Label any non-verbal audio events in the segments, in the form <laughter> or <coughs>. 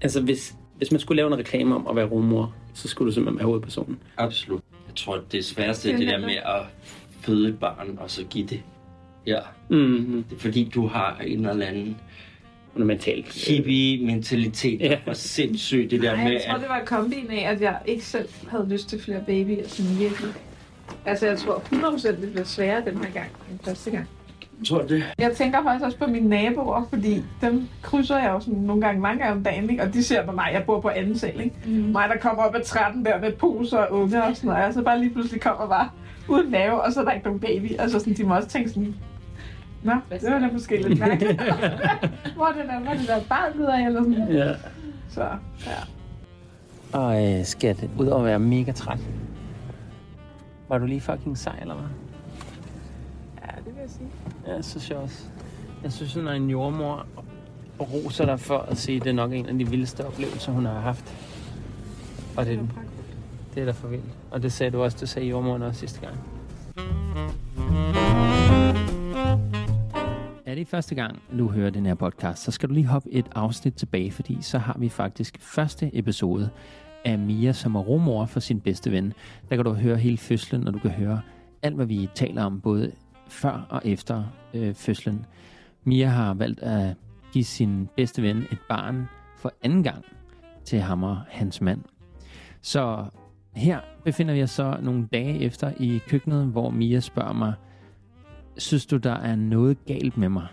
Altså, hvis, hvis man skulle lave en reklame om at være rummor, så skulle du simpelthen være hovedpersonen. Absolut. Jeg tror, det sværeste er det der med at føde et barn, og så give det. Ja. Mm-hmm. Det er fordi, du har en eller anden Fundamentalt. hippie-mentalitet, Ja. var sindssygt det der Nej, med, jeg tror, at det var kombin af, at jeg ikke selv havde lyst til flere babyer, sådan virkelig. Altså, jeg tror 100% det bliver sværere den her gang end første gang. Tror det. Jeg tænker faktisk også på mine naboer, fordi dem krydser jeg jo sådan nogle gange mange gange om dagen, ikke? og de ser på mig, jeg bor på anden sal, ikke? Mm. Mig, der kommer op ad 13 der med poser og unger og sådan noget, og så bare lige pludselig kommer bare uden nave, og så er der ikke nogen baby. Altså sådan, de må også tænke sådan, Nå, det var da måske lidt mærkeligt. <laughs> hvor er det der, hvor er det der barn af, eller sådan. Ja. Så, ja. Og øh, skat, ud over at være mega træt. Var du lige fucking sej, eller hvad? Ja, synes jeg også. Jeg synes, når en jordmor roser dig for at sige, at det er nok en af de vildeste oplevelser, hun har haft. Og det, det er da for vildt. Og det sagde du også, det sagde jordmoren også sidste gang. Er det første gang, du hører den her podcast, så skal du lige hoppe et afsnit tilbage, fordi så har vi faktisk første episode af Mia, som er rumor for sin bedste ven. Der kan du høre hele fødslen, og du kan høre alt, hvad vi taler om, både før og efter øh, fødslen. Mia har valgt at give sin bedste ven et barn for anden gang til ham og hans mand. Så her befinder vi os så nogle dage efter i køkkenet, hvor Mia spørger mig, synes du, der er noget galt med mig?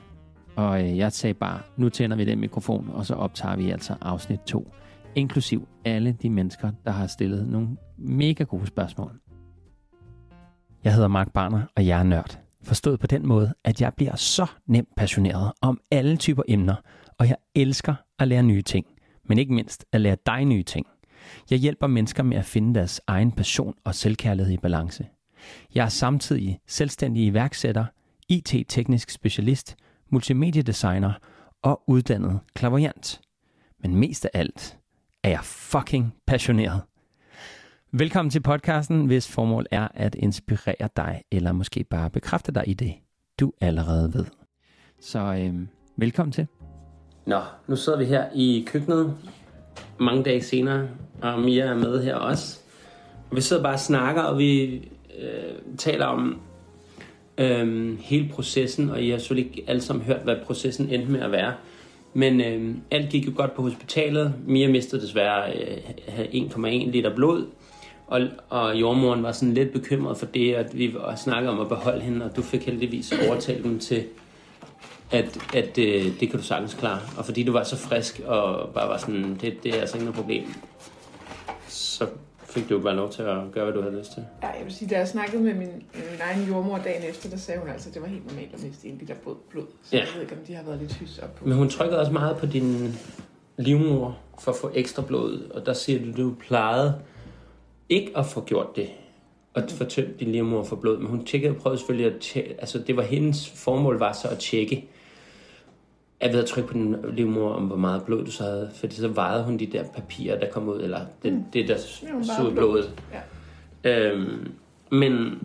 Og øh, jeg sagde bare, nu tænder vi den mikrofon, og så optager vi altså afsnit 2, inklusiv alle de mennesker, der har stillet nogle mega gode spørgsmål. Jeg hedder Mark Barner, og jeg er nørd. Forstået på den måde, at jeg bliver så nemt passioneret om alle typer emner, og jeg elsker at lære nye ting, men ikke mindst at lære dig nye ting. Jeg hjælper mennesker med at finde deres egen passion og selvkærlighed i balance. Jeg er samtidig selvstændig iværksætter, IT-teknisk specialist, multimediedesigner og uddannet klaverjant. Men mest af alt er jeg fucking passioneret. Velkommen til podcasten, hvis formål er at inspirere dig, eller måske bare bekræfte dig i det, du allerede ved. Så øhm, velkommen til. Nå, nu sidder vi her i køkkenet mange dage senere, og Mia er med her også. Og vi sidder bare og snakker, og vi øh, taler om øh, hele processen, og I har selvfølgelig ikke alle sammen hørt, hvad processen endte med at være. Men øh, alt gik jo godt på hospitalet. Mia mistede desværre øh, 1,1 liter blod, og, og jordmoren var sådan lidt bekymret for det, at vi snakkede om at beholde hende, og du fik heldigvis overtalt dem til, at, at øh, det kan du sagtens klare. Og fordi du var så frisk og bare var sådan, det, det er altså ikke noget problem, så fik du bare lov til at gøre, hvad du havde lyst til. Ja, jeg vil sige, da jeg snakkede med min, min egen jordmor dagen efter, der sagde hun altså, at det var helt normalt at miste en liter blod. blod. Så Ja. jeg ved ikke, om de har været lidt hys op på. Men hun trykkede også meget på din livmor for at få ekstra blod, og der siger du, du plejede ikke at få gjort det, at få tømt din livmor for blod, men hun tjekkede, prøvede selvfølgelig at tjekke, altså det var hendes formål var så at tjekke, at ved at trykke på din livmor om, hvor meget blod du så havde, fordi så vejede hun de der papirer, der kom ud, eller det, mm. det der blod. blodet. Ja. Øhm, men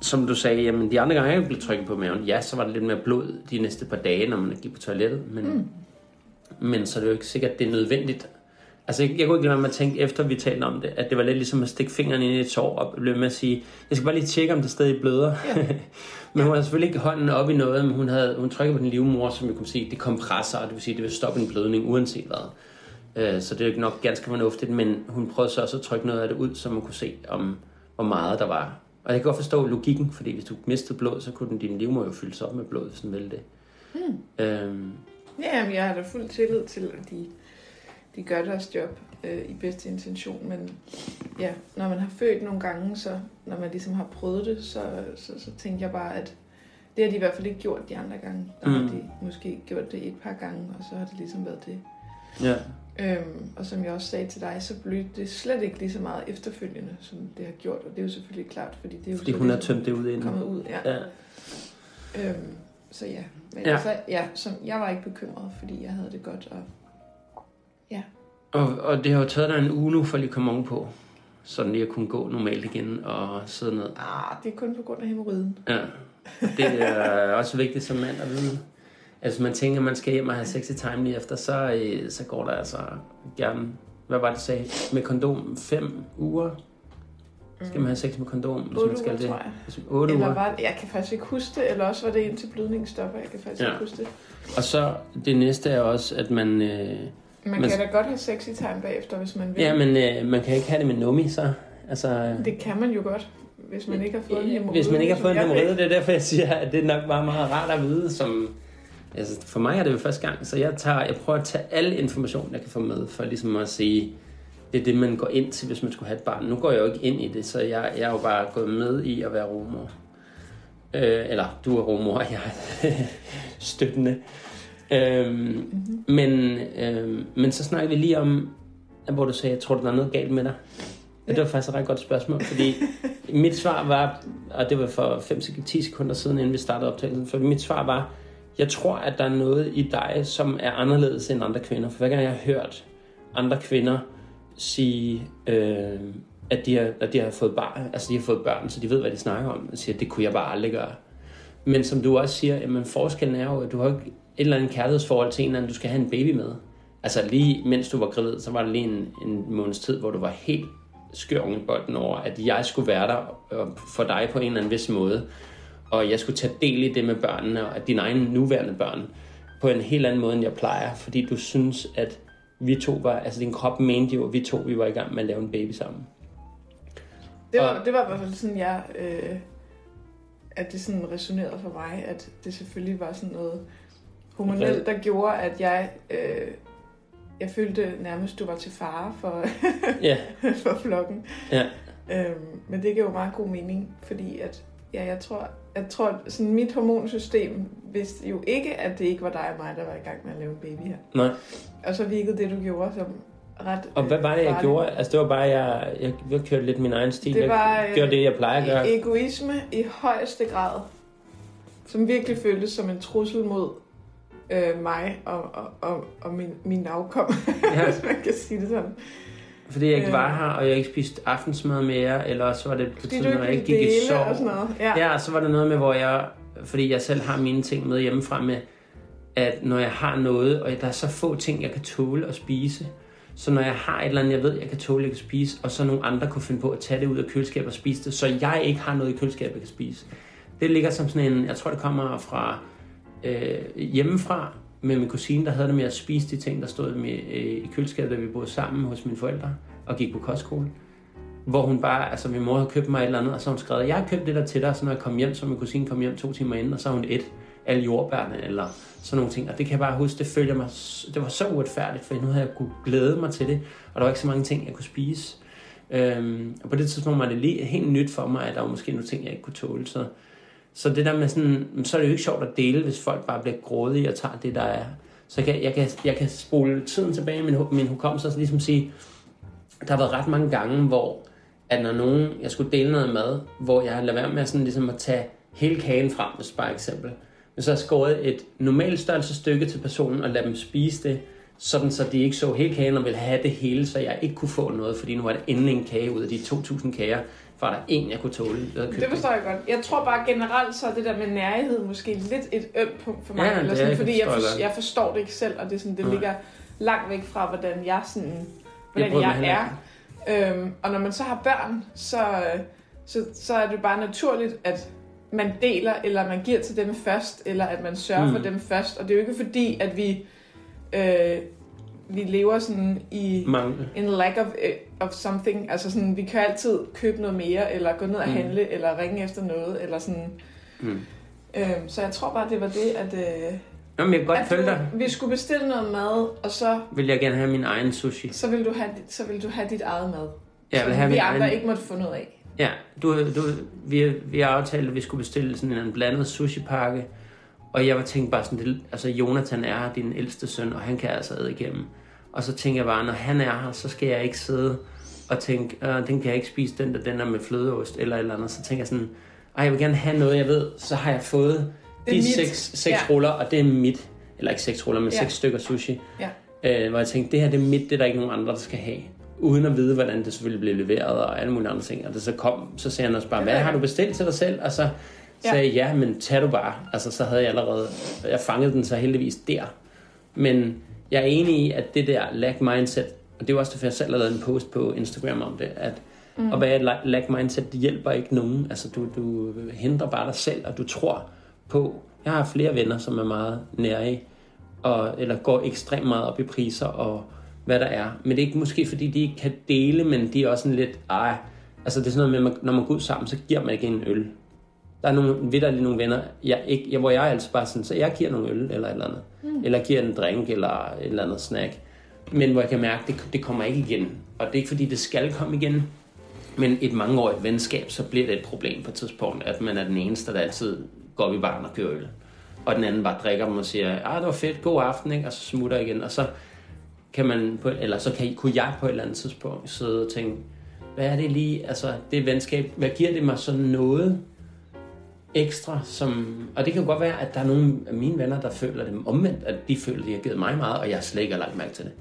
som du sagde, jamen de andre gange jeg blev trykket på maven, ja, så var det lidt mere blod de næste par dage, når man gik på toilettet, men, mm. men så er det jo ikke sikkert, at det er nødvendigt. Altså, jeg, jeg kunne ikke lade være med at tænke, efter vi talte om det, at det var lidt ligesom at stikke fingeren ind i et sår og blive med at sige, jeg skal bare lige tjekke, om det stadig bløder. Ja. <laughs> men hun havde selvfølgelig ikke hånden op i noget, men hun, havde, hun trykkede på den livmor, som vi kunne sige, det kompresser, og det vil sige, det vil stoppe en blødning uanset hvad. Øh, Så det er jo ikke nok ganske fornuftigt, men hun prøvede så også at trykke noget af det ud, så man kunne se, om hvor meget der var. Og jeg kan godt forstå logikken, fordi hvis du mistede blod, så kunne den, din livmor jo fyldes op med blod, hvis den ville det. Mm. Øhm, Ja, men jeg har da fuld tillid til, at de, de gør deres job øh, i bedste intention. Men ja, når man har født nogle gange, så når man ligesom har prøvet det, så, så, så tænker jeg bare, at det har de i hvert fald ikke gjort de andre gange. Der mm. Har de måske gjort det et par gange, og så har det ligesom været det. ja. Øhm, og som jeg også sagde til dig, så blev det slet ikke lige så meget efterfølgende, som det har gjort. Og det er jo selvfølgelig klart, fordi det er jo Fordi hun har tømt det ud inden. kommet ud. Ja. Ja. Øhm, så ja, men ja. Altså, ja, som, jeg var ikke bekymret, fordi jeg havde det godt. Og, ja. Og, og det har jo taget dig en uge nu, for lige at komme ovenpå. Sådan lige at kunne gå normalt igen og sidde ned. Ah, det er kun på grund af hemorrhoiden. Ja. Det er <laughs> også vigtigt som mand at vide. Altså, man tænker, at man skal hjem og have sexy time lige efter, så, øh, så går der altså gerne, hvad var det, sagde, med kondom fem uger? Skal man have sex med kondom, hvis man skal uger, det? tror jeg. Hvis- Otte Eller uger. var jeg kan faktisk ikke huske det, eller også var det indtil blødningen stopper, jeg kan faktisk Ja. ikke huske det. Og så det næste er også, at man... Øh, Man Men- kan da godt have sexy time bagefter, hvis man vil. ja, men øh, man kan ikke have det med nummi, så... Altså, Det kan man jo godt, hvis man ikke har fået en hemorrhoide. Hvis man ikke har fået en hemorrhoide, det er derfor, jeg siger, at det er nok bare meget rart at vide, som... Altså, for mig er det jo første gang, så jeg, tager, jeg prøver at tage alle information, jeg kan få med, for ligesom at sige, det er det, man går ind til, hvis man skulle have et barn. Nu går jeg jo ikke ind i det, så jeg, jeg er jo bare gået med i at være rumor. Øh, eller, du er rumor, og jeg er <laughs> støttende. Øhm, mm-hmm. men, øhm, men så snakker vi lige om, hvor du sagde, jeg tror, der er noget galt med dig. Ja. Det var faktisk et ret godt spørgsmål, fordi <laughs> mit svar var, og det var for 5-10 sekunder siden, inden vi startede optagelsen, for mit svar var, jeg tror, at der er noget i dig, som er anderledes end andre kvinder. For hver gang jeg har hørt andre kvinder sige, øh, at, de har, at de har fået barn, altså de har fået børn, så de ved, hvad de snakker om, og siger, det kunne jeg bare aldrig gøre. Men som du også siger, jamen forskellen er jo, at du har ikke eller andet kærlighedsforhold til en eller anden, du skal have en baby med. Altså lige mens du var gravid, så var der lige en, en måneds tid, hvor du var helt skør i bolden over, at jeg skulle være der øh, for dig på en eller anden vis måde. Og jeg skulle tage del i det med børnene, og dine egne nuværende børn, på en helt anden måde, end jeg plejer. Fordi du synes, at vi to var, altså din krop mente jo, at vi to vi var i gang med at lave en baby sammen. Det var, Og- det var i hvert fald sådan, jeg... Øh, at det sådan resonerede for mig, at det selvfølgelig var sådan noget hormonelt, der gjorde, at jeg... Øh, jeg følte nærmest, du var til fare for, Ja, <laughs> for flokken. ja, Øhm, men det giver jo meget god mening, fordi at, ja, jeg tror, jeg tror sådan mit hormonsystem vidste jo ikke, at det ikke var dig og mig, der var i gang med at lave en baby her. nej. Og så virkede det, du gjorde, som ret Og hvad var det, jeg farligt. gjorde? Altså det var bare, jeg, jeg, jeg kørte lidt min egen stil. Det var, jeg øh, gjorde det, jeg plejer at gøre. Egoisme i højeste grad, som virkelig føltes som en trussel mod øh, mig og, og, og, og min, min afkom, Ja. <laughs> hvis man kan sige det sådan. Fordi jeg ikke Øh. var her, og jeg ikke spiste aftensmad mere, eller så var det på tiden, når jeg ikke gik i sov. og sådan noget. Ja. Ja, så var der noget med, hvor jeg, fordi jeg selv har mine ting med hjemmefra med, at når jeg har noget, og der er så få ting, jeg kan tåle at spise, så når jeg har et eller andet, jeg ved, jeg kan tåle, jeg kan spise, og så nogle andre kunne finde på at tage det ud af køleskabet og spise det, så jeg ikke har noget i køleskabet, jeg kan spise. Det ligger som sådan en, jeg tror det kommer fra øh, hjemmefra, med min kusine, der havde det med at spise de ting, der stod med, øh, i køleskabet, da vi boede sammen hos mine forældre og gik på kostskole. Hvor hun bare, altså min mor havde købt mig et eller andet, og så hun skrevet, jeg har købt det der til dig, så når jeg kom hjem, så min kusine kom hjem to timer inden, og så hun et alle jordbærne, eller sådan nogle ting. Og det kan jeg bare huske, det følte mig, det var så uretfærdigt, for nu havde jeg kunne glæde mig til det, og der var ikke så mange ting, jeg kunne spise. Øhm, og på det tidspunkt var det lige helt nyt for mig, at der var måske nogle ting, jeg ikke kunne tåle. Så, så det der med sådan, så er det jo ikke sjovt at dele, hvis folk bare bliver grådige og tager det, der er. Så jeg kan, jeg kan, jeg kan spole tiden tilbage i min, min hukommelse og så ligesom sige, der har været ret mange gange, hvor at når nogen, jeg skulle dele noget mad, hvor jeg har lavet være med sådan ligesom at tage hele kagen frem, hvis bare eksempel. Men så har jeg skåret et normalt størrelse stykke til personen og lade dem spise det, sådan så de ikke så hele kagen og ville have det hele, så jeg ikke kunne få noget, fordi nu var det endelig en kage ud af de 2.000 kager, for der en, jeg kunne tåle. Jeg købt Det forstår jeg godt. Jeg tror bare generelt, så er det der med nærhed måske lidt et ømt punkt for mig. Ja, eller sådan, er- fordi jeg, forstår jeg for, jeg forstår det ikke selv, og det, er sådan, det ligger langt væk fra, hvordan jeg, sådan, Jeg hvordan jeg, heller er. Øhm, og når man så har børn, så, så, så er det bare naturligt, at man deler, eller man giver til dem først, eller at man sørger mm. for dem først. Og det er jo ikke fordi, at vi, øh, vi lever sådan i en lack of, eh, of something. Altså sådan, vi kan altid købe noget mere, eller gå ned og Mm. handle, eller ringe efter noget, eller sådan. Mm. Øhm, så jeg tror bare, det var det, at, øh, Jamen, jeg kan godt følge dig. vi skulle bestille noget mad, og så, Vil jeg gerne have min egen sushi. så, vil du have, dit- så vil du have dit eget mad. Jeg vil have vi andre egen... ikke måtte få noget af. Ja, du, du, vi, vi har aftalt, at vi skulle bestille sådan en blandet sushi-pakke. Og jeg var tænkt bare sådan, det, altså Jonathan er din ældste søn, og han kan altså æde igennem. Og så tænker jeg bare, når han er her, så skal jeg ikke sidde og tænke, øh, den kan jeg ikke spise, den der, den er med flødeost eller eller andet. Så tænker jeg sådan, ej, jeg vil gerne have noget, jeg ved, så har jeg fået de mit. seks, seks Ja. ruller, og det er mit. Eller ikke seks ruller, men Ja. seks stykker sushi. Ja. Øh, hvor jeg tænkte, det her det er mit, det er der ikke nogen andre, der skal have. Uden at vide, hvordan det selvfølgelig blev leveret og alle mulige andre ting. Og det så kom, så sagde han også bare, hvad har du bestilt til dig selv? Og så, Ja. Sagde, ja, men tag du bare. Altså, så havde jeg allerede... Jeg fangede den så heldigvis der. Men jeg er enig i, at det der lack mindset, og det er også derfor, jeg selv har lavet en post på Instagram om det, at mm. at være et lack mindset, det hjælper ikke nogen. Altså, du, du hindrer bare dig selv, og du tror på... Jeg har flere venner, som er meget nære og, eller går ekstremt meget op i priser og hvad der er. Men det er ikke måske, fordi de ikke kan dele, men de er også sådan lidt, ej, altså det er sådan noget med, når man går ud sammen, så giver man ikke en øl. Der er nogle, vidderligt nogle venner, jeg ikke, jeg, hvor jeg altså bare sådan, så jeg giver nogle øl eller et eller andet. Mm. Eller giver en drink eller et eller andet snack. Men hvor jeg kan mærke, det, det kommer ikke igen. Og det er ikke fordi, det skal komme igen. Men et mangeårigt venskab, så bliver det et problem på et tidspunkt, at man er den eneste, der altid går op i baren og kører øl. Og den anden bare drikker dem og siger, ah, det var fedt, god aften, ikke? og så smutter igen. Og så kan man, på, eller så kan, kunne jeg på et eller andet tidspunkt sidde og tænke, hvad er det lige, altså det venskab, hvad giver det mig så noget ekstra, som, og det kan jo godt være, at der er nogle af mine venner, der føler det omvendt, at de føler, at de har givet mig meget, og jeg slet ikke har lagt mærke til det.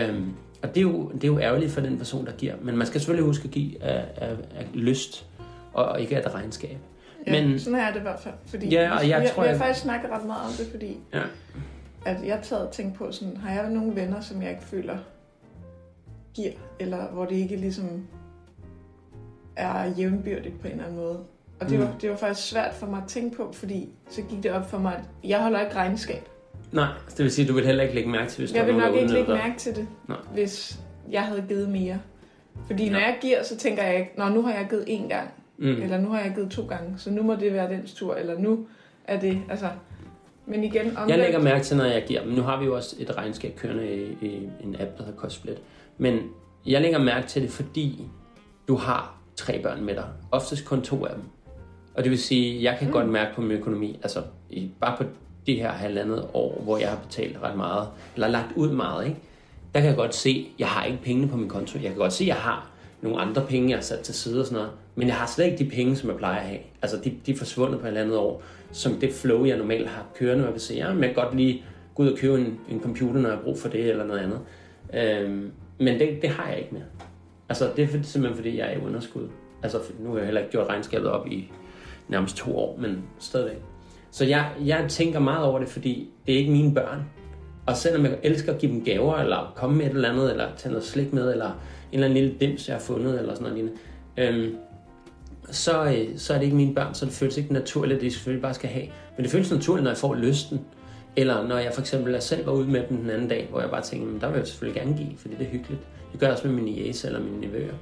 Øhm, og det er, jo, det er jo ærgerligt for den person, der giver. Men man skal selvfølgelig huske at give af, af, af lyst, og, og ikke af et regnskab. Ja, men, sådan er det i hvert fald. Fordi ja, og jeg vi, tror, vi har jeg... faktisk snakket ret meget om det, fordi ja. at jeg har taget og tænkt på, sådan, har jeg nogle venner, som jeg ikke føler giver, eller hvor det ikke ligesom er jævnbyrdigt på en eller anden måde. Og det, mm. var, det var faktisk svært for mig at tænke på, fordi så gik det op for mig, at jeg holder ikke regnskab. Nej, det vil sige, at du vil heller ikke lægge mærke til, hvis jeg vil nok ikke lægge mærke til det, Nej. hvis jeg havde givet mere. Fordi når jeg giver, så tænker jeg ikke, Nå, nu har jeg givet én gang, mm. eller nu har jeg givet to gange, så nu må det være dens tur, eller nu er det, altså... Men igen, omvendt... Jeg lægger mærke til, når jeg giver, men nu har vi jo også et regnskab kørende i, i en app, der hedder Costsplit. Men jeg lægger mærke til det, fordi du har tre børn med dig. Oftest kun to af dem. Og det vil sige, jeg kan mm. godt mærke på min økonomi, altså i, bare på de her halvandet år, hvor jeg har betalt ret meget, eller lagt ud meget, ikke? der kan jeg godt se, at jeg har ikke pengene på min konto. Jeg kan godt se, at jeg har nogle andre penge, jeg har sat til side og sådan noget. Men jeg har slet ikke de penge, som jeg plejer at have. Altså, de, de er forsvundet på et andet år, som det flow, jeg normalt har kørende, se, ja, men jeg kan godt lige gå ud og købe en, en computer, når jeg har brug for det, eller noget andet. Øhm, men det, det har jeg ikke mere. Altså, det er simpelthen, fordi jeg er i underskud. Altså, nu har jeg heller ikke gjort regnskabet op i nærmest to år, men stadigvæk. Så jeg, jeg tænker meget over det, fordi det er ikke mine børn. Og selvom jeg elsker at give dem gaver, eller komme med et eller andet, eller tage noget slik med, eller en eller anden lille dims, jeg har fundet, eller sådan noget lignende, øhm, så, øh, så er det ikke mine børn, så det føles ikke naturligt, at de selvfølgelig bare skal have. Men det føles naturligt, når jeg får lysten. Eller når jeg for eksempel selv var ude med dem den anden dag, hvor jeg bare tænkte, men der vil jeg selvfølgelig gerne give, fordi det er hyggeligt. Det gør jeg også med min niece eller mine nevøer.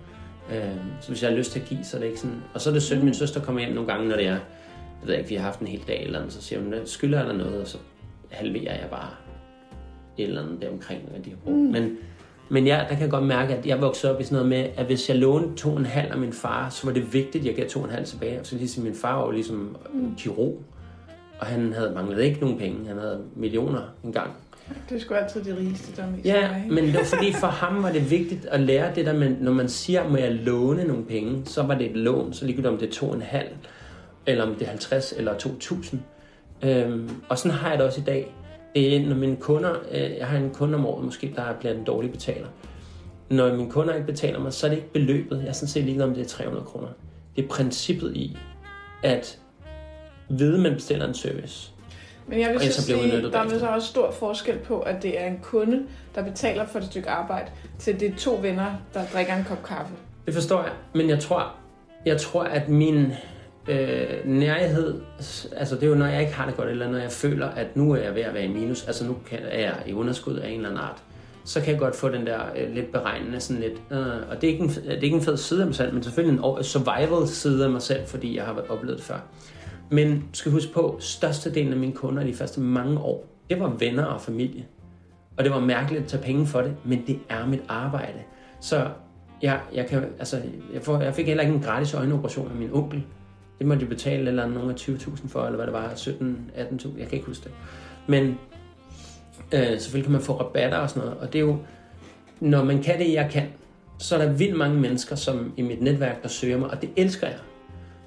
Øh, så hvis jeg har lyst til at give, så er det ikke sådan... Og så er det sødt, min søster kommer hjem nogle gange, når det er... Jeg ved ikke, vi har haft en hel dag eller andet, så siger hun, skylder eller noget, og så halverer jeg bare et eller andet der omkring, hvad de har brugt. Mm. Men, men ja, der kan jeg godt mærke, at jeg voksede op i sådan noget med, at hvis jeg lånte to og en halv af min far, så var det vigtigt, at jeg gav to og en halv tilbage. Så ligesom min far var jo ligesom mm. kirurg, og han havde manglet ikke nogen penge. Han havde millioner engang. Det er sgu altid de rigeste, der er mest Ja, men det var fordi for ham var det vigtigt at lære det der, men når man siger, må jeg låne nogle penge, så var det et lån, så ligegyldigt om det er to en halv, eller om det er 50 eller 2.000. Øhm, og sådan har jeg det også i dag. Det er, når mine kunder, øh, jeg har en kunde om året måske, der bliver en dårlig betaler. Når mine kunder ikke betaler mig, så er det ikke beløbet. Jeg er sådan set ligeglad om det er 300 kroner. Det er princippet i, at vide, man bestiller en service, men jeg vil så, så sige, der er så også stor forskel på, at det er en kunde, der betaler for et stykke arbejde, til det er to venner, der drikker en kop kaffe. Det forstår jeg, men jeg tror, jeg tror at min øh, nærhed, altså det er jo, når jeg ikke har det godt, eller når jeg føler, at nu er jeg ved at være i minus, altså nu kan, er jeg i underskud af en eller anden art, så kan jeg godt få den der øh, lidt beregnende, sådan lidt, øh, og det er, ikke en, det er ikke en fed side af mig selv, men selvfølgelig en survival side af mig selv, fordi jeg har oplevet det før. Men du skal huske på, størstedelen af mine kunder i de første mange år, det var venner og familie. Og det var mærkeligt at tage penge for det, men det er mit arbejde. Så jeg, jeg, kan, altså, jeg, får, jeg fik heller ikke en gratis øjenoperation af min onkel. Det måtte jeg betale eller nogle af 20.000 for, eller hvad det var, 17-18.000, jeg kan ikke huske det. Men øh, selvfølgelig kan man få rabatter og sådan noget, og det er jo, når man kan det, jeg kan, så er der vildt mange mennesker, som i mit netværk, der søger mig, og det elsker jeg.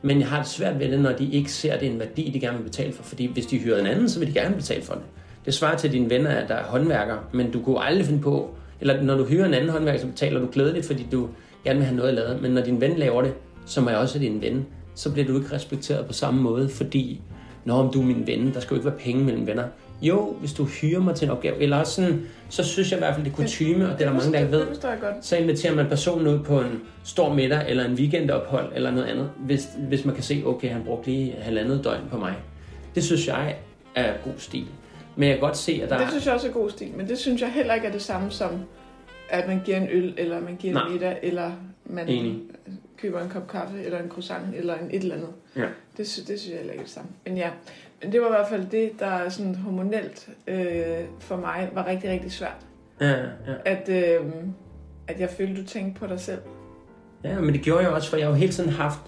Men jeg har det svært ved det, når de ikke ser, det en værdi, de gerne vil betale for. Fordi hvis de hyrer en anden, så vil de gerne betale for det. Det svarer til dine venner, der er håndværker, men du kunne aldrig finde på, eller når du hyrer en anden håndværker, så betaler du glædeligt, fordi du gerne vil have noget lavet. Men når din ven laver det, som er også din ven så bliver du ikke respekteret på samme måde, fordi når om du er min ven, der skal jo ikke være penge mellem venner. Jo, hvis du hyrer mig til en opgave, eller også sådan, så synes jeg i hvert fald, det er kutume, og det er der mange, der ikke ved. Så inviterer man personen ud på en stor middag, eller en weekendophold, eller noget andet, hvis, hvis man kan se, okay, han brugte lige halvandet døgn på mig. Det synes jeg er god stil. Men jeg kan godt se, at der Det synes jeg også er god stil, men det synes jeg heller ikke er det samme som, at man giver en øl, eller man giver Nej. en middag, eller man Enig. køber en kop kaffe, eller en croissant, eller en et eller andet. Ja. Det, det synes jeg heller ikke er det samme. Men ja, men det var i hvert fald det, der er sådan hormonelt øh, for mig var rigtig, rigtig svært. Ja, ja. At, øh, at jeg følte, du tænkte på dig selv. Ja, men det gjorde jeg også, for jeg har jo hele tiden haft...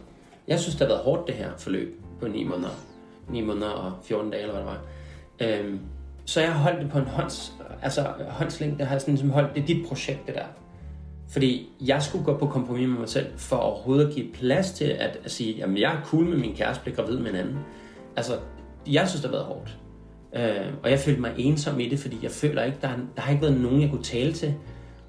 Jeg synes, det har været hårdt, det her forløb på 9 måneder. 9 måneder og 14 dage, eller hvad det var. Øhm, så jeg har holdt det på en hånds, altså håndslængde. har jeg sådan ligesom holdt, det er dit projekt, det der. Fordi jeg skulle gå på kompromis med mig selv, for overhovedet at give plads til at, at sige, jamen jeg er cool med min kæreste, bliver gravid med en anden. Altså, jeg synes, det har været hårdt. Øh, og jeg følte mig ensom i det, fordi jeg føler ikke, der, der har ikke været nogen, jeg kunne tale til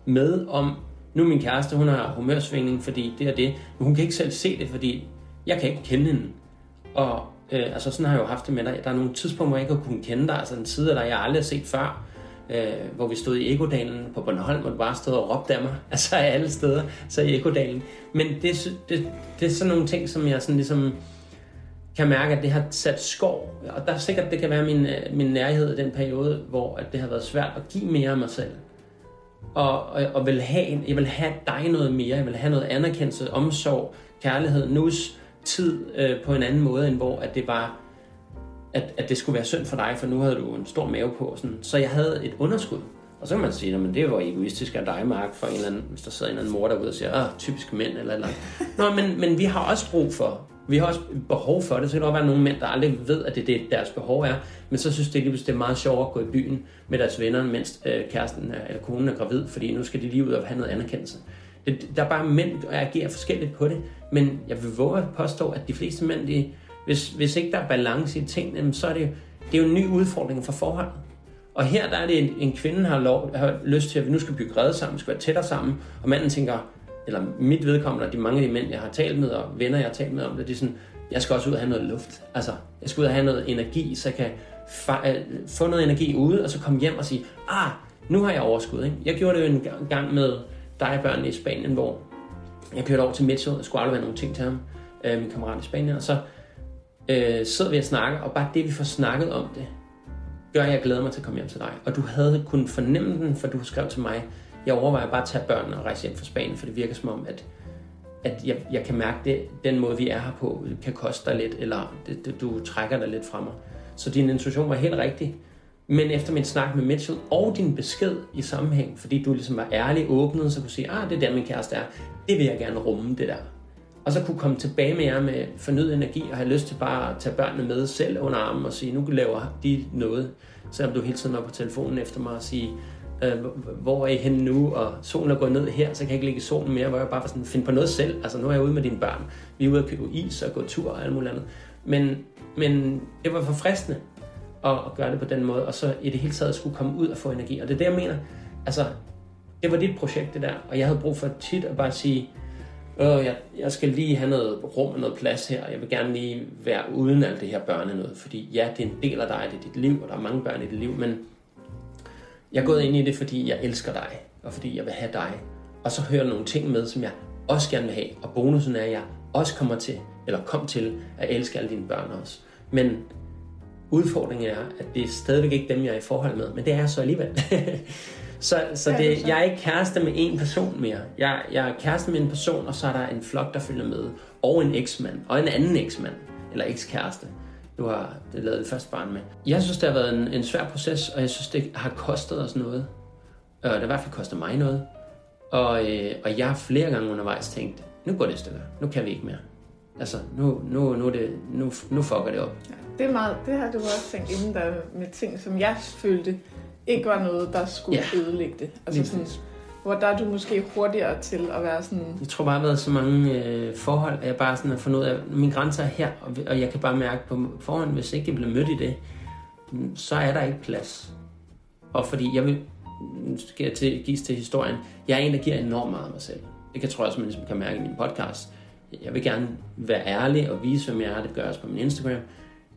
med om, nu min kæreste, hun har humørsvingning, fordi det og det, men hun kan ikke selv se det, fordi jeg kan ikke kende hende. Og øh, altså sådan har jeg jo haft det med dig. Der er nogle tidspunkter, hvor jeg ikke har kunnet kende dig, altså en side af dig, jeg aldrig har set før, øh, hvor vi stod i Ekodalen på Bornholm, og du bare stod og råbte af mig, <laughs> altså alle steder, så i Ekodalen. Men det, det, det er sådan nogle ting, som jeg sådan ligesom kan mærke, at det har sat skov. Og der er sikkert, det kan være min, øh, min nærhed i den periode, hvor at det har været svært at give mere af mig selv. Og, og, og vil have, jeg vil have dig noget mere. Jeg vil have noget anerkendelse, omsorg, kærlighed, nus, tid øh, på en anden måde, end hvor at det var, at, at det skulle være synd for dig, for nu havde du en stor mave på. Sådan. Så jeg havde et underskud. Og så kan man sige, at det var egoistisk af dig, Mark, for en eller anden, hvis der sidder en eller anden mor derude og siger, åh, typisk mænd eller eller andet. Nå, men, men vi har også brug for, vi har også behov for det. Så kan der også være nogle mænd, der aldrig ved, at det er det, deres behov er. Men så synes det lige pludselig, det er meget sjovere at gå i byen med deres venner, mens øh, kæresten er, eller konen er gravid, fordi nu skal de lige ud og have noget anerkendelse. Det, der er bare mænd, der agerer forskelligt på det. Men jeg vil våge at påstå, at de fleste mænd, de, hvis, hvis ikke der er balance i tingene, så er det det er jo en ny udfordring for forholdet. Og her der er det, en, en kvinde har, lov, har lyst til, at vi nu skal bygge redde sammen, skal være tættere sammen, og manden tænker, eller mit vedkommende, og de mange af de mænd, jeg har talt med, og venner, jeg har talt med om det, de er sådan, jeg skal også ud og have noget luft. Altså, jeg skal ud og have noget energi, så jeg kan øh, få noget energi ude, og så komme hjem og sige, ah, nu har jeg overskud. Ikke? Jeg gjorde det jo en gang- gang med dig og børnene i Spanien, hvor jeg kørte over til Mitchell, og skulle aflevere nogle ting til ham, øh, min kammerat i Spanien, og så øh, sidder vi og snakker, og bare det, vi får snakket om det, gør, at jeg glæder mig til at komme hjem til dig. Og du havde kunnet fornemme den, for du skrev til mig, jeg overvejer bare at tage børnene og rejse hjem fra Spanien, for det virker som om, at, at jeg, jeg kan mærke, det, den måde, vi er her på, kan koste dig lidt, eller det, det, du trækker dig lidt fra mig. Så din intuition var helt rigtig. Men efter min snak med Mitchell og din besked i sammenhæng, fordi du ligesom var ærlig, åbnet, så kunne sige, ah, det er der min kæreste er, det vil jeg gerne rumme, det der. Og så kunne komme tilbage med jer med fornyet energi og have lyst til bare at tage børnene med selv under armen og sige, nu laver de noget. Selvom du hele tiden var på telefonen efter mig og sige, øh, hvor er I henne nu, og solen er gået ned her, så kan jeg ikke ligge i solen mere, hvor jeg bare sådan, finde på noget selv. Altså nu er jeg ude med dine børn. Vi er ude at købe is og gå tur og alt muligt andet. Men, men det var for fristende at, at gøre det på den måde, og så i det hele taget skulle komme ud og få energi. Og det er det, jeg mener. Altså, det var dit projekt, det der, og jeg havde brug for tit at bare sige, øh, jeg, jeg skal lige have noget rum og noget plads her, og jeg vil gerne lige være uden alt det her børne noget, fordi ja, det er en del af dig, det er dit liv, og der er mange børn i dit liv, men jeg er gået ind i det, fordi jeg elsker dig, og fordi jeg vil have dig. Og så hører nogle ting med, som jeg også gerne vil have, og bonusen er, at jeg også kommer til, eller kom til, at elske alle dine børn også. Men udfordringen er, at det er stadigvæk ikke dem, jeg er i forhold med, men det er jeg så alligevel. <laughs> så så det, jeg er ikke kæreste med en person mere. Jeg, jeg er kæreste med en person, og så er der en flok, der følger med. Og en eksmand, og en anden eksmand, eller ekskæreste. Du har lavet det første barn med. Jeg synes, det har været en, en svær proces, og jeg synes, det har kostet os noget. Og det har i hvert fald kostet mig noget. Og, øh, og jeg har flere gange undervejs tænkt, nu går det i stykker. Nu kan vi ikke mere. Altså, nu, nu, nu, det, nu, nu fucker det op. Ja, det er meget, det har du også tænkt inden der med ting, som jeg følte ikke var noget, der skulle Ja. ødelægge det. Altså Lige sådan hvor der er du måske hurtigere til at være sådan, Jeg tror bare, jeg har været så mange øh, forhold, at jeg bare sådan har fundet ud af, at mine grænser er her, og, og jeg kan bare mærke på forhånd, hvis ikke jeg bliver mødt i det, så er der ikke plads. Og fordi jeg vil, nu skal jeg til, gives til historien, jeg er en, der giver enormt meget af mig selv. Det kan tror jeg også, man ligesom kan mærke i min podcast. jeg vil gerne være ærlig og vise, hvem jeg er. Det gør jeg også på min Instagram.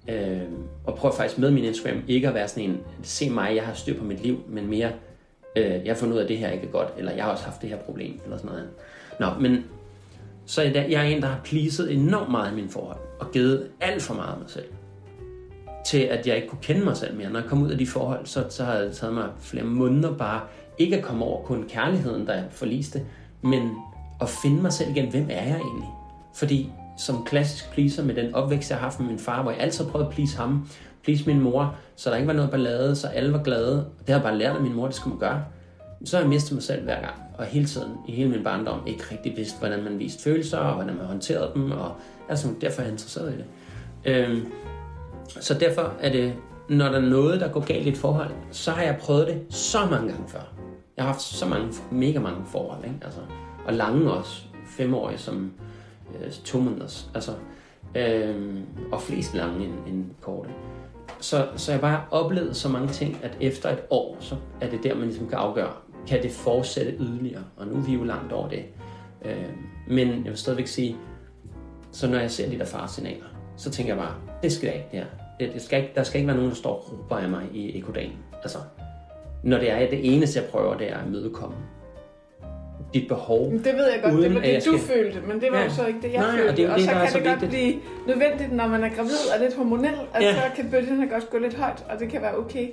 Øh, og prøve faktisk med min Instagram ikke at være sådan en, se mig, jeg har styr på mit liv, men mere, øh, jeg har fundet ud af, at det her ikke er godt, eller jeg har også haft det her problem, eller sådan noget andet. Nå, men så er jeg, jeg er en, der har pleaset enormt meget i mine forhold, og givet alt for meget af mig selv. Til at jeg ikke kunne kende mig selv mere. Når jeg kom ud af de forhold, så, så har det taget mig flere måneder bare, ikke at komme over kun kærligheden, der forliste, men at finde mig selv igen. Hvem er jeg egentlig? Fordi som klassisk pleaser med den opvækst, jeg har haft med min far, hvor jeg altid prøvede at please ham, please min mor, så der ikke var noget ballade, så alle var glade. Det har jeg bare lært af min mor, det skulle man gøre. Så har jeg mistet mig selv hver gang, og hele tiden, i hele min barndom, ikke rigtig vidste, hvordan man viste følelser, og hvordan man håndterede dem, og altså, derfor er jeg interesseret i det. Øhm, så derfor er det, når der er noget, der går galt i et forhold, så har jeg prøvet det så mange gange før. Jeg har haft så mange, mega mange forhold, ikke? Altså, og lange også, femårige som øh, to måneders, altså, øh, og flest lange end, end korte. Så, så jeg bare oplevet så mange ting, at efter et år, så er det der, man ligesom kan afgøre, kan det fortsætte yderligere? Og nu er vi jo langt over det. Øh, men jeg vil stadigvæk sige, så når jeg ser de der faresignaler, så tænker jeg bare, det skal jeg ikke, det her. Det, det skal ikke, der skal ikke være nogen, der står og råber af mig i ekodagen. Altså, når det er det eneste, jeg prøver, det er at mødekomme dit behov. Det ved jeg godt, det var det, du skal... følte, men det var ja. jo så ikke det, jeg Nej, følte. Og, det, og det, så kan det godt vigtigt. blive nødvendigt, når man er gravid og lidt hormonel, at ja. så kan bølgerne godt gå lidt højt, og det kan være okay.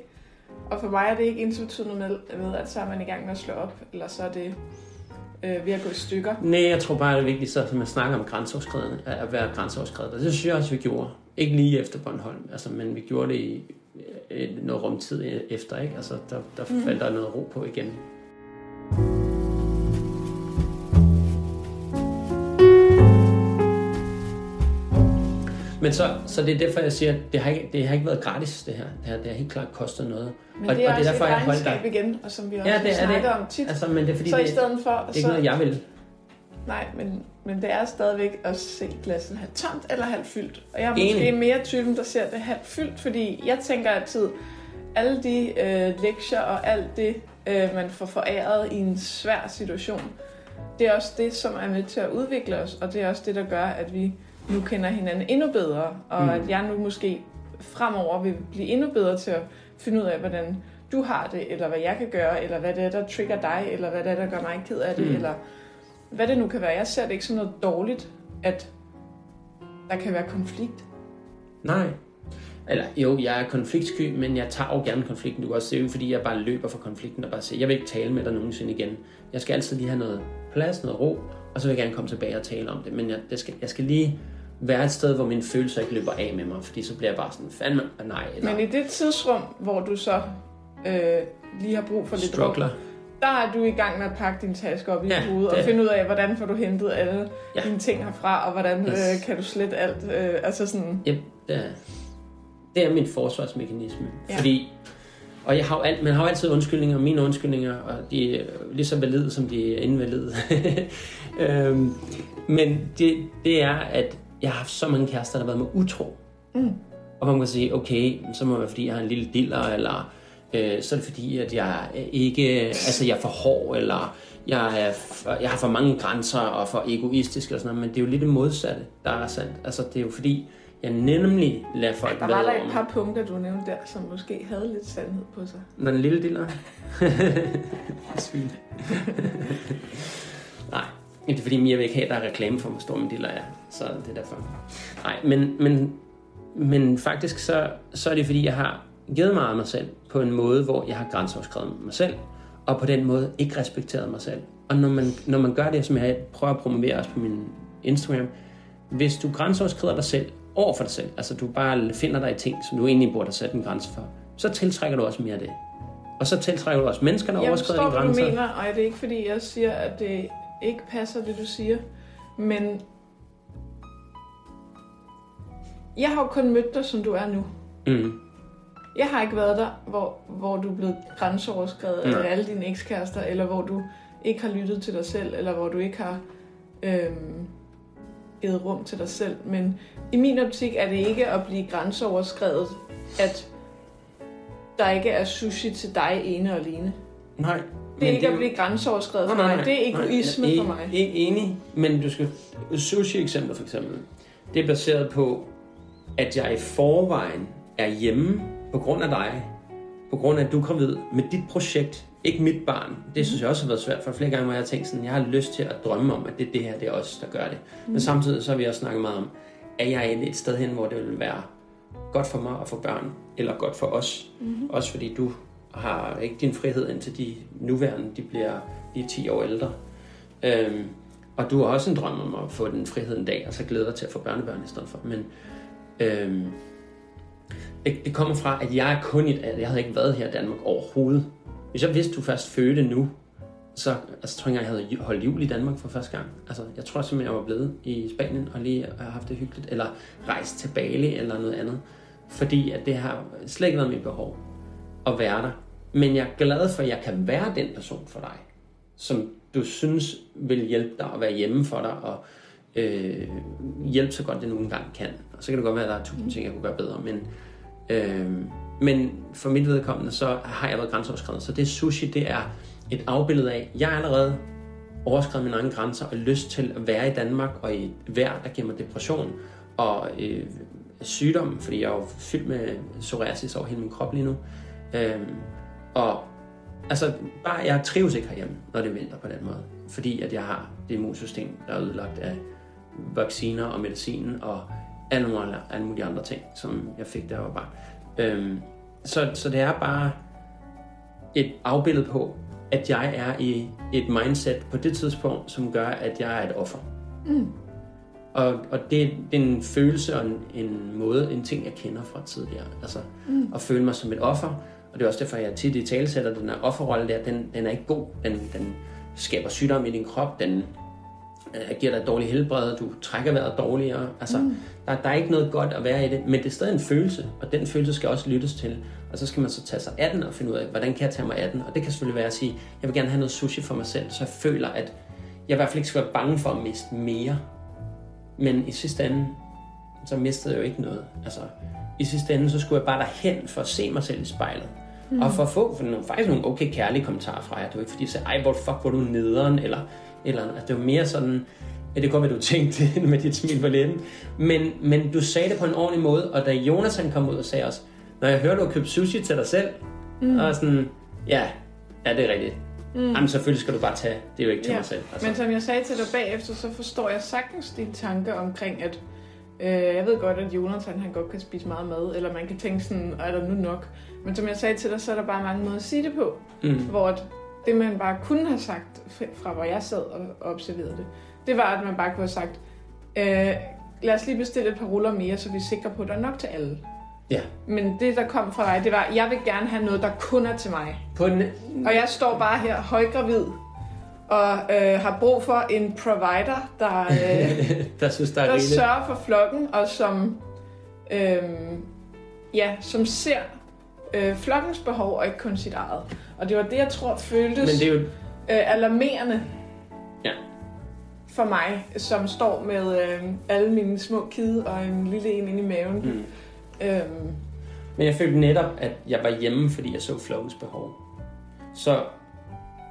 Og for mig er det ikke ensbetydende med, med, at så er man i gang med at slå op, eller så er det øh, ved at gå i stykker. Nej, jeg tror bare, det er vigtigt, så, at man snakker om grænseoverskridende, at være grænseoverskridende. Det synes jeg også, vi gjorde. Ikke lige efter Bornholm, altså, men vi gjorde det i noget rumtid efter, ikke? Altså, der, der mm. faldt der noget ro på igen. Men så, så det er derfor, jeg siger, at det har ikke, det har ikke været gratis, det her. Det har, det har helt klart kostet noget. Men og, det er og det er derfor, et jeg holdt dig. igen, og som vi også ja, det snakker det. om tit. Altså, men det er fordi, så det, i stedet for, det er ikke så, noget, jeg vil. Nej, men, men det er stadigvæk at se glasset halvt tomt eller halvt fyldt. Og jeg er måske Enig. mere typen, der ser det halvt fyldt, fordi jeg tænker altid, alle de øh, lektier og alt det, øh, man får foræret i en svær situation, det er også det, som er med til at udvikle os, og det er også det, der gør, at vi nu kender hinanden endnu bedre, og mm. at jeg nu måske fremover vil blive endnu bedre til at finde ud af, hvordan du har det, eller hvad jeg kan gøre, eller hvad det er, der trigger dig, eller hvad det er, der gør mig ked af det, mm. eller hvad det nu kan være. Jeg ser det ikke som noget dårligt, at der kan være konflikt. Nej. Eller jo, jeg er konfliktsky, men jeg tager jo gerne konflikten. Du kan også se, fordi jeg bare løber for konflikten og bare siger, jeg vil ikke tale med dig nogensinde igen. Jeg skal altid lige have noget plads, noget ro, og så vil jeg gerne komme tilbage og tale om det. Men jeg, det skal, jeg skal lige være et sted, hvor mine følelser ikke løber af med mig, fordi så bliver jeg bare sådan, fandme, nej. Eller... Men i det tidsrum, hvor du så øh, lige har brug for lidt Struggler. rum, der er du i gang med at pakke din taske op i ja, hovedet, og finde ud af, hvordan får du hentet alle ja. dine ting herfra, og hvordan yes. øh, kan du slette alt. Øh, altså sådan... Yep, det er, det er min forsvarsmekanisme. Ja. Fordi, og jeg har man har jo altid undskyldninger, mine undskyldninger, og de er lige så valide, som de er invalide. <laughs> øhm, men det, det er, at jeg har haft så mange kærester, der har været med utro. Mm. Og man kan sige, okay, så må det være, fordi jeg har en lille diller, eller øh, så er det fordi, at jeg ikke, altså jeg er for hård, eller jeg, er, for, jeg har for mange grænser, og for egoistisk, og sådan noget, men det er jo lidt det modsatte, der er sandt. Altså det er jo fordi, jeg nemlig lader folk Der var der et par punkter, du nævnte der, som måske havde lidt sandhed på sig. Når den lille diller? <laughs> Svin. <laughs> Nej, det er fordi Mia vil ikke have, at der er reklame for, hvor stor min diller er. Så det er derfor. Nej, men, men, men faktisk så, så er det fordi, jeg har givet meget af mig selv på en måde, hvor jeg har grænseoverskrevet mig selv, og på den måde ikke respekteret mig selv. Og når man, når man gør det, som jeg prøver at promovere også på min Instagram, hvis du grænseoverskrider dig selv over for dig selv, altså du bare finder dig i ting, som du egentlig burde sætte en grænse for, så tiltrækker du også mere af det. Og så tiltrækker du også mennesker, der overskrider de grænser. Jeg forstår, hvad du mener, og det er ikke fordi, jeg siger, at det ikke passer, det du siger. Men jeg har jo kun mødt dig, som du er nu. Mm. Jeg har ikke været der, hvor, hvor du er blevet grænseoverskrevet mm. af alle dine ekskærester, eller hvor du ikke har lyttet til dig selv, eller hvor du ikke har øhm, givet rum til dig selv. Men i min optik er det ikke at blive grænseoverskrevet, at der ikke er sushi til dig ene og alene. Nej, Det er ikke at blive grænseoverskrevet for mig. Det er egoisme nej, for mig. Ikke enig, men du skal... Sushi-eksempler for eksempel. Det er baseret på, at jeg i forvejen er hjemme på grund af dig. På grund af, at du er gravid med dit projekt. Ikke mit barn. Det synes jeg også har været svært, for flere gange hvor jeg har tænkt sådan, jeg har lyst til at drømme om, at det er det her, det er os, der gør det. Mm. Men samtidig så har vi også snakket meget om, at jeg er et sted hen, hvor det vil være godt for mig og for børn, eller godt for os. Mm-hmm. Også fordi du har ikke din frihed indtil de nuværende, de bliver lige 10 år ældre. Øhm, og du har også en drøm om at få den frihed en dag, og så glæder dig til at få børnebørn i stedet for. Men øhm, det, det kommer fra, at jeg er kun i et Jeg havde ikke været her i Danmark overhovedet. Hvis jeg vidste, du først fødte nu, så altså, tror jeg, jeg havde holdt jul i Danmark for første gang. Altså, jeg tror simpelthen, jeg var blevet i Spanien og lige har haft det hyggeligt. Eller rejst til Bali eller noget andet. Fordi at det har slet ikke været mit behov at være der. Men jeg er glad for, at jeg kan være den person for dig, som du synes vil hjælpe dig at være hjemme for dig, og øh, hjælpe så godt det nogle gange kan. Og så kan det godt være, at der er tusind ting, jeg kunne gøre bedre, men, øh, men for mit vedkommende, så har jeg været grænseoverskrevet. Så det sushi, det er et afbillede af, jeg er allerede overskrevet mine egne grænser og lyst til at være i Danmark og i et vejr, der giver mig depression og øh, sygdom, fordi jeg er jo fyldt med psoriasis over hele min krop lige nu. Øh, og altså, bare jeg trives ikke herhjemme, når det vinter på den måde. Fordi at jeg har det immunsystem, der er ødelagt af vacciner og medicin og alle mulige, alle mulige andre ting, som jeg fik, da jeg var barn. Øhm, så, så det er bare et afbillede på, at jeg er i et mindset på det tidspunkt, som gør, at jeg er et offer. Mm. Og, og det, det er en følelse og en, en måde, en ting, jeg kender fra tidligere. Altså mm. at føle mig som et offer, og det er også derfor, jeg tit i tale sætter, den her offerrolle der, den, den er ikke god. Den, den skaber sygdom i din krop, den øh, giver dig dårlig helbred, du trækker vejret dårligere. Altså, mm. der, der er ikke noget godt at være i det, men det er stadig en følelse, og den følelse skal også lyttes til. Og så skal man så tage sig af den og finde ud af, hvordan kan jeg tage mig af den? Og det kan selvfølgelig være at sige, jeg vil gerne have noget sushi for mig selv, så jeg føler, at jeg i hvert fald ikke skal være bange for at miste mere. Men i sidste ende, så mistede jeg jo ikke noget. Altså, i sidste ende, så skulle jeg bare derhen for at se mig selv i spejlet. Mm. Og for at få for nogle, faktisk nogle okay kærlige kommentarer fra jer. Det var ikke fordi, jeg sagde, ej, hvor fuck, hvor du nederen, eller, eller altså, det var mere sådan, ja, det kunne være, du <laughs> tænkte med dit smil på læben. Men, men du sagde det på en ordentlig måde, og da Jonathan kom ud og sagde også, når jeg hørte, du har købt sushi til dig selv, mm. og sådan, ja, ja, det er rigtigt. Mm. Jamen selvfølgelig skal du bare tage, det er jo ikke til ja. mig selv. Altså. Men som jeg sagde til dig bagefter, så forstår jeg sagtens din tanke omkring, at øh, jeg ved godt, at Jonathan han godt kan spise meget mad, eller man kan tænke sådan, er der nu nok? Men som jeg sagde til dig, så er der bare mange måder at sige det på. Mm. Hvor det, man bare kunne have sagt, fra hvor jeg sad og observerede det, det var, at man bare kunne have sagt, øh, lad os lige bestille et par ruller mere, så vi er sikre på, at der er nok til alle. Ja. Men det, der kom fra dig, det var, jeg vil gerne have noget, der kun er til mig. På den... Og jeg står bare her højgravid, og øh, har brug for en provider, der, øh, <laughs> der, synes, der, der sørger for flokken, og som, øh, ja, som ser øh, flokkens behov, og ikke kun sit eget. Og det var det, jeg tror føltes Men det er jo... øh, alarmerende ja. for mig, som står med øh, alle mine små kide og en lille en inde i maven. Mm. Øhm. Men jeg følte netop, at jeg var hjemme, fordi jeg så flokkens behov. Så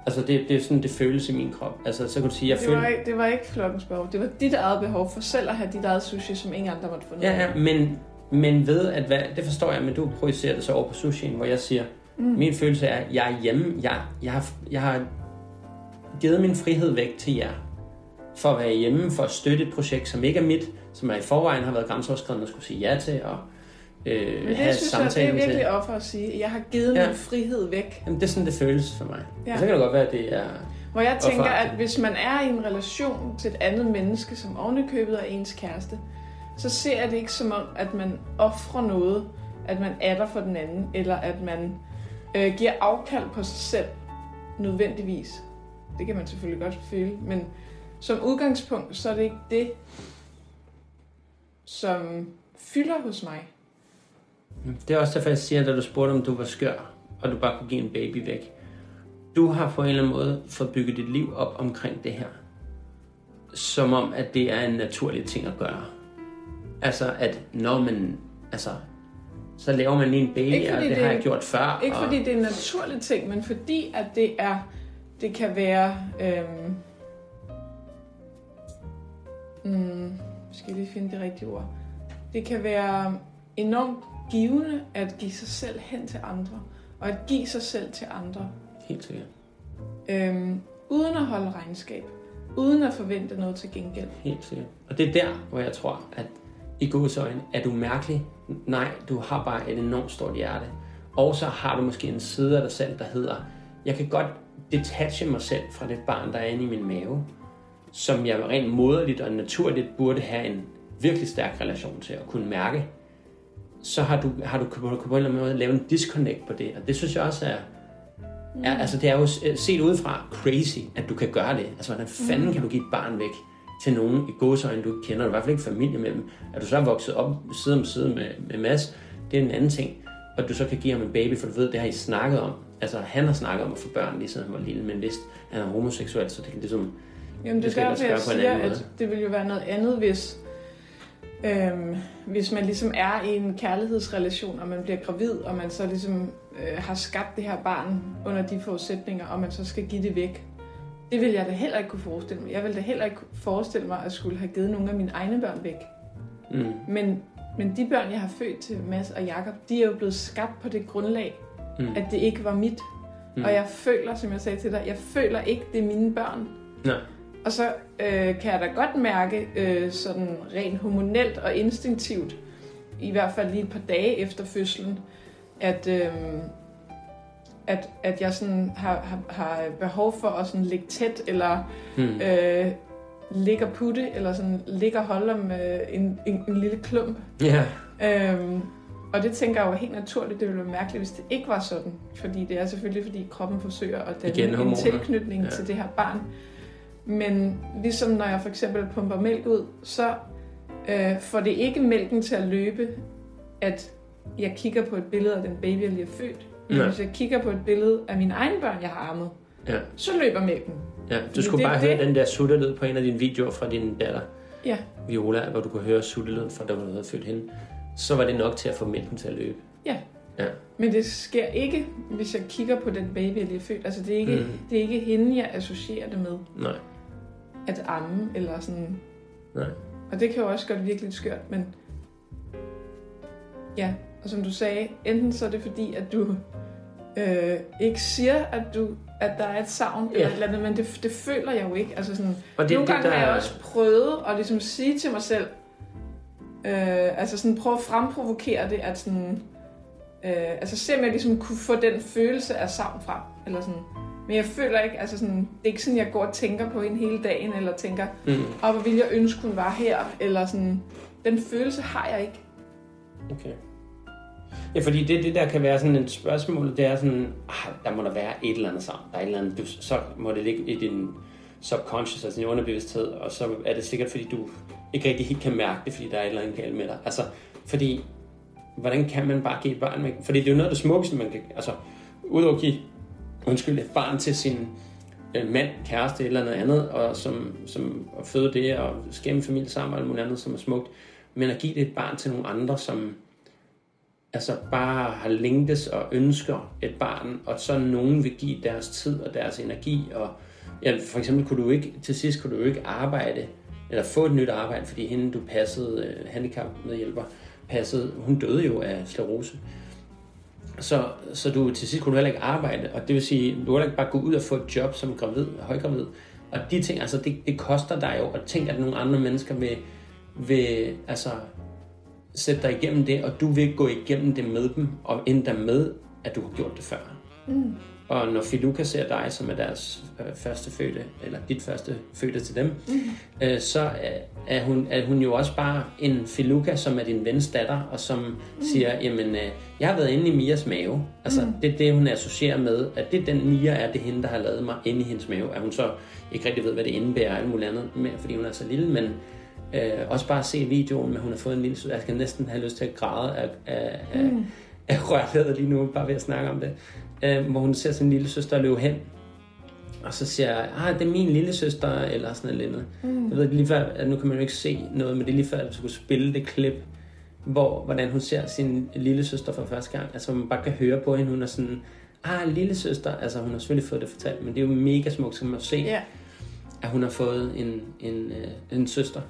Altså, det, det er sådan, det føles i min krop. Altså, så kan du sige, jeg det, følte... var ikke, det var ikke flokkens behov. Det var dit eget behov for selv at have dit eget sushi, som ingen andre måtte få noget Ja, ja, men, men ved at hvad, det forstår jeg, men du projicerer det så over på sushien, hvor jeg siger, mm. min følelse er, at jeg er hjemme. Jeg, jeg, har, jeg har givet min frihed væk til jer. For at være hjemme, for at støtte et projekt, som ikke er mit, som jeg i forvejen har været grænseoverskridende at skulle sige ja til, og øh, Men det have synes jeg, det er virkelig til. offer at sige. Jeg har givet ja. min frihed væk. Jamen, det er sådan, det føles for mig. Ja. Og så kan det godt være, at det er... Hvor jeg tænker, at hvis man er i en relation til et andet menneske, som ovenikøbet er ens kæreste, så ser jeg det ikke som om, at man offrer noget, at man er der for den anden, eller at man øh, giver afkald på sig selv nødvendigvis. Det kan man selvfølgelig godt føle, men som udgangspunkt, så er det ikke det, som fylder hos mig. Det er også derfor, jeg siger, da du spurgte, om du var skør, og du bare kunne give en baby væk. Du har på en eller anden måde fået bygget dit liv op omkring det her. Som om, at det er en naturlig ting at gøre. Altså, at når man, altså, så laver man lige en baby, og det, det har jeg gjort før. Ikke og... fordi det er en naturlig ting, men fordi at det er det kan være... Øhm, mm, skal jeg lige finde det rigtige ord. Det kan være enormt givende at give sig selv hen til andre, og at give sig selv til andre, Helt sikkert. øhm, uden at holde regnskab, uden at forvente noget til gengæld. Helt sikkert. Og det er der, hvor jeg tror, at i Guds øjne, er du mærkelig? Nej, du har bare et enormt stort hjerte. Og så har du måske en side af dig selv, der hedder, jeg kan godt detache mig selv fra det barn, der er inde i min mave, som jeg rent moderligt og naturligt burde have en virkelig stærk relation til at kunne mærke. Så har du, har du på, på en eller anden måde lavet en disconnect på det, og det synes jeg også er, er altså det er jo set udefra crazy, at du kan gøre det. Altså hvordan fanden kan du give et barn væk til nogen i gåsøjne, du ikke kender, du i hvert fald ikke familie med dem. At du så er vokset op side om side med, med Mads, det er en anden ting. Og du så kan give ham en baby, for du ved, det har I snakket om. Altså han har snakket om at få børn, lige siden han var lille, men vidst, han er homoseksuel, så det kan ligesom... Jamen det Det skal er derfor, jeg gøre på en siger, anden at det ville jo være noget andet, hvis, øhm, hvis man ligesom er i en kærlighedsrelation, og man bliver gravid, og man så ligesom øh, har skabt det her barn under de forudsætninger, og man så skal give det væk. Det vil jeg da heller ikke kunne forestille mig. Jeg vil da heller ikke forestille mig, at skulle have givet nogle af mine egne børn væk. Mm, Men, men de børn, jeg har født til Mads og Jakob, de er jo blevet skabt på det grundlag, mm, at det ikke var mit. mm. Og jeg føler, som jeg sagde til dig, jeg føler ikke, det er mine børn. Nej. Og så øh, kan jeg da godt mærke, øh, sådan rent hormonelt og instinktivt, i hvert fald lige et par dage efter fødslen, at, øh, at, at jeg sådan har, har, har behov for at sådan ligge tæt, eller Mm. øh, ligge og putte, eller sådan ligge og holde om øh, en, en, en lille klump. Ja, Øhm, og det tænker jeg jo helt naturligt, det ville være mærkeligt, hvis det ikke var sådan. Fordi det er selvfølgelig, fordi kroppen forsøger at danne Igen en tilknytning ja. til det her barn. Men ligesom når jeg for eksempel pumper mælk ud, så øh, får det ikke mælken til at løbe, at jeg kigger på et billede af den baby, jeg lige har født. Men Ja. hvis jeg kigger på et billede af mine egne børn, jeg har ammet, Ja. så løber mælken. ja. Du skulle Det er bare høre det. den der suttelyd på en af dine videoer fra din datter, Ja. Viola, hvor du kunne høre suttelyden fra, da du havde født hende. Så var det nok til at få mælken til at løbe. Men det sker ikke, hvis jeg kigger på den baby, jeg lige har født. Altså det er ikke, Mm. det er ikke hende, jeg associerer det med. Nej, at amme, eller sådan. nej. Og det kan jo også godt virke lidt skørt, men ja, og som du sagde, enten så er det fordi, at du øh, ikke siger, at, du, at der er et savn, Ja. eller et eller andet, men det, det føler jeg jo ikke. Altså sådan, Og det, nogle gange har jeg også prøvet at ligesom sige til mig selv, øh, altså sådan prøve at fremprovokere det, at sådan, øh, altså se om jeg ligesom kunne få den følelse af savn frem, eller sådan. Men jeg føler ikke, altså sådan, det er ikke sådan, jeg går og tænker på hende hele dagen, eller tænker, Mm. og hvor ville jeg ønske, hun var her, eller sådan, den følelse har jeg ikke. Okay. Ja, fordi det, det der kan være sådan et spørgsmål, det er sådan, ah, der må der være et eller andet sammen. Der er et eller andet, du, så må det ligge i din subconscious, altså din underbevidsthed, og så er det sikkert, fordi du ikke rigtig helt kan mærke det, fordi der er et eller andet galt med dig. Altså, fordi, hvordan kan man bare give et barn med? Fordi det er jo noget af det smukkeste, man kan, altså, udover at give, undskyld, et barn til sin øh, mand, kæreste eller noget andet, og som, som at føde det, og skæmme familie sammen, og alt muligt andet, som er smukt. Men at give det et barn til nogle andre, som altså bare har længtes og ønsker et barn, og så nogen vil give deres tid og deres energi, og ja, for eksempel kunne du ikke, til sidst kunne du ikke arbejde, eller få et nyt arbejde, fordi hende du passede, øh, handicap medhjælper, passede, hun døde jo af sklerose. Så, så du til sidst kunne du heller ikke arbejde, og det vil sige, du kan heller ikke bare gå ud og få et job som gravid, højgravid. Og de ting, altså det, det koster dig jo, og tænk, at nogle andre mennesker vil, vil altså, sætte dig igennem det, og du vil gå igennem det med dem, og endda med, at du har gjort det før. Mm. Og når Filuka ser dig, som er deres øh, første fødte, eller dit første fødte til dem, Mm. øh, så er, er, hun, er hun jo også bare en Filuka, som er din vens datter, og som mm. siger, jamen, øh, jeg har været inde i Mias mave. Altså, mm. det er det, hun associerer med, at det den Mia er, det er hende, der har lavet mig inde i hendes mave. At hun så ikke rigtig ved, hvad det indebærer, og alt muligt andet, med, fordi hun er så lille, men øh, også bare at se videoen, med hun har fået en lille. Jeg skal næsten have lyst til at græde af, af, af, Mm. af rørleder lige nu, bare ved at snakke om det. Øh, hvor hun ser sin lille søster løbe hen, og så siger jeg, ah, det er min lille søster, eller sådan noget. lignende. Mm. Jeg ved ikke lige før, at nu kan man jo ikke se noget, men det er lige før, at du skulle spille det klip, hvor, hvordan hun ser sin lille søster for første gang. Altså, man bare kan høre på hende, hun er sådan, ah, lille søster, altså hun har selvfølgelig fået det fortalt, men det er jo mega smukt, så man se, Ja. at hun har fået en, en, øh, en søster.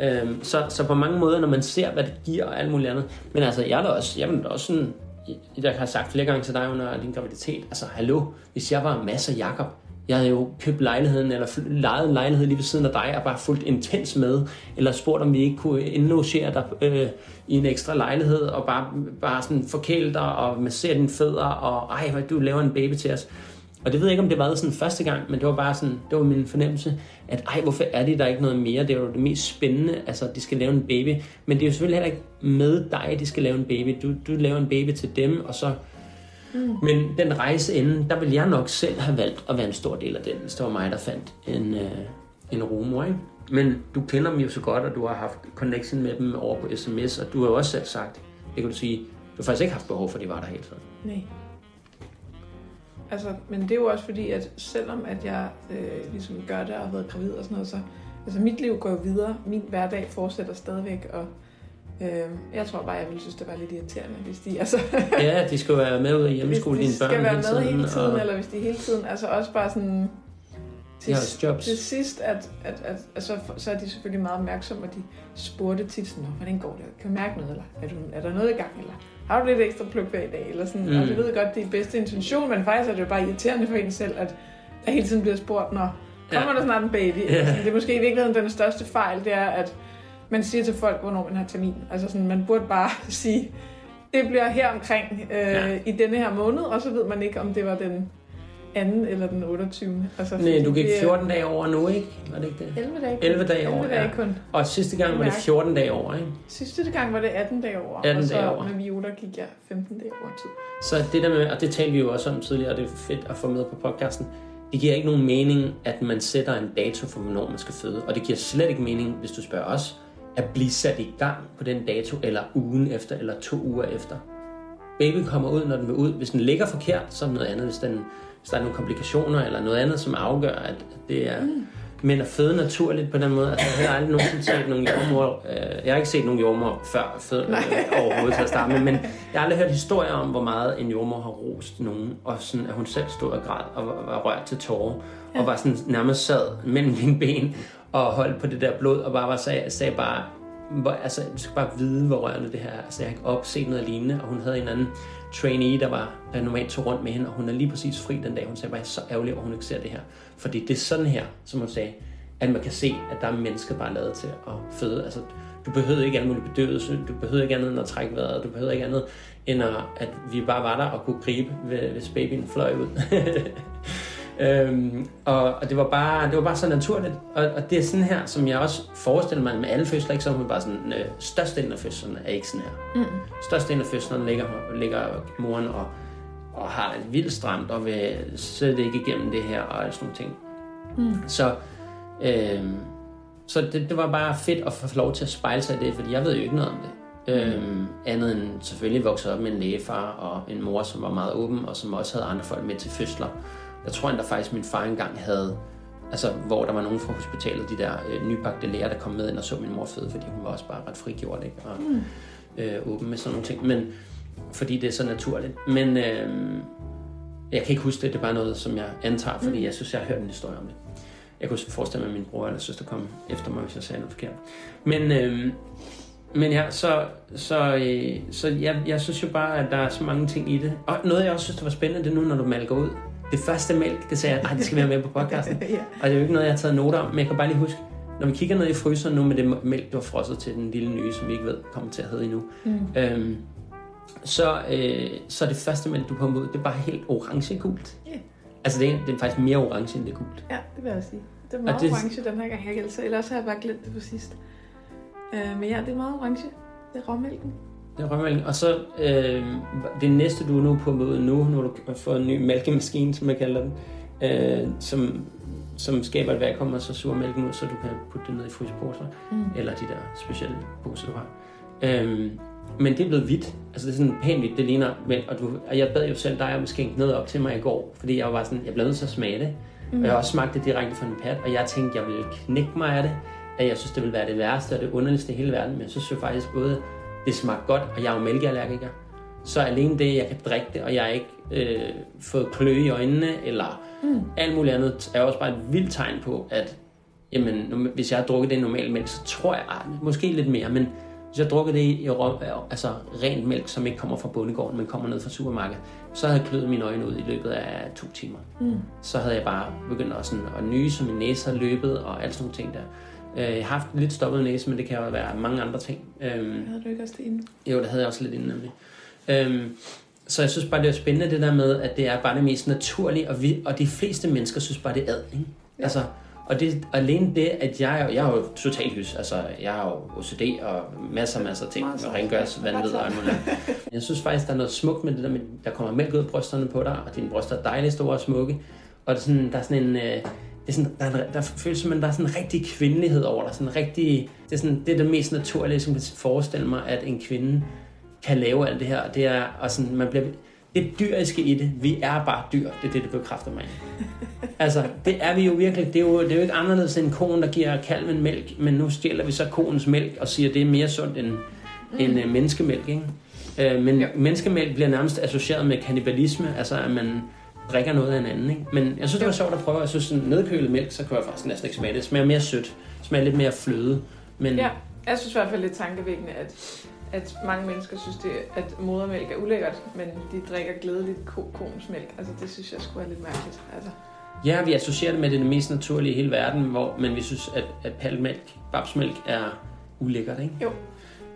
Øhm, så, så på mange måder, når man ser, hvad det giver og alt muligt andet. Men altså, jeg er da også, jeg er da også sådan, jeg har sagt flere gange til dig under din graviditet, altså hallo, hvis jeg var masser Jakob, jeg havde jo købt lejligheden, eller lejet en lejlighed lige ved siden af dig, og bare fulgt intens med, eller spurgt, om vi ikke kunne indlogere dig øh, i en ekstra lejlighed, og bare, bare sådan forkæle dig, og massere dine fødder, og ej, hvad du laver en baby til os. Og det ved jeg ikke, om det var sådan første gang, men det var bare sådan, det var min fornemmelse, at ej, hvorfor er det der ikke noget mere? Det er jo det mest spændende, altså de skal lave en baby. Men det er jo selvfølgelig heller ikke med dig, de skal lave en baby. Du, du laver en baby til dem, og så... Mm. Men den rejse inden, der ville jeg nok selv have valgt at være en stor del af den, hvis det var mig, der fandt en, øh, en rumor, ikke? Men du kender dem jo så godt, og du har haft connection med dem over på sms, og du har jo også selv sagt, det kan du sige, du har faktisk ikke haft behov for, at de var der helt sådan. Nej. Altså, men det er jo også fordi, at selvom at jeg øh, ligesom gør det og har været gravid og sådan noget, så altså mit liv går videre. Min hverdag fortsætter stadigvæk, og øh, jeg tror bare, jeg ville synes, det var lidt irriterende, hvis de, altså, <laughs> Ja, de skal være med ud i hjemmeskole, dine børn skal være med hele tiden, og eller hvis de hele tiden, altså også bare sådan... også jobs. til sidst, at, at, at, at så, så er de selvfølgelig meget opmærksomme, og de spurgte tit sådan, "Nå, hvordan går det? Kan du mærke noget, eller er, du, er der noget i gang, eller har du lidt ekstra pluk hver dag, eller sådan, mm. og det ved godt, det er bedste intention, men faktisk er det jo bare irriterende for en selv, at der hele tiden bliver spurgt, når kommer Ja. der snart en baby? Ja. Altså, det er måske i virkeligheden den største fejl, det er, at man siger til folk, hvornår man har termin. Altså sådan, man burde bare <laughs> sige, det bliver her omkring øh, Ja. i denne her måned, og så ved man ikke, om det var den anden eller den 28. Altså, Nej, du gik det er 14 dage over nu, ikke? Var det ikke det? 11 dage kun. 11 dage over, 11 dage ja. kun. Og sidste gang var det 14 dage over, ikke? Sidste gang var det 18 dage over, 18 og så dage over. med Viola gik jeg 15 dage over tid. Så det der med, og det talte vi jo også om tidligere, og det er fedt at få med på podcasten, det giver ikke nogen mening, at man sætter en dato for, hvornår man skal føde. Og det giver slet ikke mening, hvis du spørger os, at blive sat i gang på den dato, eller ugen efter, eller to uger efter. Baby kommer ud, når den vil ud. Hvis den ligger forkert, så er det noget andet. Hvis, den, hvis der er nogle komplikationer, eller noget andet, som afgør, at det er... Mm. Men at føde naturligt på den måde, altså jeg har aldrig nogensinde set nogen jordmor, øh, jeg har ikke set nogen jordmor før fød, øh, overhovedet til at starte med, men jeg har aldrig hørt historier om, hvor meget en jordmor har rost nogen, og sådan, at hun selv stod og græd og var, var rørt til tårer, ja. og var sådan nærmest sad mellem dine ben og holdt på det der blod, og bare var, sagde, sagde bare, hvor, altså, du skal bare vide, hvor rørende det her er. Altså, jeg har ikke opset noget lignende, og hun havde en anden trainee, der var der normalt tog rundt med hende, og hun er lige præcis fri den dag. Hun sagde bare, jeg er så ærgerlig, at hun ikke ser det her. Fordi det er sådan her, som hun sagde, at man kan se, at der er mennesker bare lavet til at føde. Altså, du behøvede ikke alt muligt bedøvelse, du behøvede ikke andet end at trække vejret, du behøvede ikke andet end at, at vi bare var der og kunne gribe, hvis babyen fløj ud. <laughs> Øhm, og, og det var bare det var bare så naturligt og, og det er sådan her som jeg også forestiller mig med alle fødsler ikke så er bare sådan øh, størstedelen af fødslerne er ikke sådan her Mm. størstedelen af fødslerne ligger, ligger moren og, og har et vildt stramt og vil slet ikke igennem det her og sådan nogle ting Mm. så øhm, så det, det var bare fedt at få lov til at spejle sig i det fordi jeg ved jo ikke noget om det Øhm, andet end selvfølgelig vokset op med en lægefar og en mor, som var meget åben, og som også havde andre folk med til fødsler. Jeg tror endda faktisk, at min far engang havde, altså hvor der var nogen fra hospitalet, de der øh, nybagte læger, der kom med ind og så min mor føde, fordi hun var også bare ret frigjort, ikke? Og Mm. øh, åben med sådan nogle ting. Men, fordi det er så naturligt. Men øh, jeg kan ikke huske det, det er bare noget, som jeg antager, fordi Mm. jeg synes, jeg har hørt en historie om det. Jeg kunne forestille mig, at min bror eller søster kom efter mig, hvis jeg sagde noget forkert. Men, øh, men ja, så, så, øh, så jeg, jeg synes jo bare, at der er så mange ting i det. Og noget, jeg også synes, der var spændende, det er nu, når du malker ud. Det første mælk, det sagde jeg, at det skal være med på podcasten. <laughs> ja. Og det er jo ikke noget, jeg har taget noter om, men jeg kan bare lige huske, når vi kigger ned i fryseren nu med det mælk, du har frosset til den lille nye, som vi ikke ved kommer til at hedde endnu, Mm. øhm, så, øh, så er det første mælk, du pumper ud, det er bare helt orange-gult. Ja. Altså, det er, det er faktisk mere orange, end det er gult. ja, det vil jeg sige. Det er meget det- orange den her gang, jeg ellers har jeg bare glemt det på sidst. Øh, men ja, det er meget orange. Det er råmælken. Det er rømmælken. Og så øh, det næste, du er nu på ud nu, når du har fået en ny mælkemaskine, som jeg kalder den, øh, som, som skaber et vakuum, og så suger mælken ud, så du kan putte det ned i fryseposer, Mm. eller de der specielle poser, du har. Øh, men det er blevet hvidt. Altså det er sådan pænt hvidt, det ligner mælk. Og, du, og jeg bad jo selv dig om at skænke noget op til mig i går, fordi jeg var sådan, jeg blev nødt til at smage det. Mm. Og jeg har også smagt det direkte fra en pat, og jeg tænkte, jeg ville knække mig af det. At jeg synes, det ville være det værste og det underligste i hele verden. Men jeg synes jo faktisk både, det smagte godt, og jeg er jo mælkeallergiker. Så alene det, jeg kan drikke det, og jeg har ikke øh, fået kløe i øjnene, eller mm. alt muligt andet, er også bare et vildt tegn på, at jamen, hvis jeg har drukket det i normal mælk, så tror jeg, ah, måske lidt mere, men hvis jeg har drukket det i, i rå, altså rent mælk, som ikke kommer fra bondegården, men kommer ned fra supermarkedet, så havde jeg kløet mine øjne ud i løbet af to timer. Mm. Så havde jeg bare begyndt også sådan at nyse, min næse havde løbet, og alt sådan nogle ting der. Øh, Jeg har haft lidt stoppet næse, men det kan jo være mange andre ting. Øhm, Havde du ikke også det inde? jo, det havde jeg også lidt inden nemlig. Øhm, så jeg synes bare, det er spændende det der med, at det er bare det mest naturlige, og, vi, og de fleste mennesker synes bare, det er ad, ikke? Ja. Altså, og det, alene det, at jeg, jo- jeg er jo totalt hys, altså jeg har jo OCD og masser masser af ting, og rengørs, vanvid og alt. <laughs> Jeg synes faktisk, der er noget smukt med det der med, der kommer mælk ud af brysterne på dig, og dine bryster er dejligt store og smukke, og det er sådan, der er sådan en, øh, det er sådan, der, er, en- der føles som, at der er sådan en rigtig kvindelighed over dig, sådan en rigtig, det er, sådan, det er det mest naturlige, som kan forestille mig, at en kvinde kan lave alt det her. Det er, og sådan, man bliver, det dyriske i det, vi er bare dyr, det er det, det bekræfter mig. <laughs> altså, det er vi jo virkelig. Det er jo, det er jo ikke anderledes end konen, der giver kalven mælk, men nu stjæler vi så koens mælk og siger, at det er mere sundt end, mm. end uh, menneskemælk. Ikke? Uh, men Ja. menneskemælk bliver nærmest associeret med kannibalisme, altså at man drikker noget af en anden. Ikke? Men jeg synes, det var sjovt at prøve. Jeg synes, sådan nedkølet mælk, så kan jeg faktisk næsten ikke smage det. Det smager mere sødt. Det smager lidt mere fløde. Men Ja, jeg synes i hvert fald, er tankevækkende, at, at mange mennesker synes, det, at modermælk er ulækkert, men de drikker glædeligt ko koens mælk. Altså, det synes jeg skulle er lidt mærkeligt. Altså, Ja, vi associerer det med det, det mest naturlige i hele verden, hvor, men vi synes, at, at palmælk, babsmælk er ulækkert, ikke? Jo.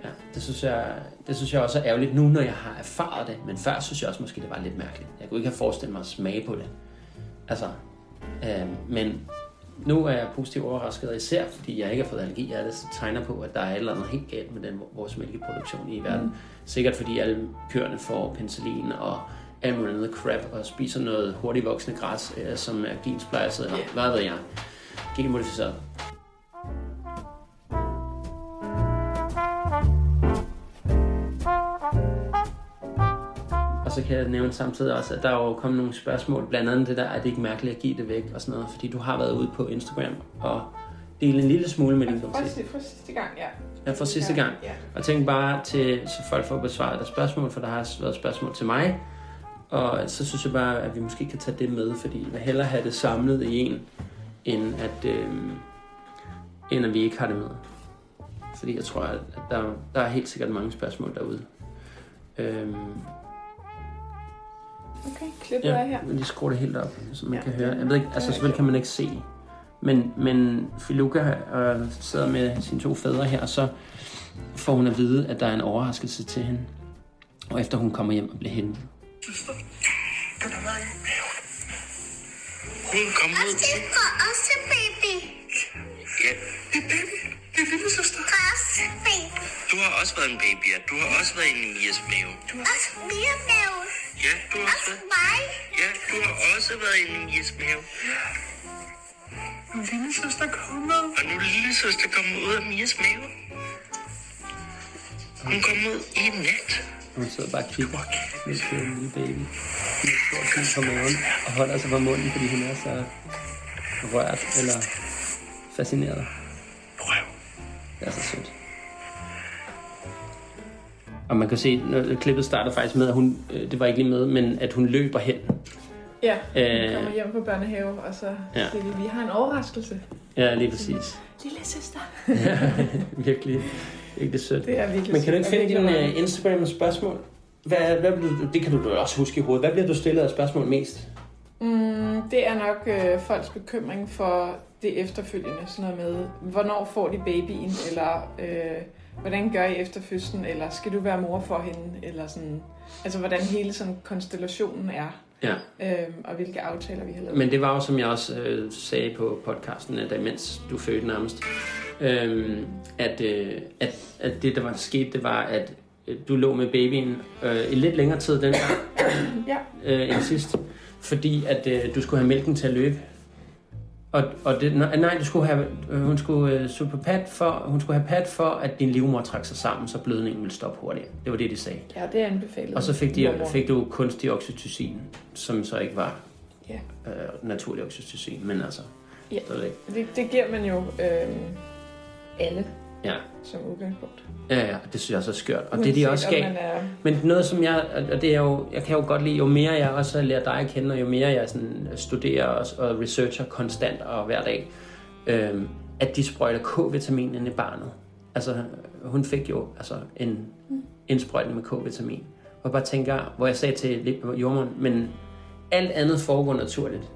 Ja, det synes, jeg, det synes jeg også er ærgerligt nu, når jeg har erfaret det. Men før synes jeg også måske, det var lidt mærkeligt. Jeg kunne ikke have forestillet mig at smage på det. Altså, øh, men nu er jeg positivt overrasket, især fordi jeg ikke har fået allergi af det, så tegner på, at der er et eller andet helt galt med den, vores mælkeproduktion i verden. Mm. Sikkert fordi alle køerne får penicillin og alt muligt andet crap, og spiser noget hurtigt voksende græs, øh, som er gensplejset, eller hvad ved jeg, genmodificeret. Så kan jeg nævne samtidig også, at der er jo kommet nogle spørgsmål, blandt andet det der, er det ikke mærkeligt at give det væk og sådan noget, fordi du har været ude på Instagram og dele en lille smule med din fra, kvalitet. si- fra sidste gang, ja. Ja, for sidste gang. Ja. Og tænk bare til, så folk får besvaret deres spørgsmål, for der har været spørgsmål til mig. Og så synes jeg bare, at vi måske kan tage det med, fordi jeg hellere have det samlet i en, end at, øh, end at vi ikke har det med. Fordi jeg tror, at at der, der er helt sikkert mange spørgsmål derude. Øhm, Okay, klippet er ja, her. men de skruer det helt op, så man Ja, kan høre. Jeg ved ikke, det altså selvfølgelig kan man ikke se. Men, men Filuka øh, sidder med sine to fædre her, og så får hun at vide, at der er en overraskelse til hende. Og efter hun kommer hjem og bliver hentet. Hun kom ud Også til... til også baby. Ja, det er baby. Det er lille søster. Også baby. Du har også været en baby, ja. Du har også været inde i Mias mave. Også mere mave. Ja, du har også Også været... mig. Ja, du har også været inde i Mias mave. Nu er lille søster kommet. Og nu er lille søster kommet ud af Mias mave. Hun kom ud i nat. Hun sidder bare og kigger ned på en lille baby. Et stort smil på maven. Og holder sig på munden, fordi hun er så rørt eller fascineret. Prøv. Det er så sødt. Og man kan se, når klippet starter faktisk med, at hun, øh, det var ikke lige med, men at hun løber hen. Ja, Øh. vi kommer hjem fra børnehave, og så Ja. ja. siger vi, vi har en overraskelse. Ja, lige præcis. Lille søster. <laughs> virkelig, virkelig sødt. Det er virkelig Men kan du ikke finde din uh, Instagram spørgsmål? Hvad, hvad bliver du, det kan du også huske i hovedet. Hvad bliver du stillet af spørgsmål mest? Mm, det er nok øh, folks bekymring for det efterfølgende. Sådan noget med, hvornår får de babyen, eller øh, hvordan gør I efter fødslen, eller skal du være mor for hende, eller sådan. Altså, hvordan hele sådan konstellationen er, Ja, øh, og hvilke aftaler vi har lavet. men det var jo, som jeg også øh, sagde på podcasten, at mens du fødte nærmest, øh, at, øh, at, at det, der var sket, det var, at øh, du lå med babyen øh, i lidt længere tid den gang, Ja, øh, end sidst, fordi at øh, du skulle have mælken til at løbe. Og, og det, nej, du skulle have, øh, hun skulle øh, suge på pad for, hun skulle have pad for, at din livmor trak sig sammen, så blødningen ville stoppe hurtigere. Det var det, de sagde. ja det er anbefalet. Og så fik, de, Mormor. fik du kunstig oxytocin, som så ikke var Ja. øh, naturlig oxytocin, men altså, Ja. Det, det giver man jo øh, alle. Ja. som udgangspunkt. Ja, ja, det synes jeg også er skørt. Og det er de også Uanset, gav. er... Men noget som jeg, og det er jo, jeg kan jo godt lide, jo mere jeg også lærer dig at kende, og jo mere jeg sådan studerer og, og researcher konstant og hver dag, øhm, at de sprøjter K-vitamin ind i barnet. Altså, hun fik jo altså, en indsprøjtning med K-vitamin. Og bare tænker, hvor jeg sagde til jordmoren, men alt andet foregår naturligt.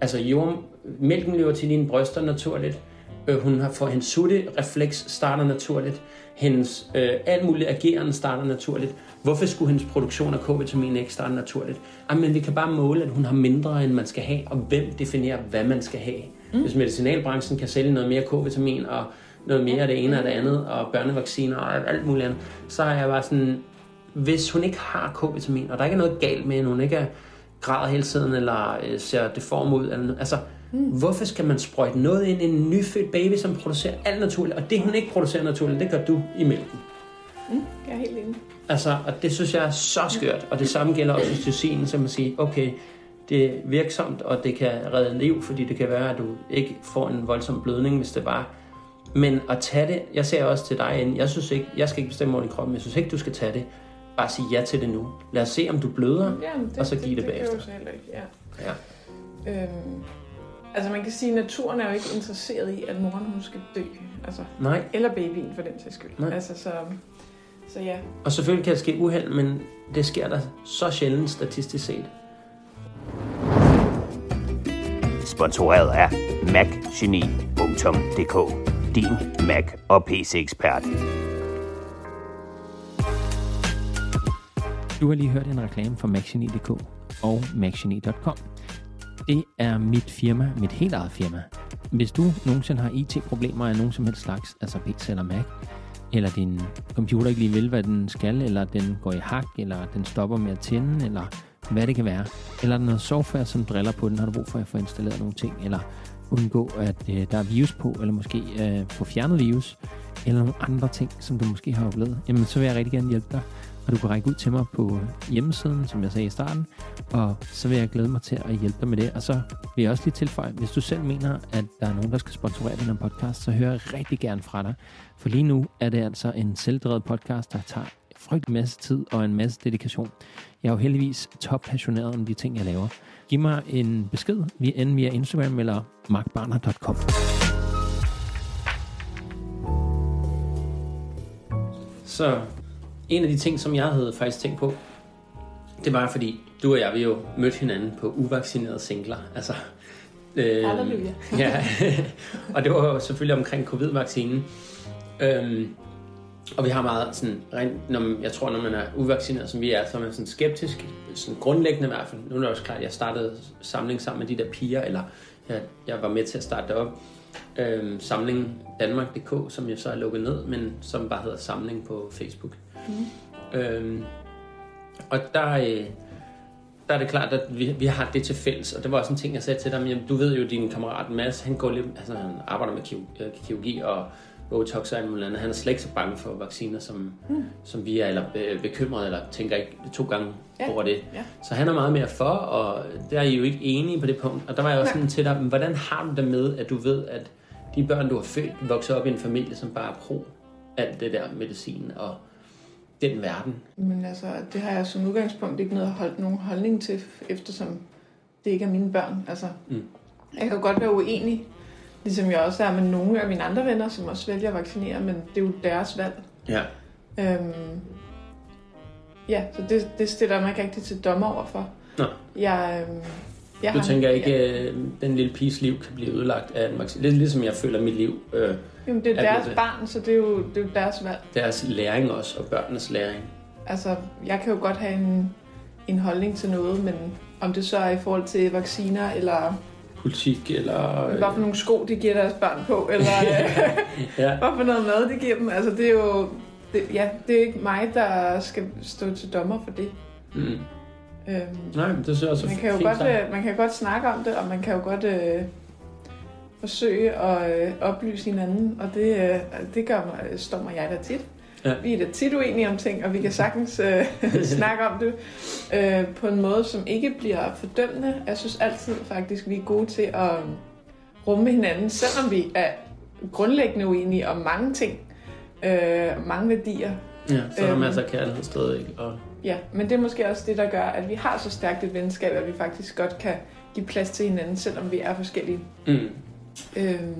Altså, jord, mælken løber til dine bryster naturligt. Øh, hun har fået hendes sutte-refleks starter naturligt. Hendes øh, alt muligt ageren starter naturligt. Hvorfor skulle hendes produktion af K-vitamin ikke starte naturligt? Jamen, vi kan bare måle, at hun har mindre, end man skal have, og hvem definerer, hvad man skal have. Mm. Hvis medicinalbranchen kan sælge noget mere K-vitamin, og noget mere af det ene og det andet, og børnevacciner og alt muligt andet, så er jeg bare sådan, hvis hun ikke har K-vitamin, og der ikke er noget galt med, at hun ikke er græder hele tiden, eller øh, ser deform ud, eller, altså, mm. hvorfor skal man sprøjte noget ind i en nyfødt baby, som producerer alt naturligt, og det hun ikke producerer naturligt, det gør du i mælken. Mm, jeg er helt enig. Altså, og det synes jeg er så skørt, og det samme gælder også oxytocin, så man siger, okay, det er virksomt, og det kan redde liv, fordi det kan være, at du ikke får en voldsom blødning, hvis det var. Men at tage det, jeg ser også til dig ind, jeg synes ikke, jeg skal ikke bestemme over din krop, men jeg synes ikke, du skal tage det. Bare sige ja til det nu. Lad os se, om du bløder, Jamen, det, og så give det, det, det bagefter. kan jeg jo heller ikke, ja. Ja. Øhm, altså man kan sige, at naturen er jo ikke interesseret i, at moren hun skal dø. Altså, Nej, eller babyen for den sags skyld. Nej. Altså, så, så ja. og selvfølgelig kan der ske uheld, men det sker der så sjældent statistisk set. Sponsoreret af macgeni.dk Din Mac og PC-ekspert. Du har lige hørt en reklame fra MacGenie.dk og MacGenie.com. Det er mit firma, mit helt eget firma. Hvis du nogensinde har IT-problemer af nogen som helst slags, altså PC eller Mac, eller din computer ikke lige vil, hvad den skal, eller den går i hak, eller den stopper med at tænde, eller hvad det kan være, eller der er noget software, som driller på den, har du brug for at få installeret nogle ting, eller undgå, at øh, der er virus på, eller måske øh, få fjernet virus, eller nogle andre ting, som du måske har oplevet, jamen så vil jeg rigtig gerne hjælpe dig. Og du kan række ud til mig på hjemmesiden, som jeg sagde i starten, og så vil jeg glæde mig til at hjælpe dig med det. Og så vil jeg også lige tilføje, hvis du selv mener, at der er nogen, der skal sponsorere den her podcast, så hører jeg rigtig gerne fra dig. For lige nu er det altså en selvdrevet podcast, der tager frygtelig masse tid og en masse dedikation. Jeg er jo heldigvis toppassioneret om de ting, jeg laver. Giv mig en besked via, enten via Instagram eller markbarner.com. Så en af de ting, som jeg havde faktisk tænkt på, det var fordi, du og jeg, vi jo mødte hinanden på uvaccinerede singler. Altså, øh, Halleluja. <laughs> ja, og det var jo selvfølgelig omkring covid-vaccinen. Øhm, og vi har meget sådan, rent, når man, jeg tror, når man er uvaccineret, som vi er, så er man sådan skeptisk, sådan grundlæggende i hvert fald. Nu er det også klart, at jeg startede samling sammen med de der piger, eller jeg, jeg var med til at starte det op. Øhm, samling Danmark.dk, som jeg så er lukket ned, men som bare hedder Samling på Facebook. Mm. Øhm, og der, øh, der er det klart, at vi, vi har det til fælles, og det var også en ting, jeg sagde til dig, men jamen, du ved jo, din kammerat Mads, han, går lidt, altså, han arbejder med kirurgi, øh, og Botox og alt muligt andet. Han er slet ikke så bange for vacciner, som, mm. som vi er, eller be- bekymret, eller tænker ikke to gange Ja. over det. Ja. Så han er meget mere for, og der er I jo ikke enige på det punkt. Og der var jeg også Nej. sådan til dig, men hvordan har du det med, at du ved, at de børn, du har født, vokser op i en familie, som bare er pro alt det der medicin og den verden? Men altså, det har jeg som udgangspunkt ikke noget at holde nogen holdning til, eftersom det ikke er mine børn. Altså, Mm. jeg kan jo godt være uenig, ligesom jeg også er med nogle af mine andre venner, som også vælger at vaccinere, men det er jo deres valg. Ja. Øhm, ja, så det, det stiller jeg mig ikke rigtig til dommer over for. Nå. Jeg, øhm, jeg har- tænker ikke, Ja, at den lille piges liv kan blive ødelagt af en vaccine? Lidt ligesom jeg føler mit liv. Øh, jamen, det er er deres det- barn, så det er, jo, det er jo deres valg. deres læring også, og børnenes læring. Altså, jeg kan jo godt have en, en holdning til noget, men om det så er i forhold til vacciner, eller Politik eller... hvad for nogle sko, de giver deres børn på, eller <laughs> <laughs> ja. hvad for noget mad, de giver dem. Altså, det er jo... Det, ja, det er ikke mig, der skal stå til dommer for det. Mm. Øhm, Nej, det synes jeg også er man, kan jo godt, øh, man kan godt snakke om det, og man kan jo godt øh, forsøge at øh, oplyse hinanden, og det, øh, det gør mig, står mig jeg da tit. Ja. Vi er da tit uenige om ting, og vi kan sagtens øh, <laughs> snakke om det øh, på en måde, som ikke bliver fordømmende. Jeg synes altid faktisk, vi er gode til at rumme hinanden, selvom vi er grundlæggende uenige om mange ting. øh, mange værdier. Ja, så er der Øhm. masser af kærlighed stadig. Og, Ja, men det er måske også det, der gør, at vi har så stærkt et venskab, at vi faktisk godt kan give plads til hinanden, selvom vi er forskellige. mm, Øhm,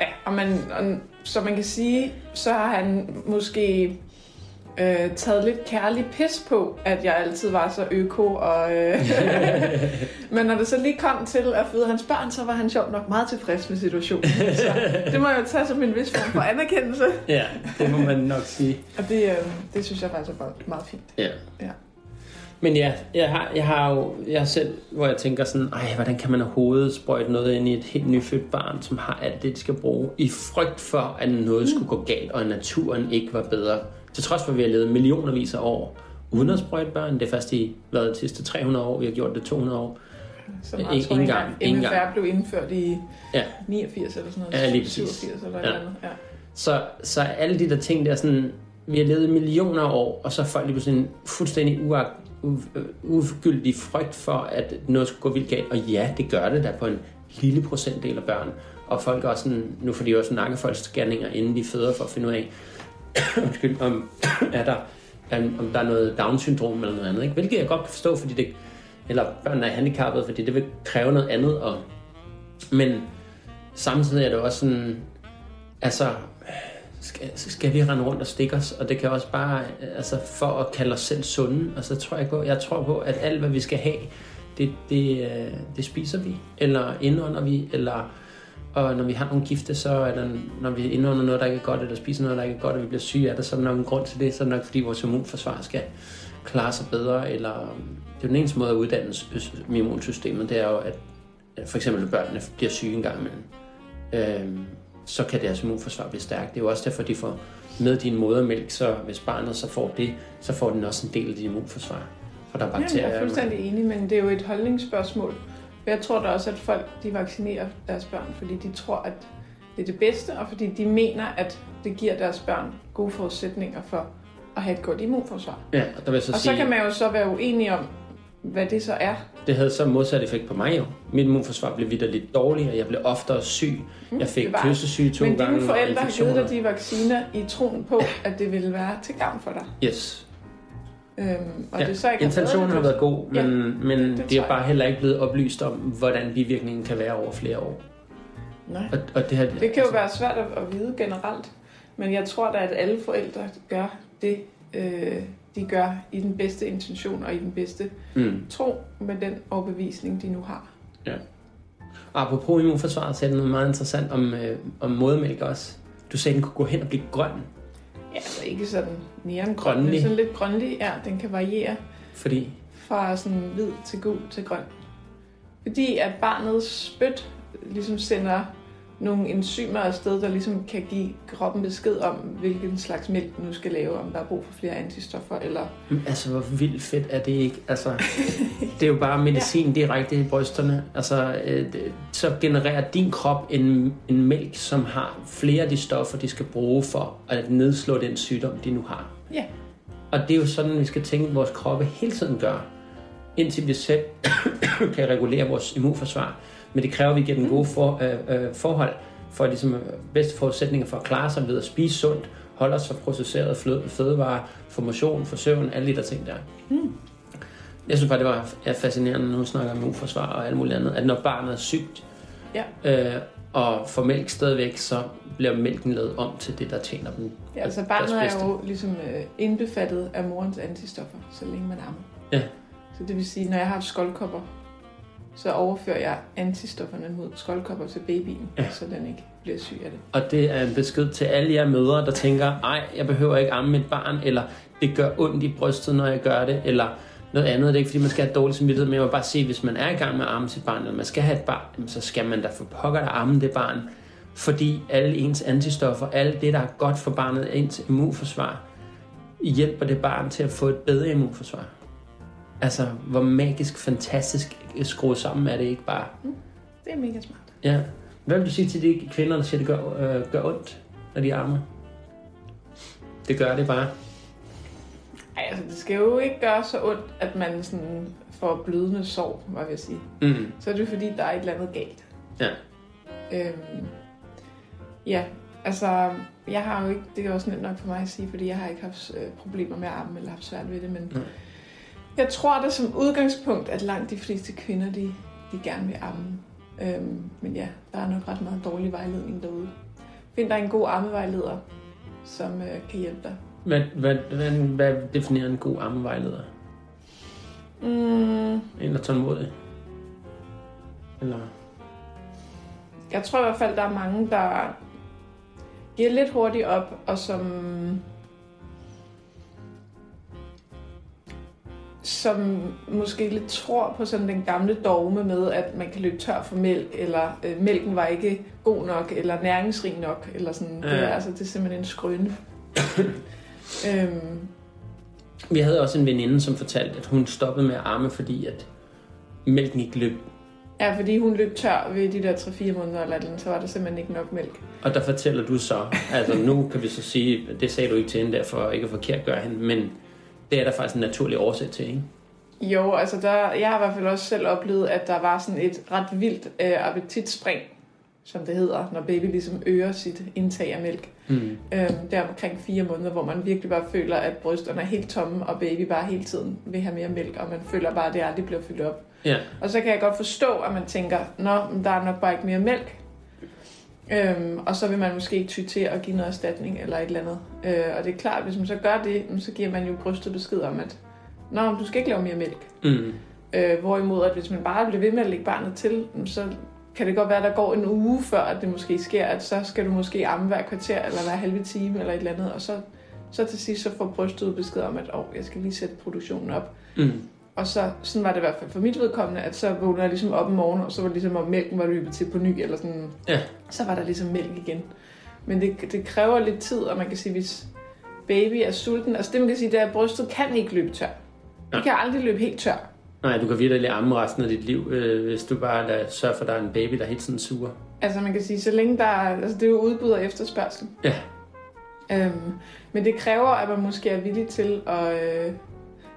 ja, og man, og, så man kan sige, så har han måske øh, taget lidt kærlig pis på, at jeg altid var så øko. Og, øh, <laughs> men når det så lige kom til at føde hans børn, så var han sjovt nok meget tilfreds med situationen. Så det må jeg jo tage som en vis form for anerkendelse. ja, det må man nok sige. Og det, øh, det synes jeg faktisk er meget, meget fint. Ja. Ja. Men ja, jeg har, jeg har jo jeg selv, hvor jeg tænker sådan, ej, hvordan kan man overhovedet sprøjte noget ind i et helt nyfødt barn, som har alt det, de skal bruge, i frygt for, at noget skulle gå galt, og at naturen ikke var bedre. Til trods for, at vi har levet millionervis af år uden at sprøjte børn. Det er først i hvad, de sidste 300 år, vi har gjort det 200 år. Så Ikke meget, tror jeg, engang. MFR blev indført i Ja. 89 eller sådan noget. Ja, lige præcis. 87 eller Ja. eller andet. Ja. Så, så alle de der ting der sådan, vi har levet millioner af år, og så er folk lige pludselig en fuldstændig uag, u, øh, ugyldig frygt for, at noget skulle gå vildt galt. Og ja, det gør det da på en lille procentdel af børn. Og folk er også sådan, nu får de også nakkefoldsscanninger, inden de føder for at finde ud af, undskyld, om, <coughs> er der, om om der er noget Down-syndrom eller noget andet. Ikke? Hvilket jeg godt kan forstå, fordi det, eller børn er handicappede, fordi det vil kræve noget andet. Og, men samtidig er det også sådan, altså, skal, skal vi rende rundt og stikke os, og det kan også bare, altså for at kalde os selv sunde, og så tror jeg på, jeg tror på, at alt hvad vi skal have, det, det, øh, det spiser vi, eller indånder vi, eller og når vi har nogle gifte, så er der, når vi indånder noget, der ikke er godt, eller spiser noget, der ikke er godt, og vi bliver syge af det, så er der nok en grund til det, så er det nok fordi vores immunforsvar skal klare sig bedre, eller det er den eneste måde at uddanne immunsystemet, det er jo, at at for eksempel børnene bliver syge en gang imellem. Øhm, så kan deres immunforsvar blive stærkt. Det er jo også derfor, de får med din modermælk, så hvis barnet så får det, så får den også en del af dit immunforsvar. For der er bakterier. jeg er fuldstændig enig, men det er jo et holdningsspørgsmål. Jeg tror da også, at folk de vaccinerer deres børn, fordi de tror, at det er det bedste, og fordi de mener, at det giver deres børn gode forudsætninger for at have et godt immunforsvar. Ja, og der vil så Og så sige, kan man jo så være uenig om, hvad det så er. det havde så modsat effekt på mig jo. Mit immunforsvar blev videre lidt dårligere, jeg blev oftere syg. Jeg fik kyssesyge to Men gange. dine og forældre har givet dig de vacciner i troen på, at det ville være til gavn for dig. Yes. Øhm, og Ja, det så ikke Intentionen har været god, men, Ja, men det- det har bare heller ikke blevet oplyst om, hvordan bivirkningen kan være over flere år. Nej. Og, og det, her, Det kan jo være svært at, at vide generelt, men jeg tror da, at alle forældre gør det, øh, de gør i den bedste intention og i den bedste Mm. tro med den overbevisning, de nu har. Apropos immunforsvaret, så er det noget meget interessant om, øh, om modermælk også. Du sagde, at den kunne gå hen og blive grøn, Ja, altså ikke sådan neongrøn, Grønlig. men sådan lidt grønlig. Ja, den kan variere fordi... fra sådan hvid til gul til grøn. Fordi at barnets spyt ligesom sender nogle enzymer afsted, der ligesom kan give kroppen besked om, hvilken slags mælk den nu skal lave, om der er brug for flere antistoffer, eller Altså, hvor vildt fedt er det ikke? Altså, <laughs> det er jo bare medicin ja. direkte i brysterne. Altså, øh, så genererer din krop en, en mælk, som har flere af de stoffer, de skal bruge for at nedslå den sygdom, de nu har. Ja. Og det er jo sådan, vi skal tænke, at vores kroppe hele tiden gør, indtil vi selv <coughs> kan regulere vores immunforsvar. Men det kræver, at vi giver den gode for, øh, øh, forhold for ligesom, øh, bedste forudsætninger for at klare sig ved at spise sundt, holde os for processeret fløde- fødevarer, for motion, for søvn, alle de der ting der. Mm. Jeg synes bare, det var er fascinerende, når du snakker om immunforsvar og alt muligt andet, at når barnet er sygt, Ja. øh, og får mælk stadigvæk, så bliver mælken lavet om til det, der tjener dem. Ja, altså barnet er jo ligesom øh, indbefattet af morens antistoffer, så længe man ammer. Ja. Så det vil sige, når jeg har haft skoldkopper, så overfører jeg antistofferne mod skoldkopper til babyen, Ja. så den ikke bliver syg af det. Og det er en besked til alle jer mødre, der tænker, ej, jeg behøver ikke amme mit barn, eller det gør ondt i brystet, når jeg gør det, eller noget andet. Det er ikke, fordi man skal have dårlig samvittighed, men jeg vil bare sige, hvis man er i gang med at amme sit barn, eller man skal have et barn, så skal man da for pokker der amme det barn. Fordi alle ens antistoffer, alt det, der er godt for barnet, ens immunforsvar, hjælper det barn til at få et bedre immunforsvar. Altså, hvor magisk, fantastisk skruet sammen er det ikke bare. Det er mega smart. Ja. Hvad vil du sige til de kvinder, der siger, at det gør, øh, gør ondt, når de armer? Det gør det bare. Ej, altså det skal jo ikke gøre så ondt, at man sådan får blødende sår, hvad vil jeg sige. Mm. Så er det fordi, der er et eller andet galt. Ja. Øhm, ja, Altså, jeg har jo ikke, det er også nemt nok for mig at sige, fordi jeg har ikke haft øh, problemer med armen eller haft svært ved det, men Nej. Jeg tror det som udgangspunkt, at langt de fleste kvinder, de, de gerne vil amme. Øhm, men ja, der er nok ret meget dårlig vejledning derude. Find dig en god ammevejleder, som øh, kan hjælpe dig. Hvad, hvad, hvad, hvad definerer en god ammevejleder? Mm, En, der er tålmodig? Eller... jeg tror i hvert fald, der er mange, der giver lidt hurtigt op, og som som måske lidt tror på sådan den gamle dogme med, at man kan løbe tør for mælk, eller øh, mælken var ikke god nok, eller næringsrig nok, eller sådan. Det, er, Ja. altså, det er simpelthen en skrøne. <coughs> øhm, Vi havde også en veninde, som fortalte, at hun stoppede med at amme, fordi at mælken ikke løb. ja, fordi hun løb tør ved de der 3-4 måneder, eller et eller andet, så var der simpelthen ikke nok mælk. Og der fortæller du så, altså nu kan vi så sige, det sagde du ikke til hende der, for ikke at forkert gøre hende, men det er der faktisk en naturlig årsag til, ikke? Jo, altså der, jeg har i hvert fald også selv oplevet, at der var sådan et ret vildt øh, appetitspring, som det hedder, når baby ligesom øger sit indtag af mælk. Mm. Øh, der omkring fire måneder, hvor man virkelig bare føler, at brysterne er helt tomme, og baby bare hele tiden vil have mere mælk, og man føler bare, at det aldrig bliver fyldt op. Ja. Og så kan jeg godt forstå, at man tænker, nå, men der er nok bare ikke mere mælk. Øhm, og så vil man måske ty til at give noget erstatning eller et eller andet. Øh, og det er klart, at hvis man så gør det, så giver man jo brystet besked om, at nå, du skal ikke lave mere mælk. Mm. Øh, hvorimod, at hvis man bare bliver ved med at lægge barnet til, så kan det godt være, at der går en uge før, at det måske sker, at så skal du måske amme hver kvarter, eller hver halve time, eller et eller andet, og så, så til sidst så får brystet besked om, at oh, jeg skal lige sætte produktionen op. Mm. Og så, sådan var det i hvert fald for mit vedkommende, at så vågner jeg ligesom op om morgenen, og så var det ligesom, om mælken var løbet til på ny, eller sådan. Ja. Så var der ligesom mælk igen. Men det, det kræver lidt tid, og man kan sige, hvis baby er sulten, altså det man kan sige, det er, at brystet kan ikke løbe tør. Det Ja. kan aldrig løbe helt tør. Nej, du kan virkelig amme resten af dit liv, øh, hvis du bare lader, sørger for, at der er en baby, der er helt sådan sur. Altså man kan sige, så længe der er, altså det er jo udbud og efterspørgsel. Ja. Øhm, men det kræver, at man måske er villig til at øh,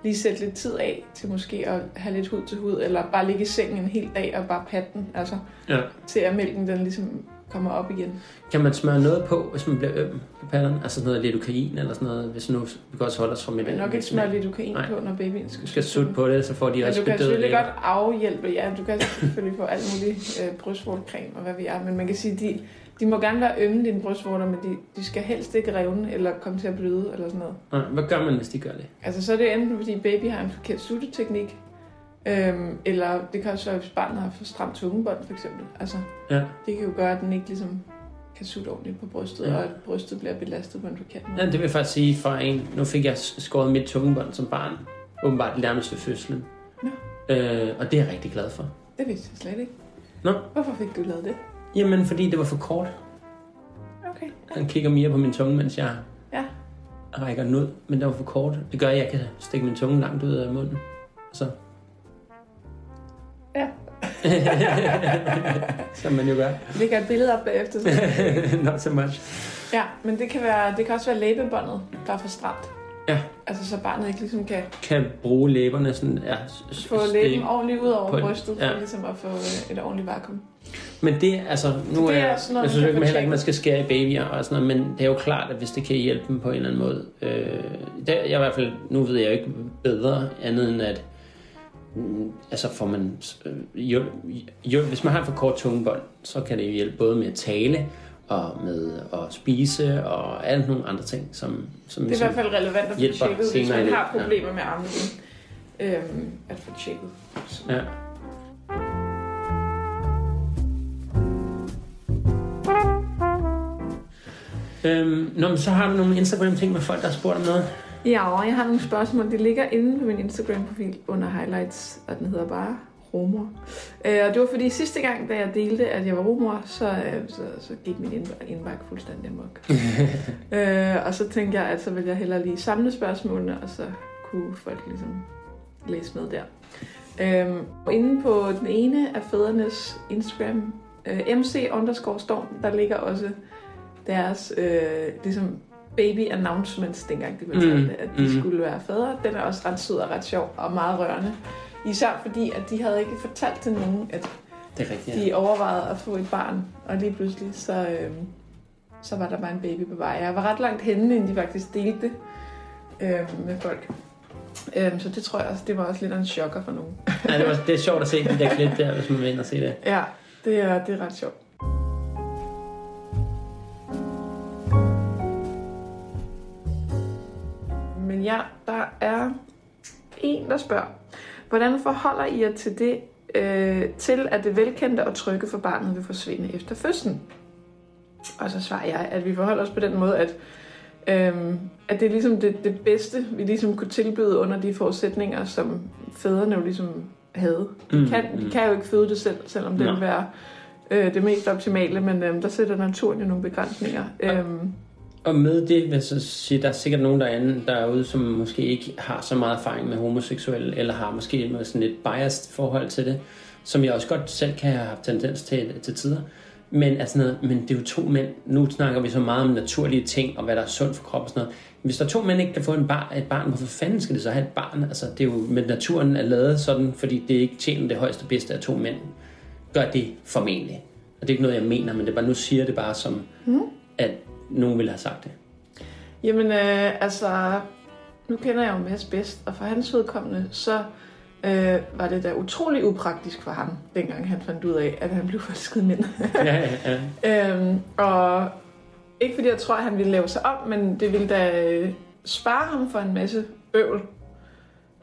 lige sætte lidt tid af til måske at have lidt hud til hud, eller bare ligge i sengen en hel dag og bare patte den, altså Ja. til at mælken den ligesom kommer op igen. Kan man smøre noget på, hvis man bliver øm på patterne? Altså sådan noget lidokain eller sådan noget, hvis nu vi kan også holde os fra med Men nok ikke smøre lidokain Nej. på, når babyen skal Du skal sutte på det, så får de Men også du kan bedøvet selvfølgelig godt afhjælpe, ja, du kan selvfølgelig få alt muligt øh, brystvortecreme og hvad vi er, men man kan sige, de, de må gerne være ømme, dine brystvorter, men de, de skal helst ikke revne eller komme til at bløde eller sådan noget. Nej, hvad gør man, hvis de gør det? Altså så er det enten fordi baby har en forkert sutteteknik, øhm, eller det kan også være, hvis barnet har for stramt tungebånd for eksempel. Altså, Ja. det kan jo gøre, at den ikke ligesom kan sutte ordentligt på brystet, Ja. ja. og at brystet bliver belastet på en forkert måde. Ja, det vil jeg faktisk sige fra en... Nu fik jeg skåret mit tungebånd som barn. Åbenbart nærmest ved fødslen. Øh, og det er jeg rigtig glad for. Det vidste jeg slet ikke. Nå. Hvorfor fik du lavet det? Jamen, fordi det var for kort. Okay. Han kigger mere på min tunge, mens jeg Ja. rækker den ud. Men det var for kort. Det gør, at jeg kan stikke min tunge langt ud af munden. Så. Ja. <laughs> Som man jo gør. Jeg lægger et billede op bagefter. Så. <laughs> Not so much. ja, men det kan, være, det kan også være læbebåndet, der er for stramt. Ja. Altså så barnet ikke ligesom kan Kan bruge læberne sådan... Ja, få læben ordentligt ud over brystet, for ja. ligesom at få øh, et ordentligt vakuum. Men det, altså, nu Det er, er sådan noget, jeg synes ikke, man heller ikke, man skal skære i babyer og sådan noget, men det er jo klart, at hvis det kan hjælpe dem på en eller anden måde. Øh, det, jeg i hvert fald, nu ved jeg jo ikke bedre, andet end at mm, altså får man øh, hjælp, hjælp, hvis man har for kort tungebånd, så kan det jo hjælpe både med at tale og med at spise og alle nogle andre ting, som, som Det er i hvert fald relevant at få tjekket, hvis man har ja. problemer med amningen. Øhm, at få tjekket. Så. Ja. Øhm, nå, men så har du nogle Instagram-ting med folk, der har spurgt om noget. Ja, og jeg har nogle spørgsmål. Det ligger inde på min Instagram-profil under highlights, og den hedder bare rumor. Øh, og det var fordi sidste gang, da jeg delte, at jeg var rumor, så, øh, så, så gik min indb- indbakke fuldstændig amok. <laughs> øh, og så tænkte jeg, at så ville jeg hellere lige samle spørgsmålene, og så kunne folk ligesom læse med der. Øhm, og inde på den ene af fædrenes Instagram, øh, MC underscore storm, der ligger også deres øh, ligesom baby announcements, dengang de fortalte, Mm, at de mm. skulle være fædre. Den er også ret sød og ret sjov og meget rørende. Især fordi, at de havde ikke fortalt til nogen, at Det er rigtigt, de overvejede at få et barn, og lige pludselig så, øh, så var der bare en baby på vej. Jeg var ret langt henne, inden de faktisk delte det øh, med folk. Øh, så det tror jeg også, det var også lidt af en chokker for nogen. <laughs> Ja, det, var, det er sjovt at se de der klip der, hvis man vil ind og se det. Ja, det er, det er ret sjovt. Men ja, der er en, der spørger, hvordan forholder I jer til det, øh, til at det velkendte og trygge for barnet vil forsvinde efter fødslen? Og så svarer jeg, at vi forholder os på den måde, at, øhm, at det er ligesom det, det bedste, vi ligesom kunne tilbyde under de forudsætninger, som fædrene jo ligesom havde. De, Mm, kan, de kan jo ikke føde det selv, selvom det Nå. vil være øh, det mest optimale, men øhm, der sætter naturen jo nogle begrænsninger. Øhm, Og med det vil jeg så sige, der er sikkert nogen derinde derude, som måske ikke har så meget erfaring med homoseksuelle, eller har måske med sådan et biased forhold til det, som jeg også godt selv kan have haft tendens til til tider. Men, altså noget, men det er jo to mænd. Nu snakker vi så meget om naturlige ting, og hvad der er sundt for kroppen og sådan noget. Hvis der er to mænd ikke kan få en bar, et barn, hvorfor fanden skal det så have et barn? Altså, det er jo med naturen er lavet sådan, fordi det ikke tjener det højeste bedste af to mænd. Gør det formentlig. Og det er ikke noget, jeg mener, men det er bare, nu siger det bare som, mm. at nogen ville have sagt det. Jamen, øh, altså, nu kender jeg jo Mads bedst, og for hans vedkommende, så øh, var det da utrolig upraktisk for ham, dengang han fandt ud af, at han blev <laughs> forelsket i mænd. ja, ja, ja. <laughs> øhm, og ikke fordi jeg tror, at han ville lave sig om, men det ville da øh, spare ham for en masse bøvl.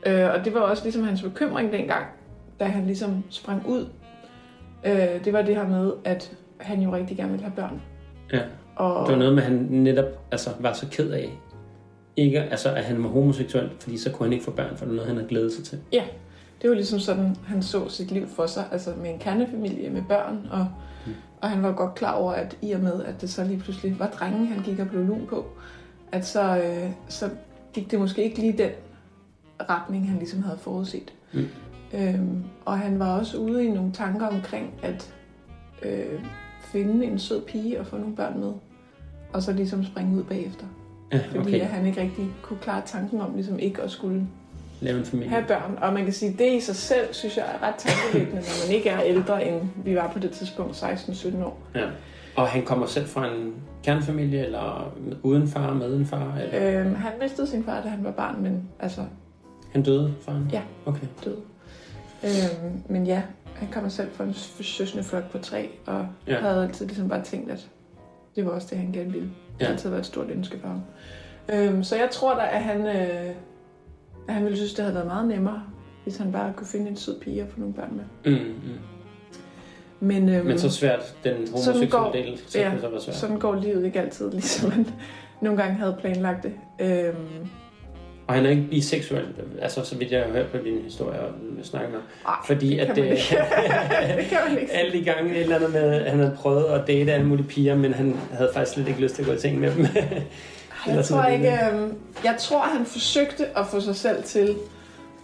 Øh, og det var også ligesom hans bekymring dengang, da han ligesom sprang ud. Øh, det var det her med, at han jo rigtig gerne ville have børn. ja. Og, Det var noget med, at han netop altså, var så ked af, ikke, altså, at han var homoseksuel, fordi så kunne han ikke få børn, for det er noget, han havde glædet sig til. Ja, det var ligesom sådan, han så sit liv for sig, altså med en kernefamilie med børn, og, mm. og han var godt klar over, at i og med, at det så lige pludselig var drenge, han gik og blev lun på, at så, øh, så gik det måske ikke lige den retning, han ligesom havde forudset. Mm. Øhm, og han var også ude i nogle tanker omkring at øh, finde en sød pige og få nogle børn med, og så ligesom springe ud bagefter. Ja, Fordi okay. at han ikke rigtig kunne klare tanken om ligesom ikke at skulle Lave en familie. have børn. Og man kan sige, at det i sig selv, synes jeg, er ret tankevækkende, når man ikke er ældre, end vi var på det tidspunkt, 16-17 år. Ja. Og han kommer selv fra en kernfamilie, eller uden far, med en far, eller Øhm, han mistede sin far, da han var barn, men altså han døde, faren? Ja. Okay. død. Øhm, men ja, han kommer selv fra en søsende flok på tre, og ja. havde altid ligesom bare tænkt, at det var også det, han gerne ville. Det Ja. har altid været et stort ønske for ham. Øhm, så jeg tror da, at han, øh, at han ville synes, det havde været meget nemmere, hvis han bare kunne finde en sød pige og få nogle børn med. Mm, mm. Men, øhm, Men så svært, den homoseksuelle går- del, så ja, så være svært. Sådan går livet ikke altid, <laughs> ligesom man nogle gange havde planlagt det. Øhm, Og han er ikke biseksuel, altså så vidt jeg har hørt på din historie og snakke med. ej, Fordi det at det, <laughs> det kan man ikke. alle de gange et eller andet med, at han havde prøvet at date alle mulige piger, men han havde faktisk slet ikke lyst til at gå i ting med dem. <laughs> Jeg tror ikke, øhm, jeg tror, han forsøgte at få sig selv til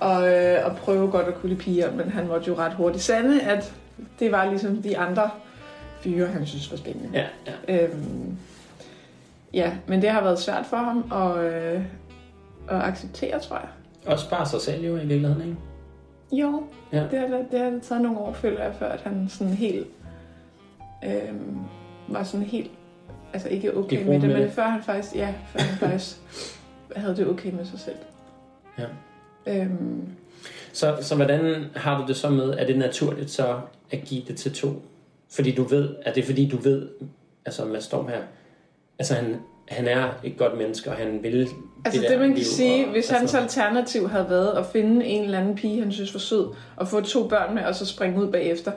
at, øh, at prøve godt at kunne lide piger, men han måtte jo ret hurtigt sande, at det var ligesom de andre fyre, han synes var spændende. ja, ja. Øhm, ja, men det har været svært for ham øh, at acceptere, tror jeg. Også bare sig selv jo i virkeligheden, ikke? Jo, Ja. det, har, det har taget nogle år, føler jeg, før at han sådan helt øhm, var sådan helt, altså ikke okay med det, med men det. før han faktisk, ja, før han faktisk <laughs> havde det okay med sig selv. Ja. Øhm, Så, så hvordan har du det så med, er det naturligt så at give det til to? Fordi du ved, at det er fordi du ved, altså Mads Storm her, altså han, han er et godt menneske, og han vil altså det, det, man kan liv, sige, og, hvis hans altså, alternativ havde været at finde en eller anden pige, han synes var sød, og få to børn med, og så springe ud bagefter,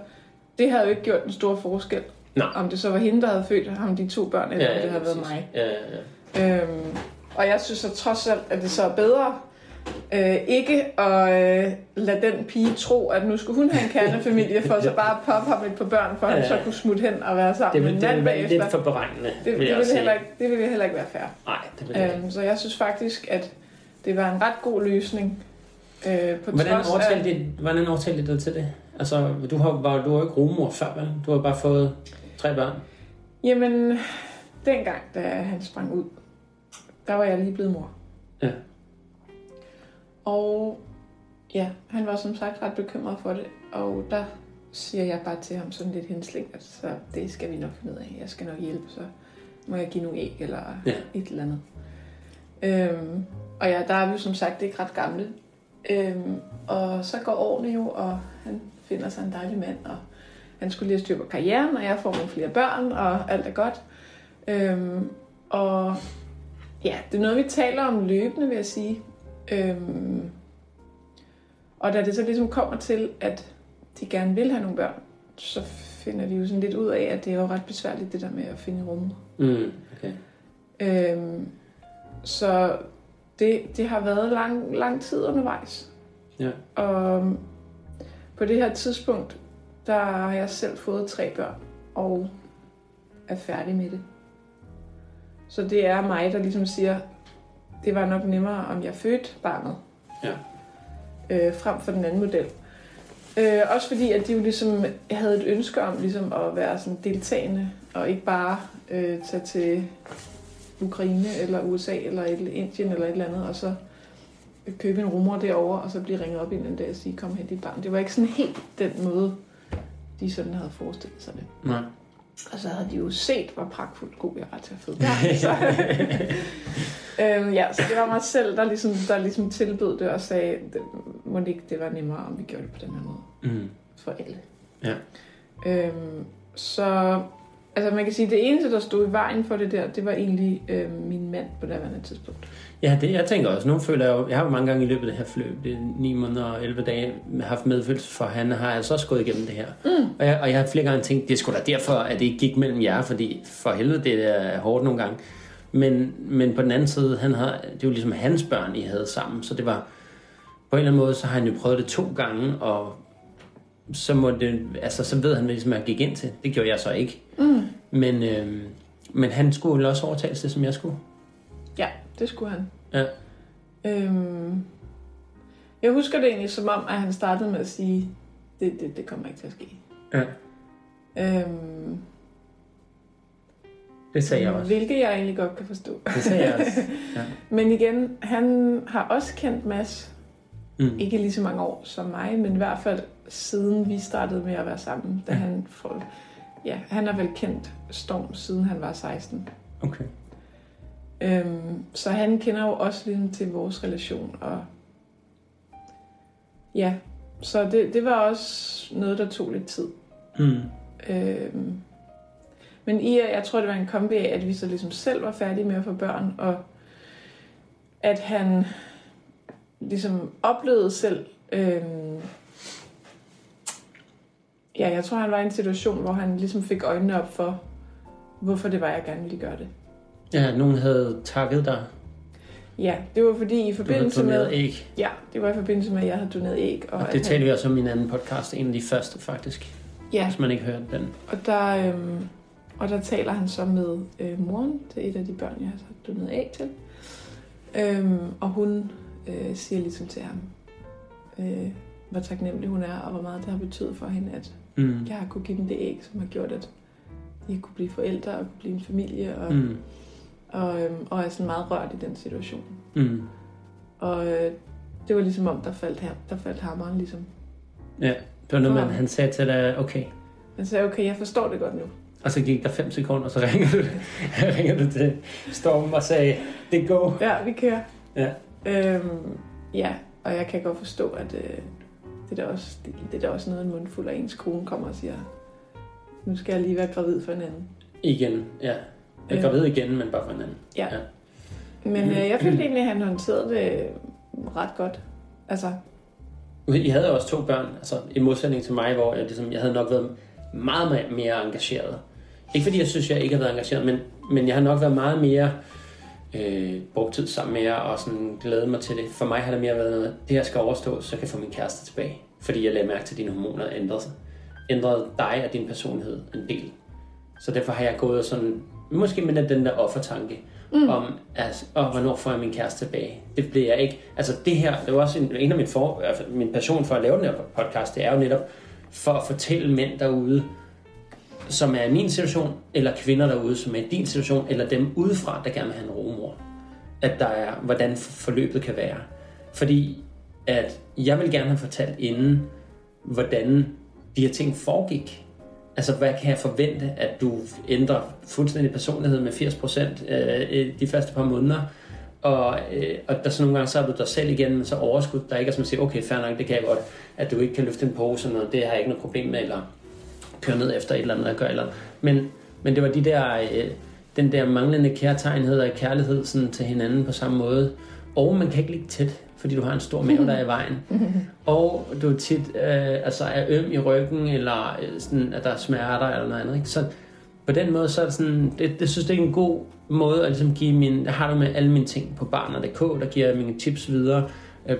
det havde jo ikke gjort en stor forskel. Nej. Om det så var hende, der havde født ham de to børn, eller ja, om det ja, havde været præcis. mig. Ja, ja, ja. Øhm, og jeg synes så trods alt, at det så er bedre øh, ikke at øh, lade den pige tro, at nu skulle hun have en kernefamilie, for <laughs> så bare at poppe ham et par børn, for at han Ja. så kunne smutte hen og være sammen Det med vil, en det mand vil være lidt for beregnende, det, det, vil jeg vil sige. heller ikke, det ville heller ikke være fair. Nej, det vil jeg ikke. Øhm, så jeg synes faktisk, at det var en ret god løsning. Øh, på Hvordan overtalte, af, de, hvordan overtalte de dig til det? Altså, du har, var, du har jo ikke rumor før, vel? Du har bare fået tre børn. Jamen, dengang, da han sprang ud, der var jeg lige blevet mor. Ja. Og ja, han var som sagt ret bekymret for det, og der siger jeg bare til ham sådan lidt hensling, at så det skal vi nok finde ud af. Jeg skal nok hjælpe, så må jeg give nogle æg, eller Ja. et eller andet. Øhm, og ja, der er vi jo som sagt ikke ret gamle. Øhm, og så går årene jo, og han finder sig en dejlig mand, og han skulle lige have styr på karrieren, og jeg får nogle flere børn, og alt er godt. Øhm, og ja, det er noget, vi taler om løbende, vil jeg sige. Øhm, og da det så ligesom kommer til, at de gerne vil have nogle børn, så finder vi jo sådan lidt ud af, at det er jo ret besværligt, det der med at finde rummet. Mm, okay. Øhm, så det, det har været lang, lang tid undervejs. Ja. Og på det her tidspunkt, der har jeg selv fået tre børn, og er færdig med det. Så det er mig, der ligesom siger, det var nok nemmere, om jeg fødte barnet. Ja. Øh, frem for den anden model. Øh, også fordi, at de jo ligesom havde et ønske om ligesom at være sådan deltagende, og ikke bare øh, tage til Ukraine eller USA eller et, Indien eller et eller andet, og så købe en rumor derovre, og så blive ringet op en anden dag og sige, kom hen dit barn. Det var ikke sådan helt den måde, de sådan havde forestillet sig det. Nej. Og så havde de jo set, hvor pragtfuldt god jeg var til at føde <laughs> børn. Så, <laughs> øhm, ja, så det var mig selv, der ligesom, der ligesom tilbød det og sagde, det, må det ikke det var nemmere, om vi gjorde det på den her måde Mm. for alle. Ja. Øhm, så altså man kan sige, at det eneste, der stod i vejen for det der, det var egentlig øh, min mand på det daværende tidspunkt. Ja, det jeg tænker også. Nu føler jeg jo, jeg har jo mange gange i løbet af det her forløb, det er 9 måneder og 11 dage, haft medfølelse for, han har altså også gået igennem det her. Mm. Og, jeg, og jeg har flere gange tænkt, det sgu da derfor, at det ikke gik mellem jer, fordi for helvede, det er hårdt nogle gange. Men, men på den anden side, han har, det er jo ligesom hans børn, I havde sammen, så det var, på en eller anden måde, så har han jo prøvet det to gange, og så, må det, altså, så ved han, hvad ligesom, jeg gik ind til. Det gjorde jeg så ikke. Mm. Men, øh, men han skulle jo også overtales det, som jeg skulle. Ja, det skulle han. Ja. Øhm, jeg husker det egentlig som om, at han startede med at sige, det, det, det kommer ikke til at ske. Ja. Øhm, Det sagde jeg også. Hvilket jeg egentlig godt kan forstå. Det sagde jeg også. <laughs> Ja. Men igen, han har også kendt Mads, Mm. ikke lige så mange år som mig, men i hvert fald siden vi startede med at være sammen. Da Ja. han, får, ja, han har vel kendt Storm, siden han var 16. Okay. Øhm, så han kender jo også lidt til vores relation. Og ja, så det, det var også noget, der tog lidt tid. Mm. Øhm, men i, jeg tror, det var en kombi af, at vi så ligesom selv var færdige med at få børn, og at han ligesom oplevede selv, øhm, ja, jeg tror, han var i en situation, hvor han ligesom fik øjnene op for, hvorfor det var, jeg gerne ville gøre det. Ja, nogen havde takket dig. Ja, det var fordi i Du havde forbindelse med... æg. Ja, det var i forbindelse med, at jeg havde doneret æg. Og, Og det han- talte vi også om i en anden podcast, en af de første faktisk, Ja, hvis man ikke hørte den. og der, øhm, og der taler han så med øh, moren til et af de børn, jeg har så doneret æg til. Øhm, og hun øh, siger ligesom til ham, øh, hvor taknemmelig hun er, og hvor meget det har betydet for hende, at Mm. jeg har kunne give dem det æg, som har gjort, at de kunne blive forældre og kunne blive en familie, og, Mm. og, øhm, og er sådan meget rørt i den situation. Mm. Og øh, det var ligesom om, der faldt, her, der faldt hammeren ligesom. Ja, det var noget, man, han sagde til dig, okay. Han sagde, okay, jeg forstår det godt nu. Og så gik der fem sekunder, og så ringer du, <laughs> ringer du til Storm og sagde, det går. Ja, vi kører. Ja. Øhm, ja, og jeg kan godt forstå, at øh, det, er da også, det, det er da også noget, en mundfuld af ens kone kommer og siger, nu skal jeg lige være gravid for en anden. Igen, ja. Jeg er gravid igen, men bare for en anden. Ja. Ja. Men øh, jeg <clears throat> følte egentlig, at han håndterede det ret godt. Altså, I havde også to børn, altså i modsætning til mig, hvor jeg, ligesom, jeg havde nok været meget mere engageret. Ikke fordi jeg synes, jeg ikke har været engageret, men, men jeg har nok været meget mere øh, brugt tid sammen med jer og sådan glædet mig til det. For mig har det mere været noget, det her skal overstå, så jeg kan få min kæreste tilbage. Fordi jeg lagde mærke til, at dine hormoner ændrede sig. Ændrede dig og din personlighed en del. Så derfor har jeg gået sådan, måske med den der offertanke, mm. om, at, og hvornår får jeg min kæreste tilbage. Det bliver jeg ikke. Altså det her, det var også en, en af min, for, altså, min passion for at lave den her podcast, det er jo netop for at fortælle mænd derude, som er i min situation, eller kvinder derude, som er i din situation, eller dem udefra, der gerne vil have en rumor, at der er, hvordan forløbet kan være. Fordi at jeg vil gerne have fortalt inden, hvordan de her ting foregik. Altså, hvad kan jeg forvente, at du ændrer fuldstændig personlighed med 80% øh, de første par måneder? Og, øh, og der så nogle gange, så er du dig selv igen, men så overskud, der ikke er som at sige, okay, fair nok, det kan jeg godt, at du ikke kan løfte en pose, og noget, det har jeg ikke noget problem med, eller køre ned efter et eller andet, og gøre et eller andet. Men, men det var de der, øh, den der manglende kærtegnhed og kærlighed sådan, til hinanden på samme måde. Og man kan ikke ligge tæt, fordi du har en stor mave, der er i vejen. <laughs> Og du er tit øh, altså er øm i ryggen, eller øh, sådan, at der er smerter eller noget andet. Ikke? Så på den måde, så er det sådan, det, det synes det er en god måde at ligesom give min, jeg har det med alle mine ting på barner.dk, der giver mine tips videre,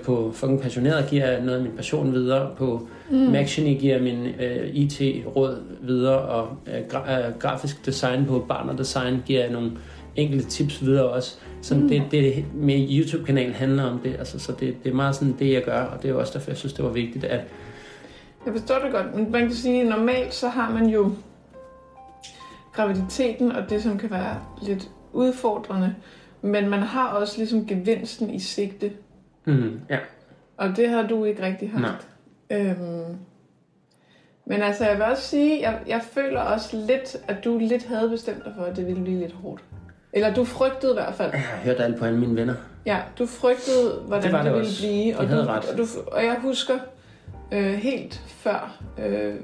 på fucking passioneret giver jeg noget af min passion videre, på mm. Mactiony giver jeg min øh, IT-råd videre, og øh, gra- øh, grafisk design på barn og design giver jeg nogle enkelte tips videre også. Så mm. det, det med YouTube-kanalen handler om det, altså, så det, det er meget sådan det, jeg gør, og det er også derfor, jeg synes, det var vigtigt, at Jeg forstår det godt, men man kan sige, at normalt så har man jo graviditeten og det, som kan være lidt udfordrende, men man har også ligesom gevinsten i sigte, mm, ja, og det har du ikke rigtig haft. Øhm, men altså, jeg vil også sige, jeg, jeg føler også lidt, at du lidt havde bestemt dig for, at det ville blive lidt hårdt. Eller du frygtede i hvert fald. jeg har hørt alt på alle mine venner. Ja, du frygtede, hvordan Det var det, det ville også. blive. Og, havde du, ret. Og, du, og jeg husker øh, helt før, øh,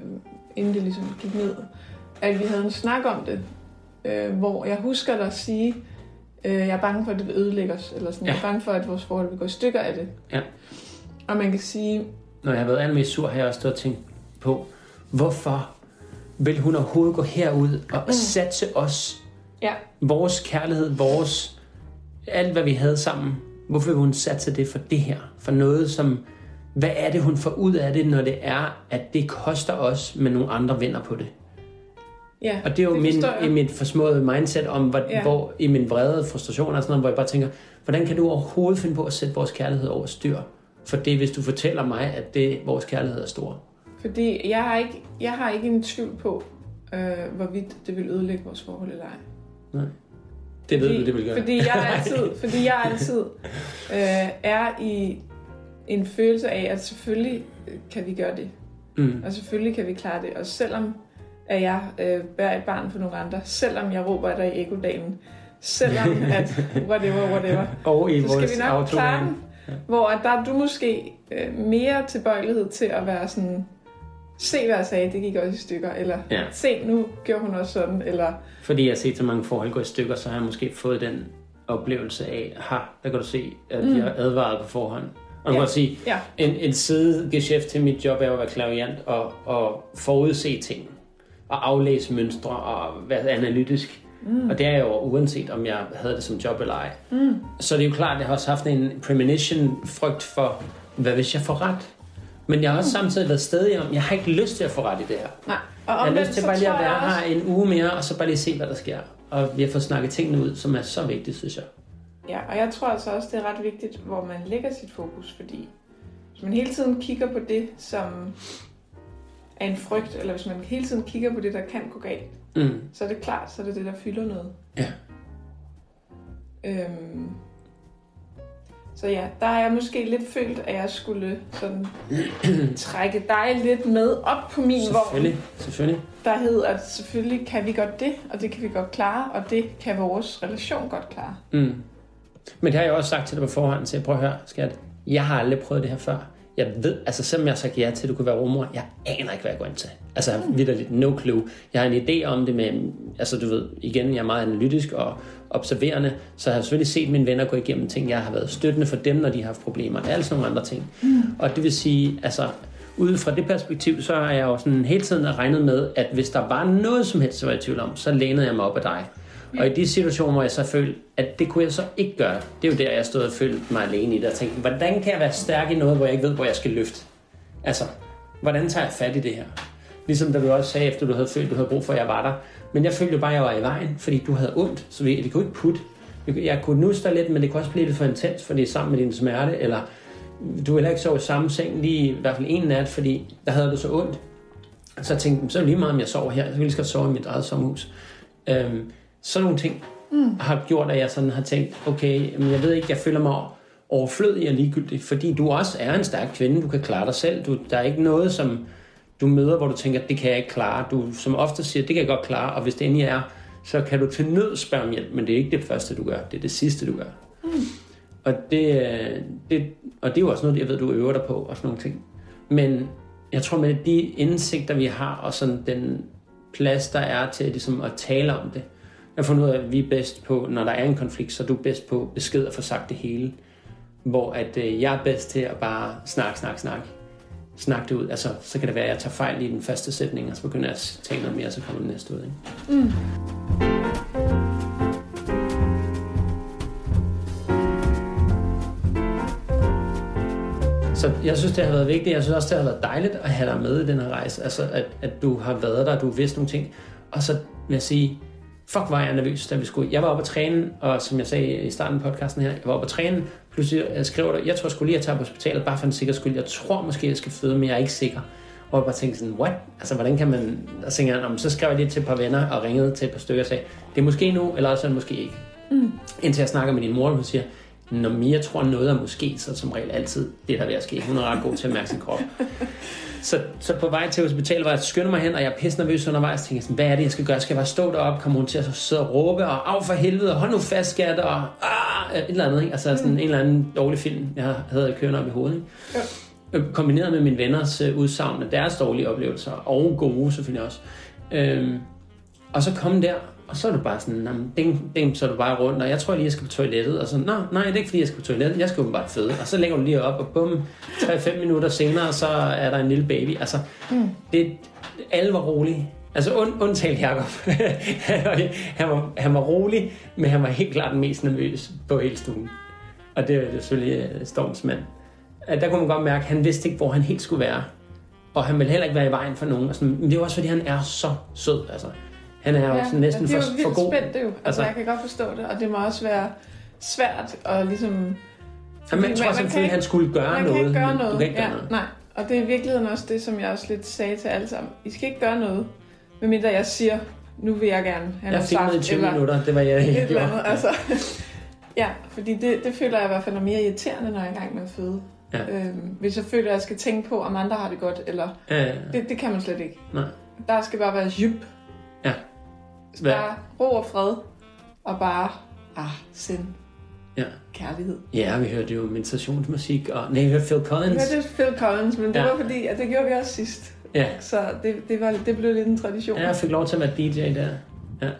inden det ligesom gik ned, at vi havde en snak om det, øh, hvor jeg husker dig sige, øh, jeg er bange for, at det vil ødelægge os, eller sådan, Ja. jeg er bange for, at vores forhold vil gå i stykker af det. Ja. Og man kan sige, Når jeg har været allermest sur, har jeg også stået og tænkt på, hvorfor vil hun overhovedet gå herud og mm. satse os, ja, vores kærlighed, vores, alt hvad vi havde sammen, hvorfor vil hun satse det for det her? For noget som, hvad er det hun får ud af det, når det er, at det koster os, men nogle andre vinder på det? Ja, Og det er jo det min, i mit forsmåede mindset om, hvor, Ja. hvor i min vrede frustration og sådan noget, hvor jeg bare tænker, hvordan kan du overhovedet finde på at sætte vores kærlighed over styr? For det, hvis du fortæller mig, at det, vores kærlighed er stor. Fordi jeg har ikke, jeg har ikke en tvivl på, øh, hvorvidt det vil ødelægge vores forhold eller ej. Nej. Det ved fordi, du, det vil gøre. Fordi jeg altid, <laughs> fordi jeg altid øh, er i en følelse af, at selvfølgelig kan vi gøre det. Mm. Og selvfølgelig kan vi klare det. Og selvom at jeg øh, bærer et barn for nogle andre, selvom jeg råber dig i ekodalen, selvom at whatever, whatever, <laughs> Og i så skal vores vi nok auto. klare den. Hvor at der er du måske øh, mere tilbøjelighed til at være sådan, se hvad jeg sagde, det gik også i stykker, eller Ja. se nu gjorde hun også sådan, eller Fordi jeg har set så mange forhold gå i stykker, så har jeg måske fået den oplevelse af, ha, der kan du se, at mm. jeg er advaret på forhånd. Og Ja. ja. kan sige, ja, en, en sidegeschæft til mit job er at være klaviant og, og forudse ting. Og aflæse mønstre og være analytisk. Mm. Og det er jo uanset, om jeg havde det som job eller ej. Mm. Så det er jo klart, at jeg har også haft en premonition frygt for, hvad hvis jeg får ret? Men jeg har også samtidig været stedig om, jeg har ikke lyst til at få ret i det her. nej. Og Jeg har omvendt, lyst til bare lige at være også- her en uge mere, og så bare lige se, hvad der sker. Og vi har fået snakket tingene ud, som er så vigtigt, synes jeg. Ja, og jeg tror altså også, det er ret vigtigt, hvor man lægger sit fokus, fordi hvis man hele tiden kigger på det, som er en frygt, eller hvis man hele tiden kigger på det, der kan gå galt, Mm. så er det klart, så er det det, der fylder noget. Ja. Øhm, så ja, der har jeg måske lidt følt, at jeg skulle sådan <clears throat> trække dig lidt med op på min vogn, Selvfølgelig, selvfølgelig. der hed, at selvfølgelig kan vi godt det, og det kan vi godt klare, og det kan vores relation godt klare. Mm. Men det har jeg også sagt til dig på forhånd, så jeg prøver at høre, skat. Jeg har aldrig prøvet det her før. Jeg ved, altså selvom jeg har sagt ja til, at du kunne være rumor, jeg aner ikke, hvad jeg går ind til. Altså, jeg har vidderligt no clue. Jeg har en idé om det med, altså du ved, igen, jeg er meget analytisk og observerende, så jeg har selvfølgelig set mine venner gå igennem ting. Jeg har været støttende for dem, når de har haft problemer, og alle sådan nogle andre ting. Mm. Og det vil sige, altså, ud fra det perspektiv, så har jeg jo sådan hele tiden regnet med, at hvis der var noget som helst, jeg var i tvivl om, så lænede jeg mig op af dig. Og i de situationer, hvor jeg så følte, at det kunne jeg så ikke gøre, det er jo der, jeg stod og følte mig alene i det, og tænkte, hvordan kan jeg være stærk i noget, hvor jeg ikke ved, hvor jeg skal løfte? Altså, hvordan tager jeg fat i det her? Ligesom da du også sagde, efter du havde følt, du havde brug for, at jeg var der. Men jeg følte jo bare, at jeg var i vejen, fordi du havde ondt, så vi, det kunne ikke putte. Jeg kunne nusse dig lidt, men det kunne også blive lidt for intens, fordi sammen med din smerte, eller du ville ikke sove i samme seng lige i hvert fald en nat, fordi der havde du så ondt. Så jeg tænkte, så er det lige meget, om jeg sover her. Så kan jeg lige sove i mit eget sommerhus. Øhm, sådan nogle ting mm. har gjort, at jeg sådan har tænkt, okay, men jeg ved ikke, jeg føler mig overflødig og ligegyldig, fordi du også er en stærk kvinde, du kan klare dig selv. Du, der er ikke noget, som du møder, hvor du tænker, det kan jeg ikke klare. Du som ofte siger, det kan jeg godt klare, og hvis det endelig er, så kan du til nød spørge om hjælp, men det er ikke det første, du gør. Det er det sidste, du gør. Mm. Og, det, øh, det, og det er jo også noget, jeg ved, du øver dig på, og sådan nogle ting. Men jeg tror med de indsigter, vi har, og sådan den plads, der er til ligesom at tale om det. Jeg har fundet ud af, at vi er bedst på, når der er en konflikt, så er du bedst på besked at få sagt det hele. Hvor at øh, jeg er bedst til at bare snakke, snakke, snakke. Snakke det ud. Altså, så kan det være, at jeg tager fejl i den første sætning, og så begynder jeg at tale noget mere, og så kommer det næste ud. Ikke? Mm. Så jeg synes, det har været vigtigt. Jeg synes også, det har været dejligt at have dig med i den her rejse. Altså, at, at du har været der, du har vidst nogle ting. Og så vil jeg sige, fuck var jeg nervøs, da vi skulle. Jeg var oppe at træne, og som jeg sagde i starten af podcasten her, jeg var oppe at træne, pludselig jeg skriver der, jeg tror sgu lige, at jeg tager på hospitalet, bare for en sikker skyld. Jeg tror måske, jeg skal føde, men jeg er ikke sikker. Og jeg bare tænkte sådan, what? Altså, hvordan kan man... Og så, jeg, så skrev jeg lige til et par venner og ringede til et par stykker og sagde, det er måske nu, eller også er det måske ikke. Mm. Indtil jeg snakker med din mor, og hun siger, når Mia tror noget er måske, så som regel altid det, der er at ske. Hun er ret god til at mærke sin krop. <laughs> Så, så på vej til hospitalet var jeg skynder mig hen, og jeg er pisse nervøs undervejs. Tænkte sådan, hvad er det, jeg skal gøre? Skal jeg bare stå deroppe? Kommer hun til at sidde og råbe, og af for helvede, og hold nu fast, skat, og ah, et eller andet. Ikke? Altså sådan mm. en eller anden dårlig film, jeg havde kørende op i hovedet. Ikke? Ja. Øh, kombineret med mine venners uh, udsagn af deres dårlige oplevelser, og gode selvfølgelig også. Øhm, og så kom der, og så er du bare sådan, ding, ding, så er du bare rundt, og jeg tror lige, jeg skal på toilettet, og så, nej, nej, det er ikke fordi, jeg skal på toilettet, jeg skal jo bare føde. Og så lægger du lige op, og bum, 3-5 minutter senere, så er der en lille baby. Altså, mm. det, alle var rolige. Altså und, undtaget Jacob. <laughs> han, var, han var rolig, men han var helt klart den mest nervøs på hele stuen. Og det er selvfølgelig uh, Storms mand. Der kunne man godt mærke, at han vidste ikke, hvor han helt skulle være. Og han ville heller ikke være i vejen for nogen. Altså, men det er også, fordi han er så sød. Altså. Han er jo ja, sådan næsten for, for god. Det er jo spændt jo. Altså, altså, jeg kan godt forstå det. Og det må også være svært at ligesom... Fordi man, tror simpelthen, at han skulle gøre man noget. Man kan ikke gøre noget. Du kan ikke ja, gøre noget. Nej. Og det er i virkeligheden også det, som jeg også lidt sagde til alle sammen. I skal ikke gøre noget, medmindre jeg siger, nu vil jeg gerne have jeg fik noget i 20 minutter, det var jeg ikke et eller andet, altså. <laughs> Ja, fordi det, det føler jeg i hvert fald er mere irriterende, når jeg er i gang med at føde. Ja. Øhm, hvis jeg føler, at jeg skal tænke på, om andre har det godt, eller... Ja, ja, ja. Det, det kan man slet ikke. Nej. Der skal bare være jup. Ja. Hvad? Bare ro og fred, og bare, ah, sind. Ja. Kærlighed. Ja, vi hørte jo meditationsmusik, og nej, vi hørte Phil Collins. Vi hørte Phil Collins, men det ja. var fordi, at det gjorde vi også sidst. Ja. Så det, det, var, det blev lidt en tradition. Ja, jeg fik lov til at være DJ der. Ja.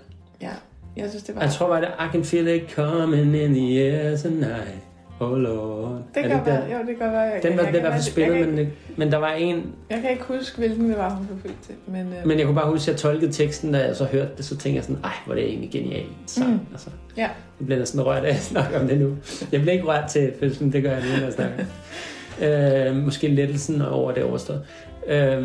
Ja, jeg synes, det var... Jeg tror bare, det I can feel it coming in the air tonight. Oh lord. Det kan være, jo, det kan være. Jeg, den var jeg, det var for spillet, men, men der var en... Jeg kan ikke huske, hvilken det var, hun blev født til. Men, øh... men jeg kunne bare huske, at jeg tolkede teksten, da jeg så hørte det, så tænkte jeg sådan, ej, hvor er det egentlig genialt sang. Mm. Altså, ja. Jeg bliver næsten rørt af at snakke om det nu. Jeg bliver ikke rørt til fødslen, det gør jeg nu, når jeg snakker. <laughs> øh, måske lettelsen over det overstået. Øh,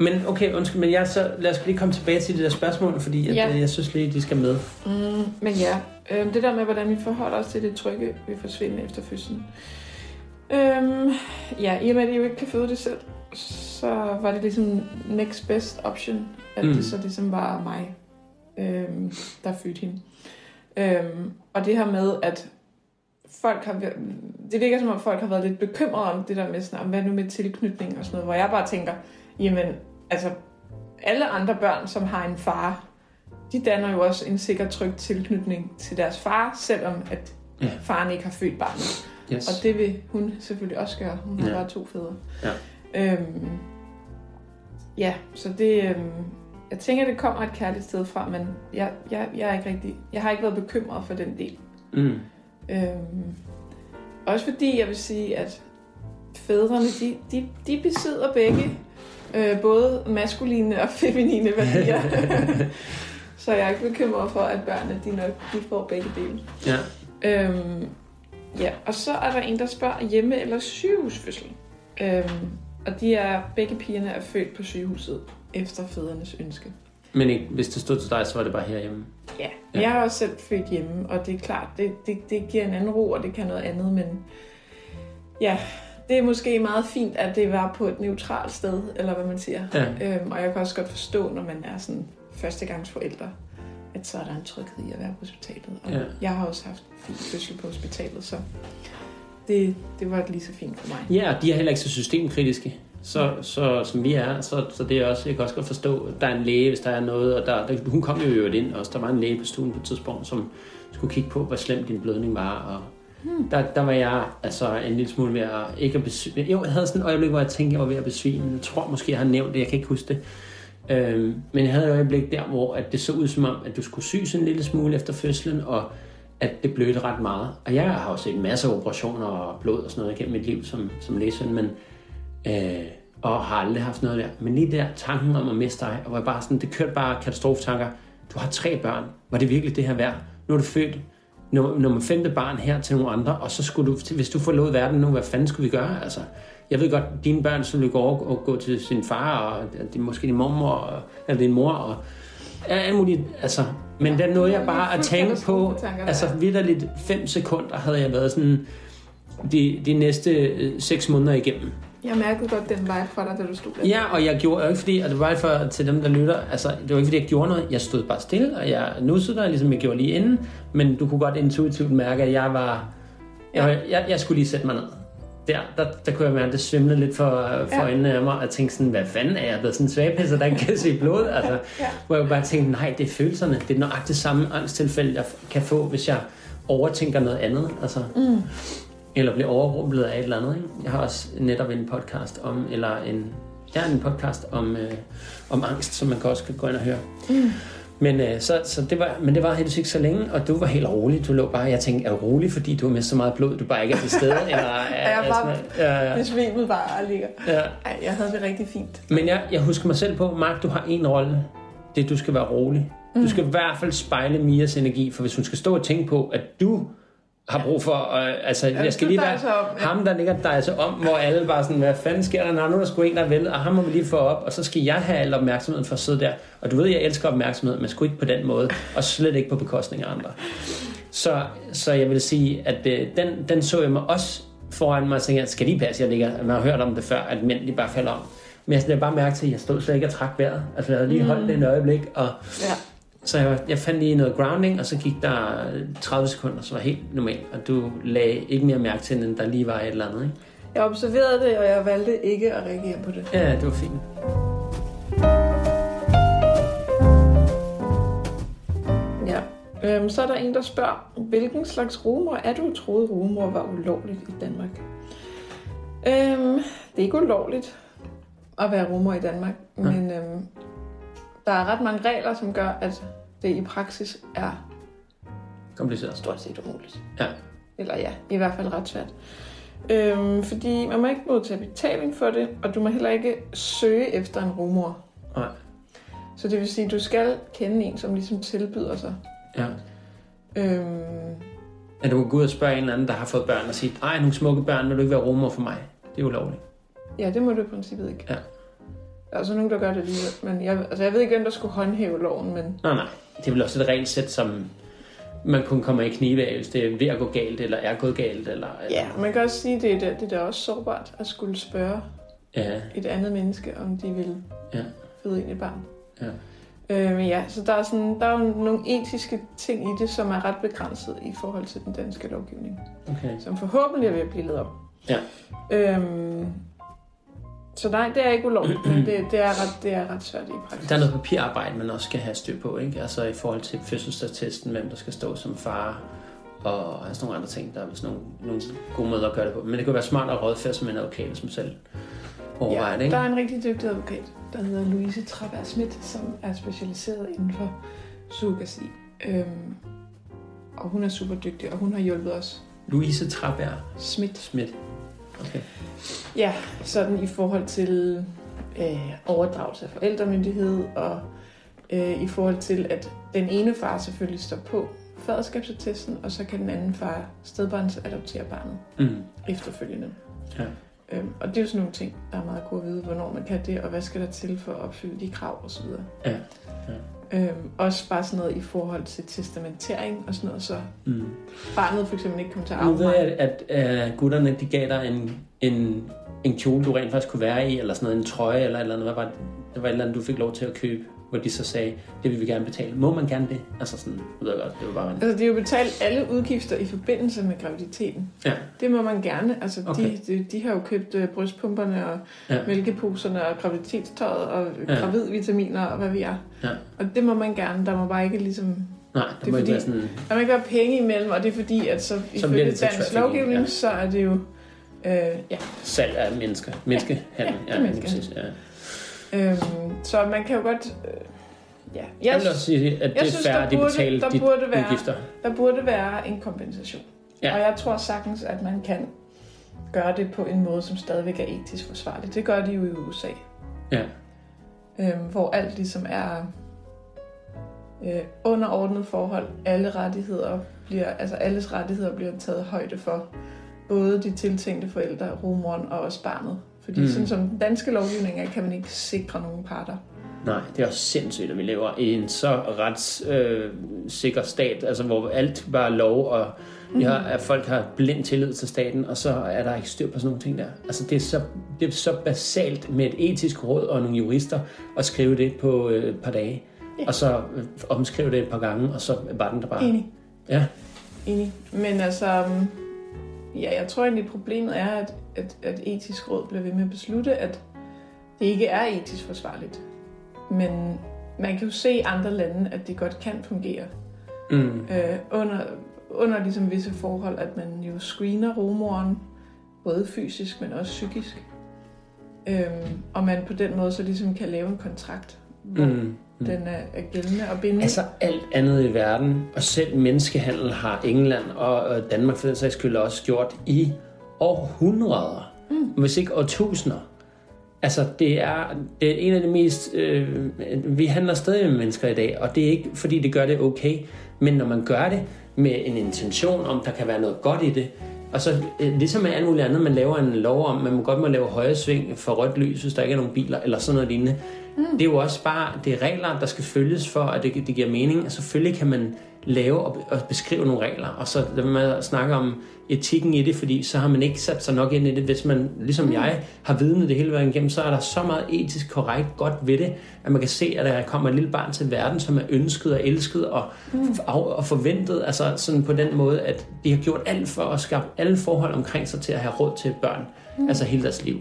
men okay, undskyld, men jeg så, lad os lige komme tilbage til det der spørgsmål, fordi at, Ja. øh, jeg synes lige, de skal med. Mm, men ja, øhm, det der med, hvordan vi forholder os til det trygge ved forsvinde efter fødslen. Øhm, ja, i og med, at I jo ikke kan føde det selv, så var det ligesom next best option, at Mm. mm. det så ligesom var mig, øhm, der fødte hende. Øhm, og det her med, at folk har været, det virker som om folk har været lidt bekymrede om det der med sådan, om hvad nu med tilknytning og sådan noget, hvor jeg bare tænker, jamen, altså, alle andre børn, som har en far, de danner jo også en sikker tryg tilknytning til deres far, selvom at Ja. faren ikke har født barnet. Yes. Og det vil hun selvfølgelig også gøre. Hun har Ja. bare to fædre. Ja. Øhm, ja, så det... Øhm, jeg tænker, det kommer et kærligt sted fra, men jeg, jeg, jeg er ikke rigtig... Jeg har ikke været bekymret for den del. Mm. Øhm, også fordi jeg vil sige, at fædrene, de, de, de besidder begge øh, både maskuline og feminine værdier. <laughs> så jeg er ikke bekymret for, at børnene de nok de får begge dele. Ja. Øhm, ja, og så er der en, der spørger hjemme- eller sygehusfødsel. Øhm, og de er, begge pigerne er født på sygehuset efter fædrenes ønske. Men ikke, hvis det stod til dig, så var det bare herhjemme. Ja, Ja. jeg er også selv født hjemme, og det er klart, det, det, det giver en anden ro, og det kan noget andet, men ja, det er måske meget fint, at det var på et neutralt sted, eller hvad man siger. Ja. Øhm, og jeg kan også godt forstå, når man er sådan førstegangsforældre, at så er der en tryghed i at være på hospitalet. Og Ja. jeg har også haft fin fødsel på hospitalet, så det, det var lige så fint for mig. Ja, og de er heller ikke så systemkritiske. så, så, som vi er, så, så det er også, jeg kan også godt forstå, at der er en læge, hvis der er noget, og der, der, hun kom jo øvrigt ind også, der var en læge på stuen på et tidspunkt, som skulle kigge på, hvor slem din blødning var, og hmm. der, der var jeg altså en lille smule ved at ikke at besvime. Jo, jeg havde sådan et øjeblik, hvor jeg tænkte, jeg var ved at besvime. Jeg tror måske, jeg har nævnt det, jeg kan ikke huske det. Øhm, men jeg havde et øjeblik der, hvor at det så ud som om, at du skulle syes en lille smule efter fødslen, og at det blødte ret meget. Og jeg har jo set en masse operationer og blod og sådan noget igennem mit liv som, som læsøn, men øh, og har aldrig haft noget der. Men lige der tanken om at miste dig, og var bare sådan, det kørte bare katastrofetanker. Du har tre børn. Var det virkelig det her værd? Nu er du født nummer, nummer femte barn her til nogle andre, og så skulle du, hvis du forlod verden nu, hvad fanden skulle vi gøre? Altså, jeg ved godt, dine børn skulle gå over og gå til sin far, og det, måske din mormor, og, eller din mor, og alt muligt, altså, men ja, den nåede jeg bare at tænke på, altså vidderligt fem sekunder havde jeg været sådan, de, de næste øh, seks måneder igennem. Jeg mærkede godt den vibe fra dig, da du stod der. Ja, og jeg gjorde jo ikke fordi, og det var for til dem, der lytter, altså det var ikke fordi, jeg gjorde noget. Jeg stod bare stille, og jeg nussede dig, ligesom jeg gjorde lige inden. Men du kunne godt intuitivt mærke, at jeg var, jeg, jeg, jeg skulle lige sætte mig ned. Der, der, der kunne jeg mærke, at det svimlede lidt for, for ja. øjnene af mig, og tænkte sådan, hvad fanden er jeg blevet sådan en svagpisser, der ikke kan se blod? Altså, ja. Hvor jeg bare tænkte, nej, det er følelserne. Det er nøjagtigt samme angsttilfælde, jeg kan få, hvis jeg overtænker noget andet. Altså. Mm. Eller bliver overrumplet af et eller andet. Ikke? Jeg har også netop en podcast om, eller en, ja, en podcast om, øh, om angst, som man kan også gå ind og høre. Mm. Men, øh, så, så det var, men det var helt ikke så længe, og du var helt rolig. Du lå bare, jeg tænkte, er du rolig, fordi du har mistet så meget blod, du bare ikke er til stede? <laughs> eller, er, jeg bare ja, ja. besvimet bare og ligger. Ja. Ej, jeg havde det rigtig fint. Men jeg, jeg husker mig selv på, Mark, du har en rolle. Det er, du skal være rolig. Mm. Du skal i hvert fald spejle Mias energi, for hvis hun skal stå og tænke på, at du har brug for, øh, altså ja, jeg skal lige være ja. ham, der ligger der altså om, hvor alle bare sådan, hvad fanden sker der, når nu er der sgu en, der vil, og ham må vi lige få op, og så skal jeg have al opmærksomheden for at sidde der. Og du ved, jeg elsker opmærksomhed, men sgu ikke på den måde, og slet ikke på bekostning af andre. Så, så jeg vil sige, at øh, den, den så jeg mig også foran mig, og tænkte, skal lige passe, jeg ligger, man har hørt om det før, at mænd de bare falder om. Men jeg sådan, bare mærke til, at jeg stod slet ikke og trak vejret. Altså jeg havde lige holdt mm. det en øjeblik, og ja så jeg, jeg fandt lige noget grounding, og så gik der 30 sekunder, så var helt normalt. Og du lagde ikke mere mærke til, end der lige var et eller andet, ikke? Jeg observerede det, og jeg valgte ikke at reagere på det. Ja, det var fint. Ja. Øhm, så er der en, der spørger, hvilken slags rumor er du troede rumor var ulovligt i Danmark? Øhm, det er ikke ulovligt at være rumor i Danmark, ja. men øhm, der er ret mange regler, som gør, at det i praksis er kompliceret. Stort set umuligt. Ja. Eller ja, i hvert fald ret svært. Øhm, fordi man må ikke modtage betaling for det, og du må heller ikke søge efter en rumor. Nej. Så det vil sige, at du skal kende en, som ligesom tilbyder sig. Ja. Øhm, at du kan gå ud og spørge en eller anden, der har fået børn, og sige, ej, nogle smukke børn, vil du ikke være rumor for mig? Det er ulovligt. Ja, det må du i princippet ikke. Ja. Der er også nogen, der gør det alligevel. Men jeg, altså, jeg ved ikke, hvem der skulle håndhæve loven, men... Nej, nej. Det er vel også et rent sæt, som man kun kommer i knive af, hvis det er ved at gå galt, eller er gået galt. Eller, ja, man kan også sige, at det er, det er også sårbart at skulle spørge ja. et andet menneske, om de vil ja. føde ind et barn. Ja. Øh, men ja, så der er, sådan, der er jo nogle etiske ting i det, som er ret begrænset i forhold til den danske lovgivning. Okay. Som forhåbentlig er ved at blive lavet op. Ja. Øhm, så nej, det er ikke ulovligt, men det, det, er ret, det er ret svært i praksis. Der er noget papirarbejde, man også skal have styr på, ikke? Altså i forhold til fødselsattesten, hvem der skal stå som far, og altså nogle andre ting. Der er sådan nogle, nogle gode måder at gøre det på. Men det kan være smart at rådføre sig med en advokat, som selv overvejer ja, det, ikke? der er en rigtig dygtig advokat, der hedder Louise Trapper Schmidt, som er specialiseret inden for surrogasi. Øhm, og hun er super dygtig, og hun har hjulpet os. Louise Trapper Schmidt. Schmidt. Okay. Ja, sådan i forhold til øh, overdragelse af forældremyndighed, og øh, i forhold til, at den ene far selvfølgelig står på faderskabsattesten, og så kan den anden far stedbarns adoptere barnet mm. efterfølgende. Ja. Øhm, og det er jo sådan nogle ting, der er meget gode at vide, hvornår man kan det, og hvad skal der til for at opfylde de krav osv. Ja. Ja. Øhm, også bare sådan noget i forhold til testamentering og sådan noget, så mm. barnet for eksempel ikke kommer til at arve jeg, at, at uh, gutterne de gav dig en, en, en kjole, du rent faktisk kunne være i, eller sådan noget, en trøje, eller eller andet. Hvad var det? det var et eller andet, du fik lov til at købe hvor de så sagde, det vil vi gerne betale. Må man gerne det? Altså sådan, ved jeg godt, det var bare... Altså, de har jo betalt alle udgifter i forbindelse med graviditeten. Ja. Det må man gerne. Altså, Okay. de, de, de har jo købt øh, brystpumperne og Ja. ja. mælkeposerne og graviditetstøjet og Ja. ja. gravidvitaminer og hvad vi er. Ja. Og det må man gerne. Der må bare ikke ligesom... Nej, der Det er må ikke fordi- være sådan... Der må ikke være penge imellem, og det er fordi, at så ifølge dansk lovgivning, ja. ja. så er det jo... Øh, ja, Salg af mennesker. Menneskehandel. Ja, det er lige menneskehandel. præcis, ja. Øhm, så man kan jo godt... Øh, ja. Jeg vil også sige, at det er synes, at de betaler der de burde være- udgifter. Der burde være en kompensation. Ja. Og jeg tror sagtens, at man kan gøre det på en måde, som stadigvæk er etisk forsvarlig. Det gør de jo i USA. Ja. Øhm, hvor alt ligesom er øh, underordnet forhold. Alle rettigheder bliver, altså alles rettigheder bliver taget højde for. Både de tiltænkte forældre, rumoren og også barnet. Fordi Mm. mm. sådan som den danske lovgivning er, kan man ikke sikre nogen parter. Nej, det er også sindssygt, at vi lever i en så retssikker øh, sikker stat, altså hvor alt bare er lov, og vi har, at folk har blind tillid til staten, og så er der ikke styr på sådan nogle ting der. Altså det er så, det er så basalt med et etisk råd og nogle jurister at skrive det på øh, et par dage, Ja. og så øh, omskrive det et par gange, og så var den der bare. Enig. Ja. Enig. Men altså, øhm, ja, jeg tror egentlig, problemet er, at, at, at etisk råd bliver ved med at beslutte, at det ikke er etisk forsvarligt. Men man kan jo se i andre lande, at det godt kan fungere Mm. øh, under, under ligesom visse forhold, at man jo screener rumoren, både fysisk, men også psykisk. Øhm, og man på den måde så ligesom kan lave en kontrakt, hvor Mm. mm. den er, er gældende og bindende. Altså alt andet i verden, og selv menneskehandel har England og og Danmark for den sags skyld også gjort i århundreder, mm. hvis ikke årtusinder. Altså det er, det er en af de mest... Øh, vi handler stadig med mennesker i dag, og det er ikke fordi det gør det okay, men når man gør det med en intention om, der kan være noget godt i det, og så øh, ligesom med alt muligt andet, man laver en lov om, man må godt må lave højre sving for rødt lys, hvis der ikke er nogen biler, eller sådan noget lignende. Mm. Det er jo også bare, det er regler, der skal følges for, at det, det giver mening. Og selvfølgelig kan man lave og, og beskrive nogle regler, og så lade med at snakke om etikken i det, fordi så har man ikke sat sig nok ind i det. Hvis man, ligesom mm. jeg, har vidnet det hele vejen igennem, så er der så meget etisk korrekt godt ved det, at man kan se, at der kommer et lille barn til verden, som er ønsket og elsket og, mm. og forventet, altså sådan på den måde, at de har gjort alt for at skabe alle forhold omkring sig til at have råd til børn, mm. altså hele deres liv.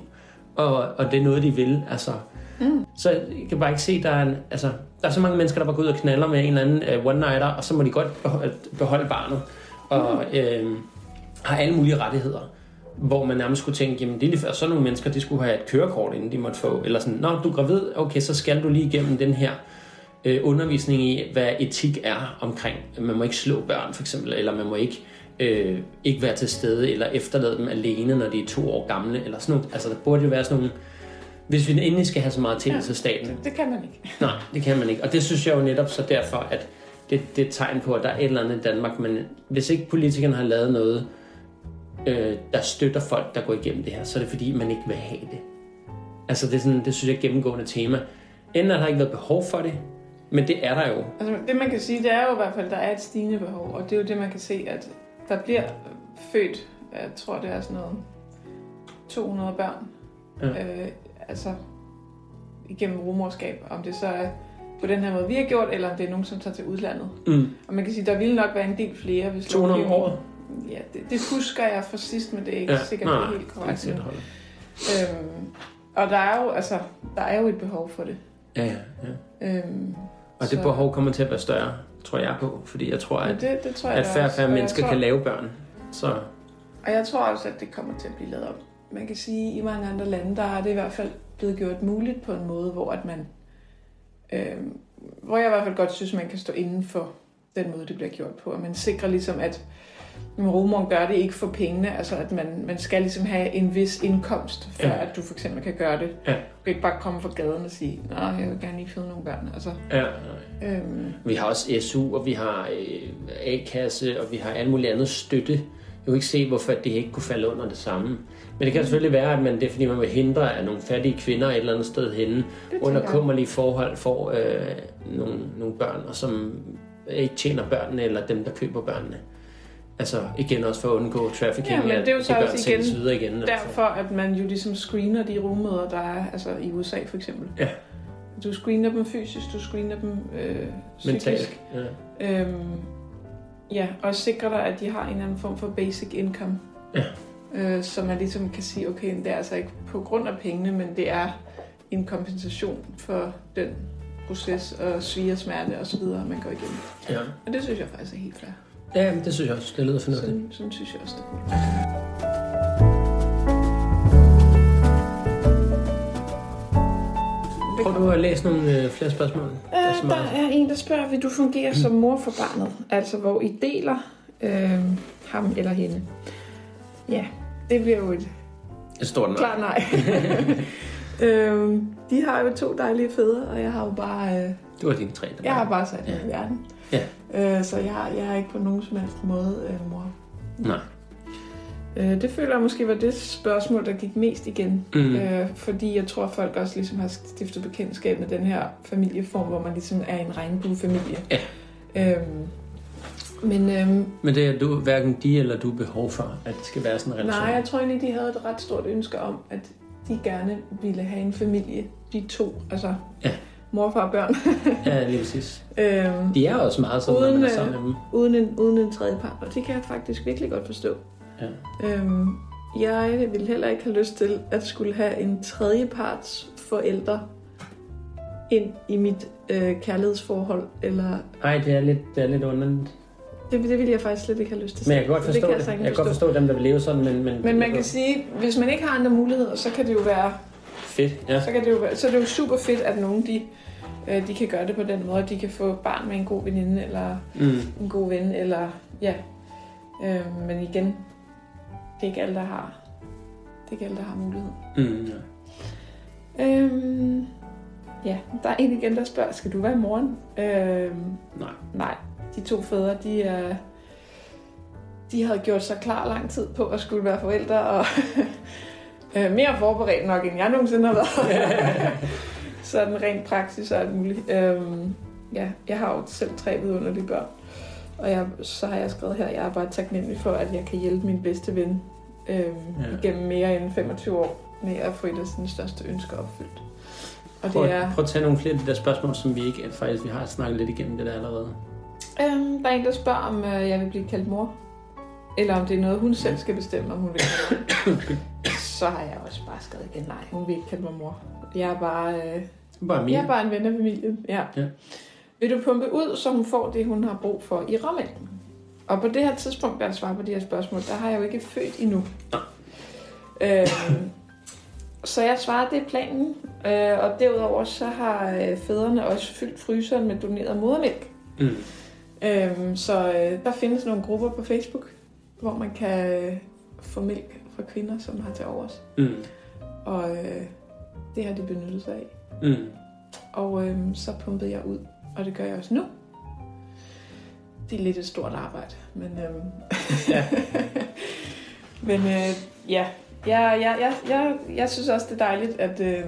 Og, og det er noget, de vil, altså. Mm. Så jeg kan bare ikke se, der er, en, altså, der er så mange mennesker, der bare går ud og knaller med en eller anden uh, one-nighter, og så må de godt beholde, beholde barnet. Og øh, har alle mulige rettigheder. Hvor man nærmest skulle tænke, jamen det er lige før, sådan nogle mennesker, de skulle have et kørekort, inden de måtte få. Eller sådan, når du er gravid, okay, så skal du lige igennem den her øh, undervisning i, hvad etik er omkring. Man må ikke slå børn, for eksempel, eller man må ikke, øh, ikke være til stede, eller efterlade dem alene, når de er to år gamle, eller sådan noget. Altså, der burde jo være sådan nogle... Hvis vi endelig skal have så meget tillid til staten, Det kan man ikke. Nej, det kan man ikke. Og det synes jeg jo netop så derfor, at det, det er et tegn på, at der er et eller andet i Danmark, men hvis ikke politikerne har lavet noget, øh, der støtter folk, der går igennem det her, så er det fordi, man ikke vil have det. Altså det, er sådan, det synes jeg er et gennemgående tema. Enten har der ikke været behov for det, men det er der jo. Altså, det man kan sige, det er jo i hvert fald, at der er et stigende behov, og det er jo det, man kan se, at der bliver født, jeg tror, det er sådan noget 200 børn, Ja. øh, altså igennem rumorskab, om det så er på den her måde, vi har gjort, eller om det er nogen, som tager til udlandet. Mm. Og man kan sige, der ville nok være en del flere, hvis 200 om året. Ja, det, det husker jeg fra sidst, men det er ikke Ja, sikkert, nej, det er helt det er korrekt. nu. holdet. Øhm, og der er jo, altså, der er jo et behov for det. Ja, ja, ja. Øhm, Og det så- behov kommer til at være større, tror jeg på. Fordi jeg tror, at, det, det tror jeg at færre og færre mennesker tror- kan lave børn. Så Og jeg tror også, at det kommer til at blive lavet om. Man kan sige, at i mange andre lande, der er det i hvert fald blevet gjort muligt på en måde, hvor at man... Øh, hvor jeg i hvert fald godt synes, man kan stå inden for den måde, det bliver gjort på. Og man sikrer ligesom, at rumoren gør det ikke for pengene. Altså, at man, man skal ligesom have en vis indkomst, for Ja. at du for eksempel kan gøre det. Ja. Du kan ikke bare komme fra gaden og sige, nej, jeg vil gerne lige føde nogle børn. Altså, ja, øhm, Vi har også SU, og vi har øh, A-kasse, og vi har alt muligt andet støtte. Jeg kan ikke se, hvorfor det ikke kunne falde under det samme. Men det kan selvfølgelig være, at man, det er fordi, man vil hindre, at nogle fattige kvinder et eller andet sted henne under kummerlige forhold får øh, nogle, nogle børn, og som ikke tjener børnene, eller dem, der køber børnene. Altså igen også for at undgå trafficking, Ja, men det er jo så også igen videre igen. altså. derfor, at man jo ligesom screener de rummøder, der er altså i USA for eksempel. Ja. Du screener dem fysisk, du screener dem øh, psykisk. Mentalt. Ja. Øhm, ja, og sikre dig, at de har en eller anden form for basic income. Ja. Øh, så man ligesom kan sige, okay, det er altså ikke på grund af pengene, men det er en kompensation for den proces og svige og smerte og så videre, man går igennem. ja. Og det synes jeg faktisk er helt fair. Ja, det synes jeg også. Det lyder fornuftigt. Sådan, sådan synes jeg også, det er. Prøv du at læse nogle øh, flere spørgsmål. Der er Øh, der er en, der spørger, vil du fungere som mor for barnet? Altså, hvor I deler øh, ham eller hende. Ja, det bliver jo et Et stort nej. klart nej. <laughs> øh, de har jo to dejlige fædre, og jeg har jo bare, øh, Du har dine tre. Der jeg har bare sat Ja. i verden. Ja. Øh, så jeg, jeg har ikke på nogen som helst måde øh, mor. Nej. Øh, det føler jeg måske var det spørgsmål, der gik mest igen. Mm. Øh, fordi jeg tror, folk også ligesom har stiftet bekendtskab med den her familieform, hvor man ligesom er en regnbuefamilie. Ja. Øhm, men øhm, Men det er du, hverken de eller du behov for, at det skal være sådan en relation. nej, jeg tror egentlig, de havde et ret stort ønske om, at de gerne ville have en familie, de to, altså Ja. mor, far og børn, <laughs> Ja, lige præcis. øhm, De er også meget sådan, når Uden, man er øh, sammen med dem. uden, en, uden en tredje part, og det kan jeg faktisk virkelig godt forstå. Ja. Øhm, jeg vil heller ikke have lyst til at skulle have en tredjeparts forældre ind i mit øh, kærlighedsforhold, eller Nej, det er lidt, det er lidt underligt. Det, det vil jeg faktisk slet ikke have lyst til. Men jeg kan godt forstå kan det. jeg Jeg, kan godt forstå dem, der vil leve sådan, men... Men, Men man kan sige, hvis man ikke har andre muligheder, så kan det jo være, Fedt, ja. så kan det jo være, så er det jo super fedt, at nogen de, øh, de kan gøre det på den måde, de kan få barn med en god veninde, eller Mm. en god ven, eller ja. Øh, men igen, det er ikke alle, der har, det er ikke alle, der har mulighed. Mm, ja. Øhm, ja, der er en igen, der spørger, skal du være moren? Øhm, Nej. nej, de to fædre, de er... De havde gjort sig klar lang tid på at skulle være forældre, og <laughs> øh, mere forberedt nok, end jeg nogensinde har været. <laughs> Sådan rent praksis og alt muligt. Øhm, ja, jeg har jo selv tre vidunderlige børn, og jeg, så har jeg skrevet her, jeg er bare taknemmelig for, at jeg kan hjælpe min bedste ven Ja. ja. igennem mere end 25 år med at få et af sine største ønsker opfyldt. Og Prøv, det er, prøv at tage nogle flere af de der spørgsmål, som vi ikke... Faktisk, vi har snakket lidt igennem det der allerede. Øhm, der er en, der spørger, om øh, jeg vil blive kaldt mor. Eller om det er noget, hun selv skal bestemme, om hun vil. Så har jeg også bare skrevet igen, nej, hun vil ikke kalde mig mor. Jeg er bare, øh, Bare min. jeg er bare en ven af familien. Ja. Ja. Vil du pumpe ud, så hun får det, hun har brug for i råmælken? Og på det her tidspunkt, der jeg svarer på de her spørgsmål, der har jeg jo ikke født endnu. Øhm, så jeg svarer, det er planen. Øh, og derudover så har øh, fædrene også fyldt fryseren med doneret modermælk. Mm. Øhm, så øh, der findes nogle grupper på Facebook, hvor man kan øh, få mælk fra kvinder, som har til overs. Mm. Og øh, det har de benyttet sig af. Mm. Og øhm, så pumpede jeg ud, og det gør jeg også nu. Det er lidt et stort arbejde, men, øhm, Ja. <laughs> men øh, ja, jeg, jeg, jeg, jeg, jeg synes også, det er dejligt, at, øh,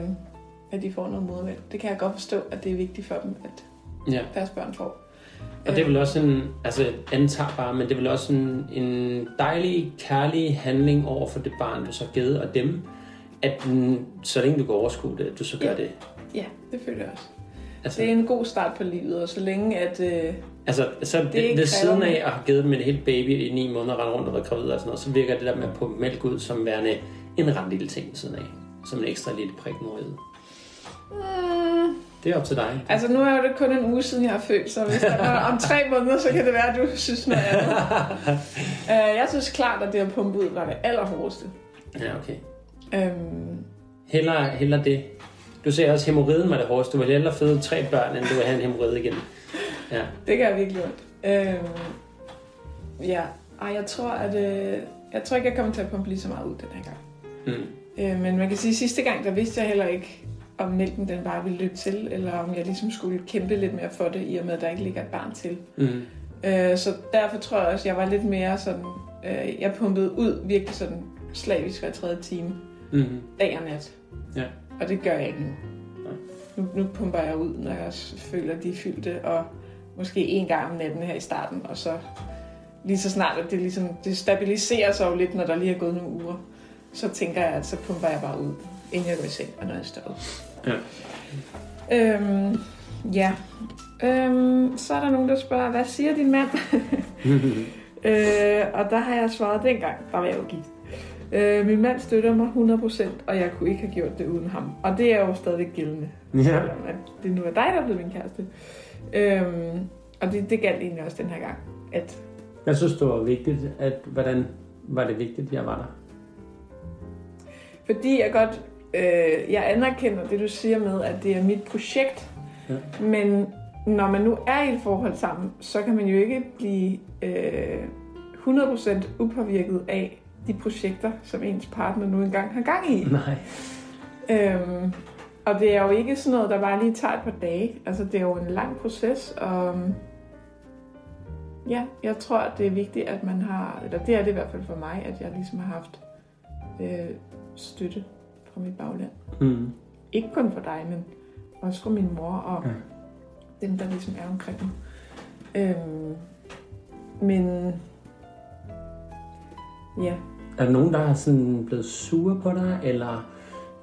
at de får noget modermælk. Det kan jeg godt forstå, at det er vigtigt for dem, at ja. deres børn får. Og det er vel også en, altså antager bare, men det er vel også en, en dejlig, kærlig handling over for det barn, du så har givet, og dem, at så længe du kan overskue det, at du så gør Ja. det. Ja, det føler jeg også. Altså, Det er en god start på livet, og så længe at... Øh, altså så det ikke ved siden af at have givet dem et helt baby i ni måneder, rende rundt og været gravid og sådan noget, så virker det der med at på mælk ud som værende en ret lille ting ved siden af. Som en ekstra lille prik mod mm, Det er op til dig. altså nu er det kun en uge siden, jeg har født, så hvis der er om tre <laughs> måneder, så kan det være, at du synes noget andet. uh, <laughs> jeg synes klart, at det at pumpe ud var det allerhårdeste. Ja, okay. Øhm, Heller, heller det. Du ser også, at hemorriden var det hårdeste. Du vil hellere føde tre børn, end du vil have en hemorride igen. Ja. det gør virkelig ondt. Øhm, ja, Ej, jeg tror, at øh, jeg tror ikke, jeg kommer til at pumpe lige så meget ud den her gang. Mm. Øh, men man kan sige, at sidste gang, der vidste jeg heller ikke, om mælken den bare ville løbe til, eller om jeg ligesom skulle kæmpe lidt mere for det, i og med, at der ikke ligger et barn til. Mm. Øh, så derfor tror jeg også, at jeg var lidt mere sådan, øh, jeg pumpede ud virkelig sådan slavisk hver tredje time, Mm. dag og nat. Ja. Og det gør jeg ikke nu. Nu, nu pumper jeg ud, når jeg føler, at de er fyldte, og måske en gang om natten her i starten, og så lige så snart, at det, ligesom, det stabiliserer sig jo lidt, når der lige er gået nogle uger, så tænker jeg, at så pumper jeg bare ud. inden jeg går i seng, og når jeg står. Ja. Øhm, ja. Øhm, så er der nogen, der spørger, hvad siger din mand? <laughs> øh, og der har jeg svaret dengang, der var jeg jo gift. Øh, min mand støtter mig 100%, og jeg kunne ikke have gjort det uden ham. Og det er jo stadig gældende, Ja. selvom at det nu er dig, der er blevet min kæreste. Øhm, og det, det galt egentlig også den her gang, at Jeg synes, det var vigtigt, at hvordan var det vigtigt, at jeg var der? Fordi jeg godt, øh, jeg anerkender det, du siger med, at det er mit projekt. Ja. Men når man nu er i et forhold sammen, så kan man jo ikke blive øh, 100% upåvirket af de projekter, som ens partner nu engang har gang i. Nej. Øhm, og det er jo ikke sådan noget, der bare lige tager et par dage. Altså, det er jo en lang proces, og ja, jeg tror, at det er vigtigt, at man har, eller det er det i hvert fald for mig, at jeg ligesom har haft øh, støtte fra mit bagland. Mm. Ikke kun for dig, men også for min mor og Ja. dem, der ligesom er omkring mig. Øhm, men ja, Er der nogen, der har sådan blevet sure på dig, eller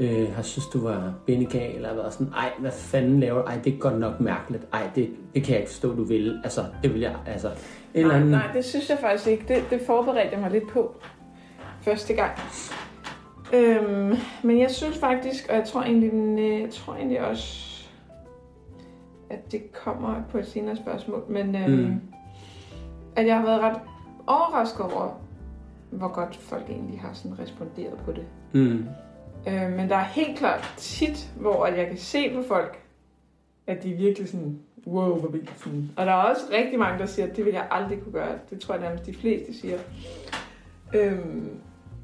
øh, har synes, du var bindegal, eller været sådan, ej, hvad fanden laver du? Ej, det er godt nok mærkeligt. Ej, det, det kan jeg ikke forstå, du vil. Altså, det vil jeg, altså. En eller nej, anden... nej, det synes jeg faktisk ikke. Det, det forberedte jeg mig lidt på første gang. Øhm, men jeg synes faktisk, og jeg tror egentlig, den, øh, jeg tror egentlig også, at det kommer på et senere spørgsmål, men øhm, Mm. at jeg har været ret overrasket over, hvor godt folk egentlig har sådan responderet på det. Mm. Øh, men der er helt klart tit, hvor jeg kan se på folk, at de er virkelig sådan, wow, hvor vildt. Sådan. Og der er også rigtig mange, der siger, at det vil jeg aldrig kunne gøre. Det tror jeg nærmest de fleste siger. Øhm,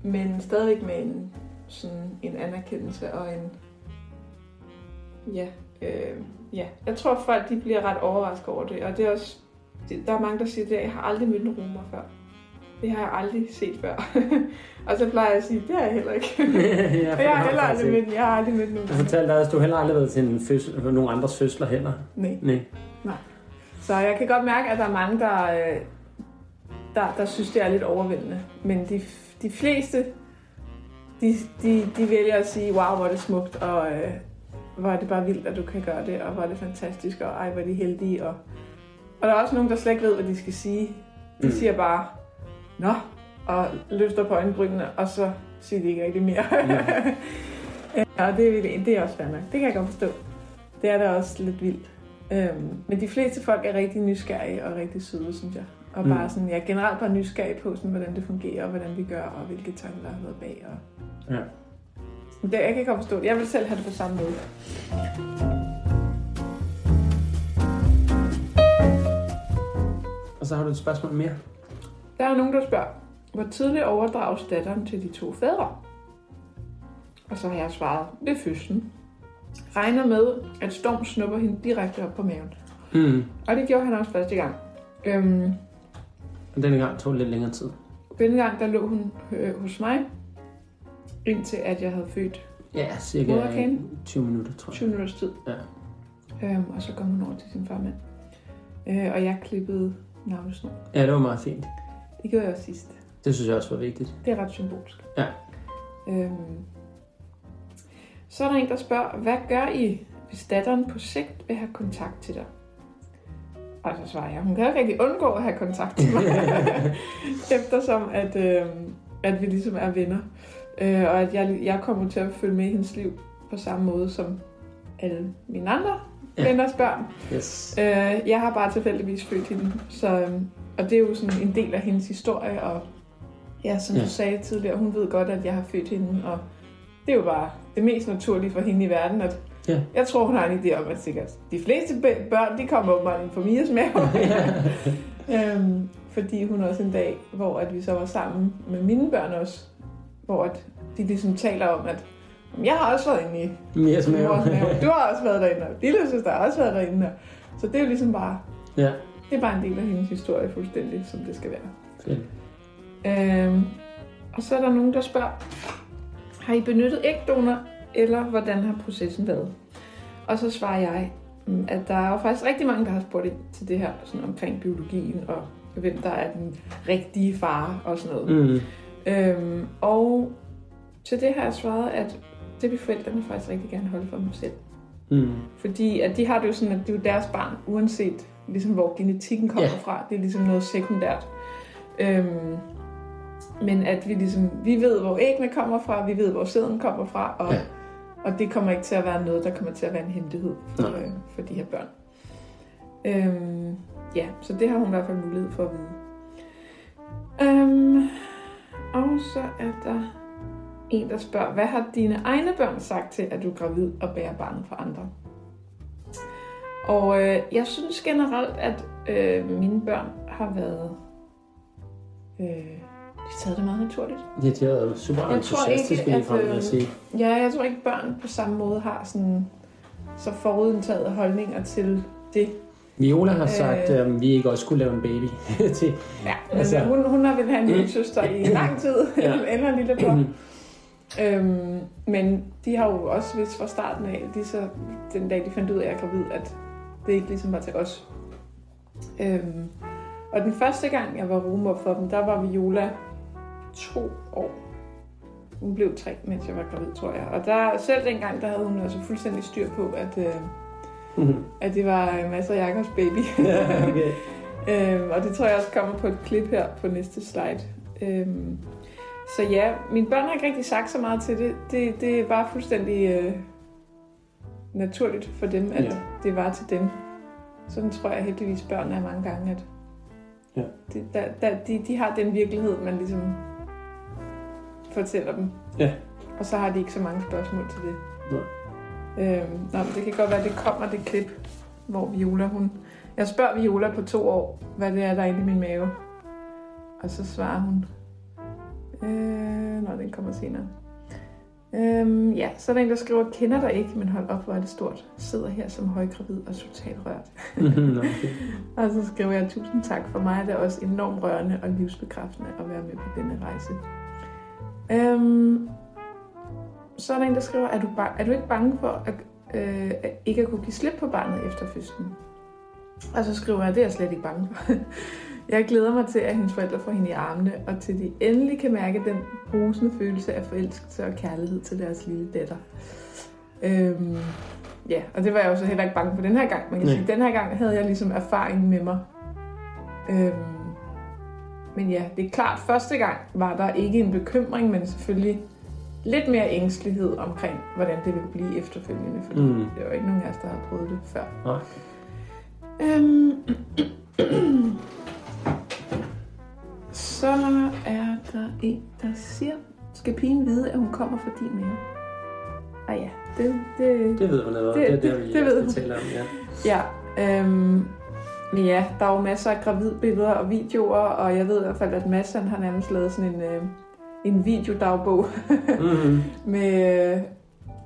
men stadigvæk med en, sådan en anerkendelse og en... Ja, øh, ja. Jeg tror, folk de bliver ret overrasket over det. Og det er også... det- Der er mange, der siger, at jeg har aldrig mødt en romer før. Det har jeg aldrig set før. <laughs> og så plejer jeg at sige, det har jeg heller ikke. ja, <laughs> Og jeg har heller aldrig mødt, jeg har aldrig mødt nogen. Jeg fortalte dig, at du heller aldrig har været til en fødsel, nogen andres fødsler heller. Nej. Nej. Så jeg kan godt mærke, at der er mange, der, øh, der, der synes, det er lidt overvældende. Men de, de fleste, de, de, de vælger at sige, wow, hvor er det smukt, og øh, hvor er det bare vildt, at du kan gøre det, og hvor er det fantastisk, og ej, hvor er de heldige. Og, og der er også nogen, der slet ikke ved, hvad de skal sige. De Mm. siger bare, nå, og løfter på øjenbrynene, og så siger de ikke rigtig mere. ja, <laughs> og det, er virkelig- det er også fair nok. Det kan jeg godt forstå. Det er da også lidt vildt. Øhm, men de fleste folk er rigtig nysgerrige og rigtig søde, synes jeg. Og Mm. bare sådan, jeg er generelt bare nysgerrig på, sådan, hvordan det fungerer, og hvordan vi gør, og hvilke tanker der har været bag. Og... Ja. Det, jeg kan godt forstå det. Jeg vil selv have det på samme måde. Og så har du et spørgsmål mere. Der er nogen, der spørger, hvor tidligt overdrages datteren til de to fædre? Og så har jeg svaret, ved fødslen. Regner med, at Storm snupper hende direkte op på maven. Mm. Og det gjorde han også første gang. Øhm, Og denne gang tog det lidt længere tid. denne gang, der lå hun øh, hos mig, indtil at jeg havde født Ja, cirka Moderkage? 20 minutter, tror 20 jeg. minutters tid. Ja. Øhm, og så kom hun over til sin farmand. Øh, og jeg klippede navlesnor. ja, det var meget fint. Det gjorde jeg også sidst. Det synes jeg også var vigtigt. Det er ret symbolsk. Ja. Øhm, så er der en, der spørger, hvad gør I, hvis datteren på sigt vil have kontakt til dig? Og så svarer jeg, hun kan jo ikke rigtig undgå at have kontakt til mig, <laughs> eftersom at, øh, at vi ligesom er venner. Øh, og at jeg, jeg kommer til at følge med i hendes liv på samme måde som alle mine andre Ja. venners børn. Yes. Øh, jeg har bare tilfældigvis født hende, så, øhm, og det er jo sådan en del af hendes historie, og ja, som ja. du sagde tidligere, hun ved godt, at jeg har født hende, og det er jo bare det mest naturlige for hende i verden, at Ja. jeg tror, hun har en idé om, at sikkert de fleste børn, de kommer åbenbart ind på Mias mave. <laughs> øhm, fordi hun også en dag, hvor at vi så var sammen med mine børn også, hvor at de ligesom taler om, at "Jamen, jeg har også været inde i mors mave. Du har også været derinde, og lille søster har også været derinde. Så det er jo ligesom bare, Ja, det er bare en del af hendes historie fuldstændig, som det skal være. fedt. Øhm, og så er der nogen, der spørger, har I benyttet ægdonor, eller hvordan har processen været? Og så svarer jeg, mm, at der er jo faktisk rigtig mange, der har spurgt ind til det her sådan omkring biologien, og hvem der er den rigtige far og sådan noget. Mm. Øhm, og til det har jeg svaret, at det vil forældrene faktisk rigtig gerne holde for dem selv. Mm. Fordi at de har det jo sådan, at det er jo deres barn, uanset ligesom, hvor genetikken kommer ja. fra. Det er ligesom noget sekundært. Øhm, men at vi ligesom, vi ved, hvor æggene kommer fra, vi ved, hvor sæden kommer fra, og, Ja. Og det kommer ikke til at være noget, der kommer til at være en hemmelighed for, øh, for de her børn. Øhm, ja, så det har hun i hvert fald mulighed for at vide. Øhm, og så er der en, der spørger, hvad har dine egne børn sagt til, at du er gravid og bærer barnet for andre? Og øh, jeg synes generelt, at øh, mine børn har været... Øh, har taget det meget naturligt. Ja, de har været super Jeg tror entusiastiske ikke, at, øh, sige. Ja, jeg tror ikke, børn på samme måde har sådan så forudindtaget holdninger til det. Viola har sagt, Øh. at øh, vi ikke også skulle lave en baby <laughs> til. Ja, men Altså- hun, hun har vel have en lille <laughs> søster i lang tid, ja. <laughs> eller en lille bror. øhm, men de har jo også vidst fra starten af, de så, den dag de fandt ud af, at jeg er gravid, at det ikke ligesom var til os. Øhm, og den første gang, jeg var rumor for dem, der var Viola to år. Hun blev tre, mens jeg var gravid, tror jeg. Og der, selv dengang, der havde hun altså fuldstændig styr på, at, øh, at det var øh, masser af Jakobs baby. <laughs> ja, okay. Øhm, og det tror jeg også kommer på et klip her på næste slide. Øhm, så ja, mine børn har ikke rigtig sagt så meget til det. Det, det er bare fuldstændig øh, naturligt for dem, at Ja. det var til dem. Sådan tror jeg heldigvis børn er mange gange, at Ja. de, der, der, de, de har den virkelighed, man ligesom fortæller dem. Ja. Og så har de ikke så mange spørgsmål til det. Nej. Øhm, nå, men det kan godt være, at det kommer det klip, hvor Viola, hun... Jeg spørger Viola på to år, hvad det er, der er inde i min mave. Og så svarer hun... Øh, nå, den kommer senere. Øhm, ja, så er der en, der skriver, kender dig ikke, men hold op, hvor er det stort. Sidder her som højgravid og totalt rørt. <laughs> Okay. <laughs> Og så skriver jeg, tusind tak for mig. Det er også enormt rørende og livsbekræftende at være med på denne rejse. Øhm, så er der en, der skriver, er du, er du ikke bange for at, øh, at ikke at kunne give slip på barnet efter fødslen? Og så skriver jeg, det er jeg slet ikke bange for. <laughs> Jeg glæder mig til, at hendes forældre får hende i armene, og til de endelig kan mærke den brusende følelse af forelskelse og kærlighed til deres lille datter. Øhm, ja, og det var jeg jo så heller ikke bange for den her gang. Man kan sige, den her gang havde jeg ligesom erfaring med mig. Øhm, men ja, det er klart, første gang var der ikke en bekymring, men selvfølgelig lidt mere ængstelighed omkring, hvordan det ville blive efterfølgende. Fordi Mm. det var ikke nogen af os, der havde prøvet det før. Nej. Øhm. Så er der en, der siger, skal pigen vide, at hun kommer fra din mave? Ah ja, det, det, Det ved hun allerede. Det- Det, det, det, det- vi det ved også hun. taler om, ja. Ja, øhm, men ja, der er jo masser af gravidbilleder og videoer, og jeg ved i hvert fald, at Mads han har nærmest lavet sådan en, øh, en videodagbog <laughs> Mm-hmm. med øh,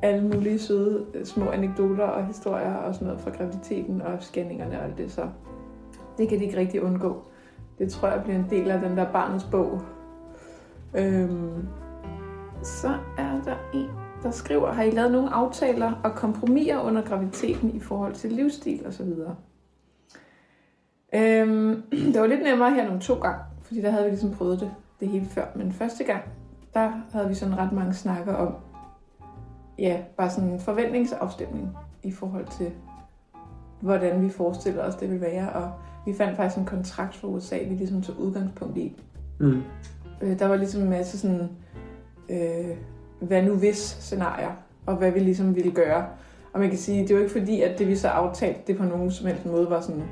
alle mulige søde øh, små anekdoter og historier og sådan noget fra graviditeten og scanningerne og alt det, så det kan de ikke rigtig undgå. Det tror jeg bliver en del af den der barnets bog. Øhm, så er der en, der skriver, har I lavet nogle aftaler og kompromiser under graviditeten i forhold til livsstil og så videre? Øhm, <clears throat> det var lidt nemmere her nogle to gange, fordi der havde vi ligesom prøvet det, det hele før. Men første gang, der havde vi sådan ret mange snakker om, ja, bare sådan en forventningsafstemning i forhold til, hvordan vi forestiller os, det vil være. Og vi fandt faktisk en kontrakt fra USA, vi ligesom tog udgangspunkt i. Mm. Øh, der var ligesom en masse sådan, øh, hvad nu hvis scenarier, og hvad vi ligesom ville gøre. Og man kan sige, det jo ikke fordi, at det vi så aftalte, det på nogen som helst måde var sådan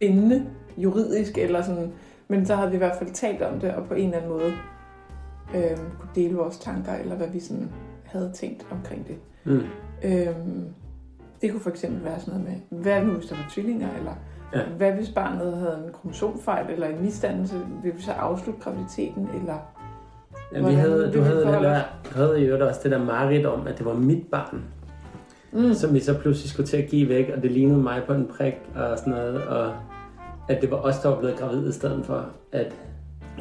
bindende juridisk, eller sådan, men så havde vi i hvert fald talt om det, og på en eller anden måde øh, kunne dele vores tanker, eller hvad vi sådan havde tænkt omkring det. Mm. Øhm, det kunne for eksempel være sådan noget med, hvad nu hvis der var tvillinger, eller Ja. hvad hvis barnet havde en kromosomfejl, eller en misdannelse, vil vi så afslutte graviditeten, eller Ja, vi havde, du, havde du havde jo også det der mareridt om, at det var mit barn, mm. som vi så pludselig skulle til at give væk, og det lignede mig på en prik og sådan noget, og at det var os, der var blevet gravid i stedet for, at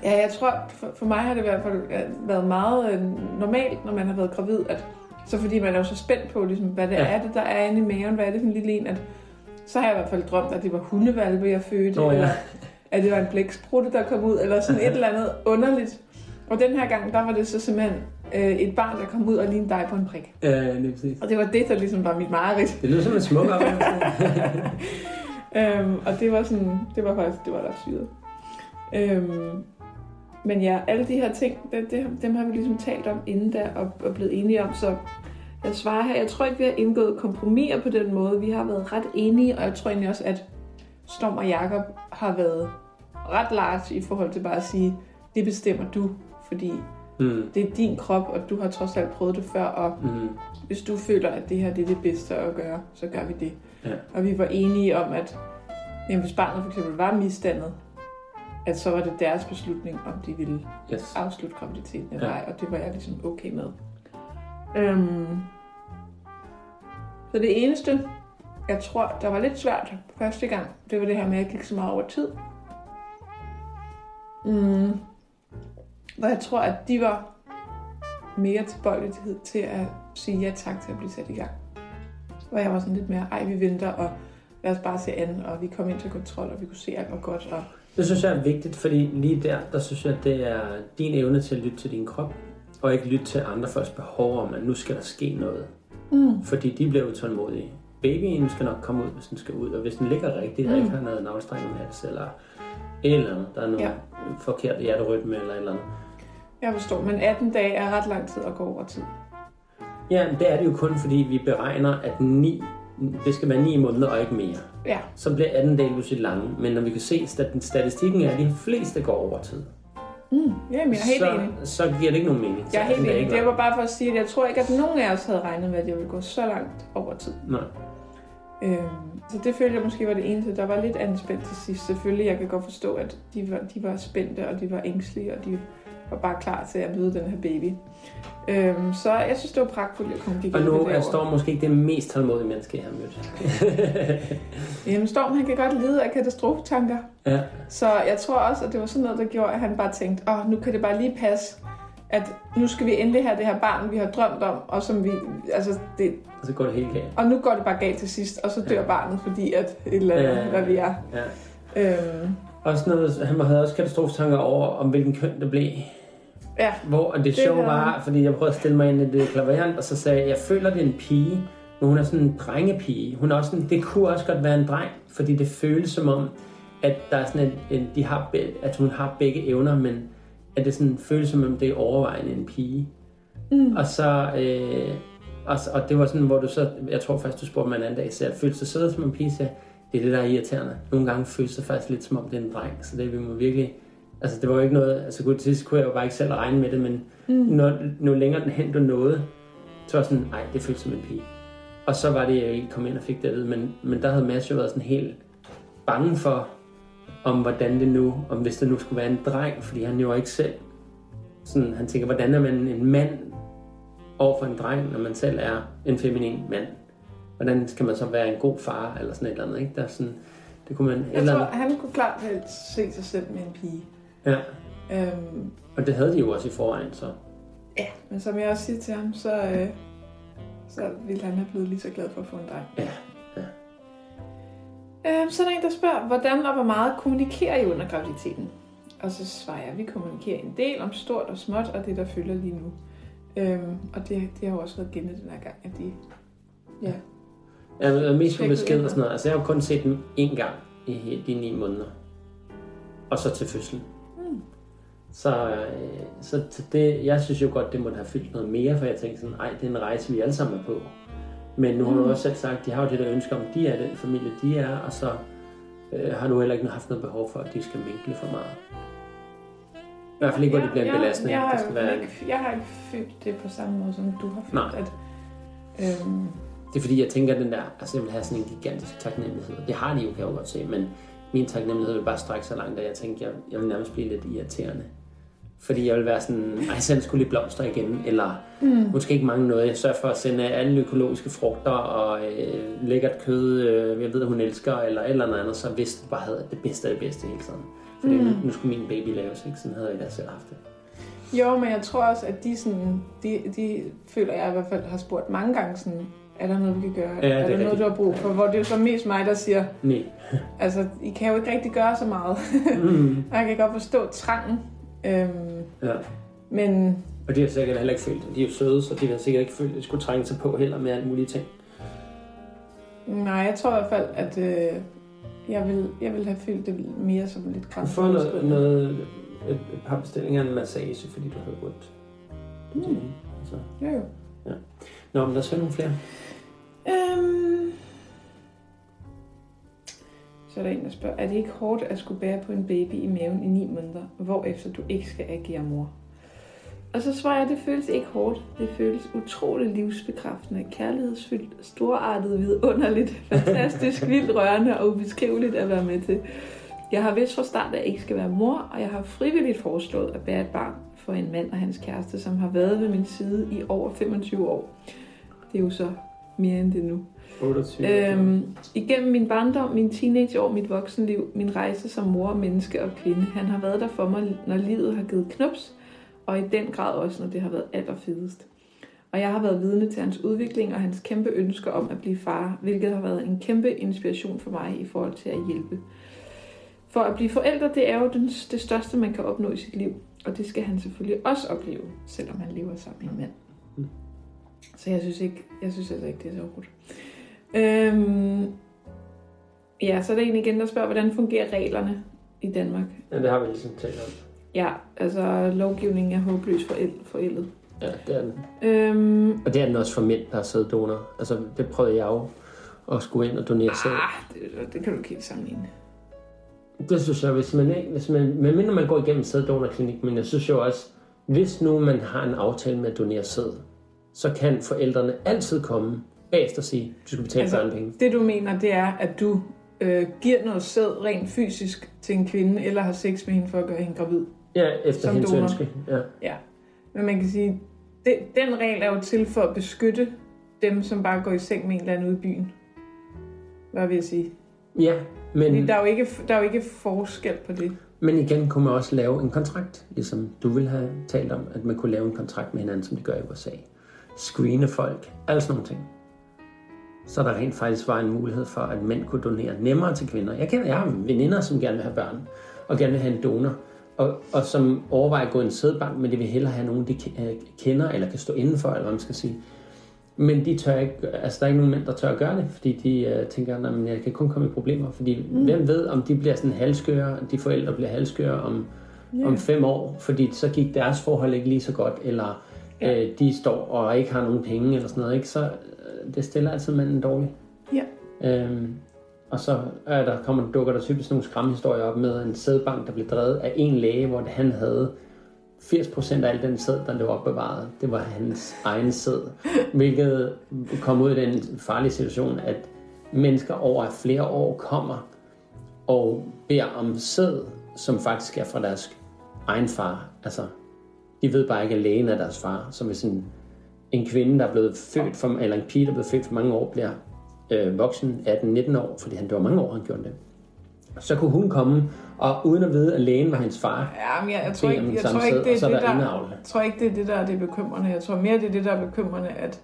Ja, jeg tror, for, for mig har det i hvert fald øh, været meget øh, normalt, når man har været gravid, at så fordi man er jo så spændt på, ligesom, hvad det Ja. ja. er, det der er inde i maven, hvad er det for en lille en, at så har jeg i hvert fald drømt, at det var hundevalpe, jeg fødte, Nå, ja. eller at det var en blæksprutte, der kom ud, eller sådan et eller andet underligt. Og den her gang, der var det så simpelthen øh, et barn, der kom ud og lignede dig på en prik. Ja, lige præcis. Og det var det, der ligesom var mit mareridt. Det lyder som en smuk. <laughs> Øhm, og det var sådan, det var faktisk, det var ret syret. Øhm, men ja, alle de her ting, det, det, dem har vi ligesom talt om inden da, og, og blevet enige om, så jeg svarer her, jeg tror ikke, vi har indgået kompromiser på den måde. Vi har været ret enige, og jeg tror egentlig også, at Storm og Jakob har været ret large i forhold til bare at sige, det bestemmer du, fordi mm. det er din krop, og du har trods alt prøvet det før, og Mm. hvis du føler, at det her det er det bedste at gøre, så gør vi det. Ja. Og vi var enige om, at jamen, hvis barnet for eksempel var misdannet, at så var det deres beslutning, om de ville Yes. afslutte graviditeten eller Ja. ej, og det var jeg ligesom okay med. Øhm, så det eneste, jeg tror, der var lidt svært første gang, det var det her med, at jeg gik så meget over tid. Mm. Hvor jeg tror, at de var mere tilbøjelighed til at sige ja tak til at blive sat i gang. Hvor jeg var sådan lidt mere, ej vi venter, og lad os bare se an, og vi kom ind til kontrol, og vi kunne se, at alt var godt, og Det synes jeg er vigtigt, fordi lige der, der synes jeg, at det er din evne til at lytte til din krop, og ikke lytte til andre folks behov om, at nu skal der ske noget. mm. Fordi de bliver utålmodige. Babyen skal nok komme ud, hvis den skal ud, og hvis den ligger rigtigt, og Mm. ikke har noget navlstreng om hals, eller et eller andet, der er noget ja. forkert hjerterytme, eller et eller andet. jeg forstår, men 18 dage er ret lang tid at gå over tid. Ja, det er det jo kun, fordi vi beregner, at 9, det skal være 9 måneder og ikke mere. Ja, Så bliver 18 dage pludselig lange, men når vi kan se, at statistikken er, at de fleste går over tid. mm. jamen, jeg er helt så, enig. så giver det ikke nogen mening. Jeg er helt det enig. Det var bare for at sige, at jeg tror ikke, at nogen af os havde regnet med, at jeg ville gå så langt over tid. Nej. Øhm, så det følte jeg måske var det eneste. Der var lidt anspændt til sidst. Selvfølgelig, jeg kan godt forstå, at de var, de var spændte, og de var ængstelige, og de var bare klar til at møde den her baby. Øhm, så jeg synes, det var pragtfuldt, at komme gik Og nu er. Storm måske ikke det mest tålmodige menneske, jeg har mødt. <laughs> Jamen, Storm, han kan godt lide af katastrofetanker. ja. Så jeg tror også, at det var sådan noget, der gjorde, at han bare tænkte, åh, nu kan det bare lige passe, at nu skal vi endelig have det her barn, vi har drømt om, og som vi, altså, det, Og så går det helt galt. og nu går det bare galt til sidst, og så dør Ja. barnet, fordi at et eller andet, Ja. hvad vi er. Ja. Øhm, Også noget, han havde også katastrofetanker over, om hvilken køn det blev. ja, Hvor, og det, Det sjove var, fordi jeg prøvede at stille mig ind i det klaverant, og så sagde jeg, jeg føler, det er en pige, men hun er sådan en drengepige. Hun er også sådan, det kunne også godt være en dreng, fordi det føles som om, at der er sådan en, en de har, at hun har begge evner, men at det sådan føles som om, det er overvejende en pige. Mm. Og så, øh, og, så- og det var sådan, hvor du så, jeg tror faktisk, du spurgte mig en anden dag, så jeg følte sig sidder som en pige, så det er det, der er irriterende. Nogle gange føles det faktisk lidt som om, det er en dreng, så det vi må virkelig, altså det var jo ikke noget, altså godt til kunne jeg jo bare ikke selv regne med det, men Mm. når, når længere den hen du nåede, så var jeg sådan, nej, det føles som en pige. Og så var det, jeg ikke kom ind og fik det at vide, men, men der havde Mads jo været sådan helt bange for, om hvordan det nu, om hvis det nu skulle være en dreng, fordi han jo ikke selv, sådan, han tænker, hvordan er man en mand over for en dreng, når man selv er en feminin mand? Hvordan skal man så være en god far, eller sådan et eller andet, ikke? Der er sådan, det kunne man, Jeg eller tror, han kunne klart helst se sig selv med en pige. ja. Øhm, Og det havde de jo også i forvejen, så. ja, men som jeg også siger til ham, så, øh, så ville han have blevet lige så glad for at få en dreng. Ja, ja. Øhm, så er der en, der spørger, hvordan og hvor meget kommunikerer I under graviditeten? Og så svarer jeg, vi kommunikerer en del om stort og småt, og det, der følger lige nu. Øhm, og det, det har jo også været gældende den her gang, at de... Ja. Jeg er mest på besked og sådan noget. Altså, jeg har jo kun set dem én gang i de ni måneder. Og så til fødslen. Mm. Så, øh, så det, jeg synes jo godt, det måtte have fyldt noget mere, for jeg tænkte sådan, ej, det er en rejse, vi alle sammen er på. Men nu har du Mm. også selv sagt, de har jo det der ønske om, de er den familie, de er, og så øh, har du heller ikke haft noget behov for, at de skal minkle for meget. I hvert fald ikke, hvor det bliver en jeg, belastning. Jeg, det har, skal jo være, ikke, jeg har ikke følt det på samme måde, som du har følt. Nej. At, øhm, Det er fordi, jeg tænker, at den der, altså jeg vil have sådan en gigantisk taknemmelighed. Det har de jo, kan jeg jo godt se, men min taknemmelighed vil bare strække så langt, at jeg tænker, jeg, jeg vil nærmest blive lidt irriterende. Fordi jeg vil være sådan, ej, send skulle lige blomster igen, eller mm, måske ikke mange noget. Jeg sørger for at sende alle økologiske frugter og øh, lækkert kød, øh, jeg ved, at hun elsker, eller et eller andet, så hvis du bare havde det bedste af det bedste hele tiden. Fordi mm. nu, nu skulle min baby laves, ikke? Sådan havde jeg da selv haft det. jo, men jeg tror også, at de, sådan, de, de føler, jeg i hvert fald har spurgt mange gange, sådan, er der noget, vi kan gøre? Ja, det er er der noget, rigtigt. du har brug for? Hvor det er jo så mest mig, der siger, Nej. <laughs> altså, I kan jo ikke rigtig gøre så meget. Mm. Og <laughs> jeg kan godt forstå trangen. Øhm, Ja. men Og de har sikkert heller ikke følt det. De er jo søde, så de har sikkert ikke følt, at de skulle trænge sig på heller med alle mulige ting. Nej, jeg tror i hvert fald, at øh, jeg, vil, jeg vil have følt det mere som lidt Du får noget, noget et, par bestillinger af en massage, fordi du havde ondt. Mm. Altså. Jo, jo. Nå, men lad os høre nogle flere. Øhm. Så er der en, der spørger, er det ikke hårdt at skulle bære på en baby i maven i 9 måneder, hvorefter du ikke skal agere mor? Og så svarer jeg, det føles ikke hårdt. Det føles utroligt livsbekræftende, kærlighedsfyldt, storartet, vidunderligt, <laughs> fantastisk, vildt rørende og ubeskriveligt at være med til. Jeg har vist fra start, at jeg ikke skal være mor, og jeg har frivilligt foreslået at bære et barn for en mand og hans kæreste, som har været ved min side i over 25 år. Det er jo så mere end det nu. 28. Øhm, igennem min barndom, min teenageår, mit voksenliv, min rejse som mor, menneske og kvinde. Han har været der for mig, når livet har givet knups, og i den grad også, når det har været allerfedest. Og jeg har været vidne til hans udvikling og hans kæmpe ønsker om at blive far, hvilket har været en kæmpe inspiration for mig i forhold til at hjælpe. For at blive forældre, det er jo den, det største, man kan opnå i sit liv. Og det skal han selvfølgelig også opleve, selvom han lever sammen med en mand. Mm. Så jeg synes, ikke, jeg synes altså ikke, det er så hårdt. Øhm, ja, så er der en igen, der spørger, hvordan fungerer reglerne i Danmark? Ja, det har vi ligesom talt om. Ja, altså lovgivningen er håbløst forel- forældet. Ja, det er den. Øhm, Og det er den også for mænd, der er sæddonor. Altså, det prøvede jeg jo at skulle ind og donere sæd. ah, det, det kan du ikke helt sammenligne. Det synes jeg, hvis man ikke, hvis man, medmindre man går igennem sæddonorklinik, men jeg synes jo også, hvis nu man har en aftale med at donere sæd, så kan forældrene altid komme bagefter og sige, du skal betale Altså- børnepenge. Det du mener, det er, at du øh, giver noget sæd rent fysisk til en kvinde, eller har sex med hende for at gøre hende gravid. Ja, efter som hendes donor. ønske. Ja. Ja. Men man kan sige, det, den regel er jo til for at beskytte dem, som bare går i seng med en eller anden ude i byen. Hvad vil jeg sige? ja, Fordi men, der er, jo ikke, der er jo ikke forskel på det. men igen kunne man også lave en kontrakt, ligesom du ville have talt om, at man kunne lave en kontrakt med hinanden, som de gør i USA. Screene folk, alle sådan nogle ting. Så der rent faktisk var en mulighed for, at mænd kunne donere nemmere til kvinder. Jeg kender, jeg har veninder, som gerne vil have børn, og gerne vil have en donor, og, og som overvejer at gå i en sædbank, men de vil hellere have nogen, de øh, kender, eller kan stå indenfor, eller hvad man skal sige. Men de tør ikke, altså der er ikke nogen mænd, der tør at gøre det, fordi de uh, tænker, at jeg kan kun komme i problemer. Fordi mm. hvem ved, om de bliver sådan halvskøre, de forældre bliver halvskøre om, yeah. om fem år, fordi så gik deres forhold ikke lige så godt, eller. Øh, de står og ikke har nogen penge, eller sådan noget, ikke? så øh, det stiller altid manden dårligt. Ja. Øhm, og så er der, kommer, dukker der typisk nogle skræmhistorier op med en sædbank, der blev drevet af en læge, hvor han havde 80% af al den sæd, der lå opbevaret, det var hans egen sæd. <laughs> Hvilket kom ud i den farlige situation, at mennesker over flere år kommer og beder om sæd, som faktisk er fra deres egen far. Altså, de ved bare ikke, at lægen er deres far. Så hvis en, en kvinde, der er blevet født for, eller en pige, der er blevet født for mange år, bliver øh, voksen 18-19 år, fordi han, det var mange år, han gjorde det, så kunne hun komme, og uden at vide, at lægen var hans far, Ja, men jeg, jeg tror ikke, jeg tror ikke, det er det, der der, indavl. jeg tror ikke, det er det, der er det bekymrende. Jeg tror mere, det er det, der er bekymrende, at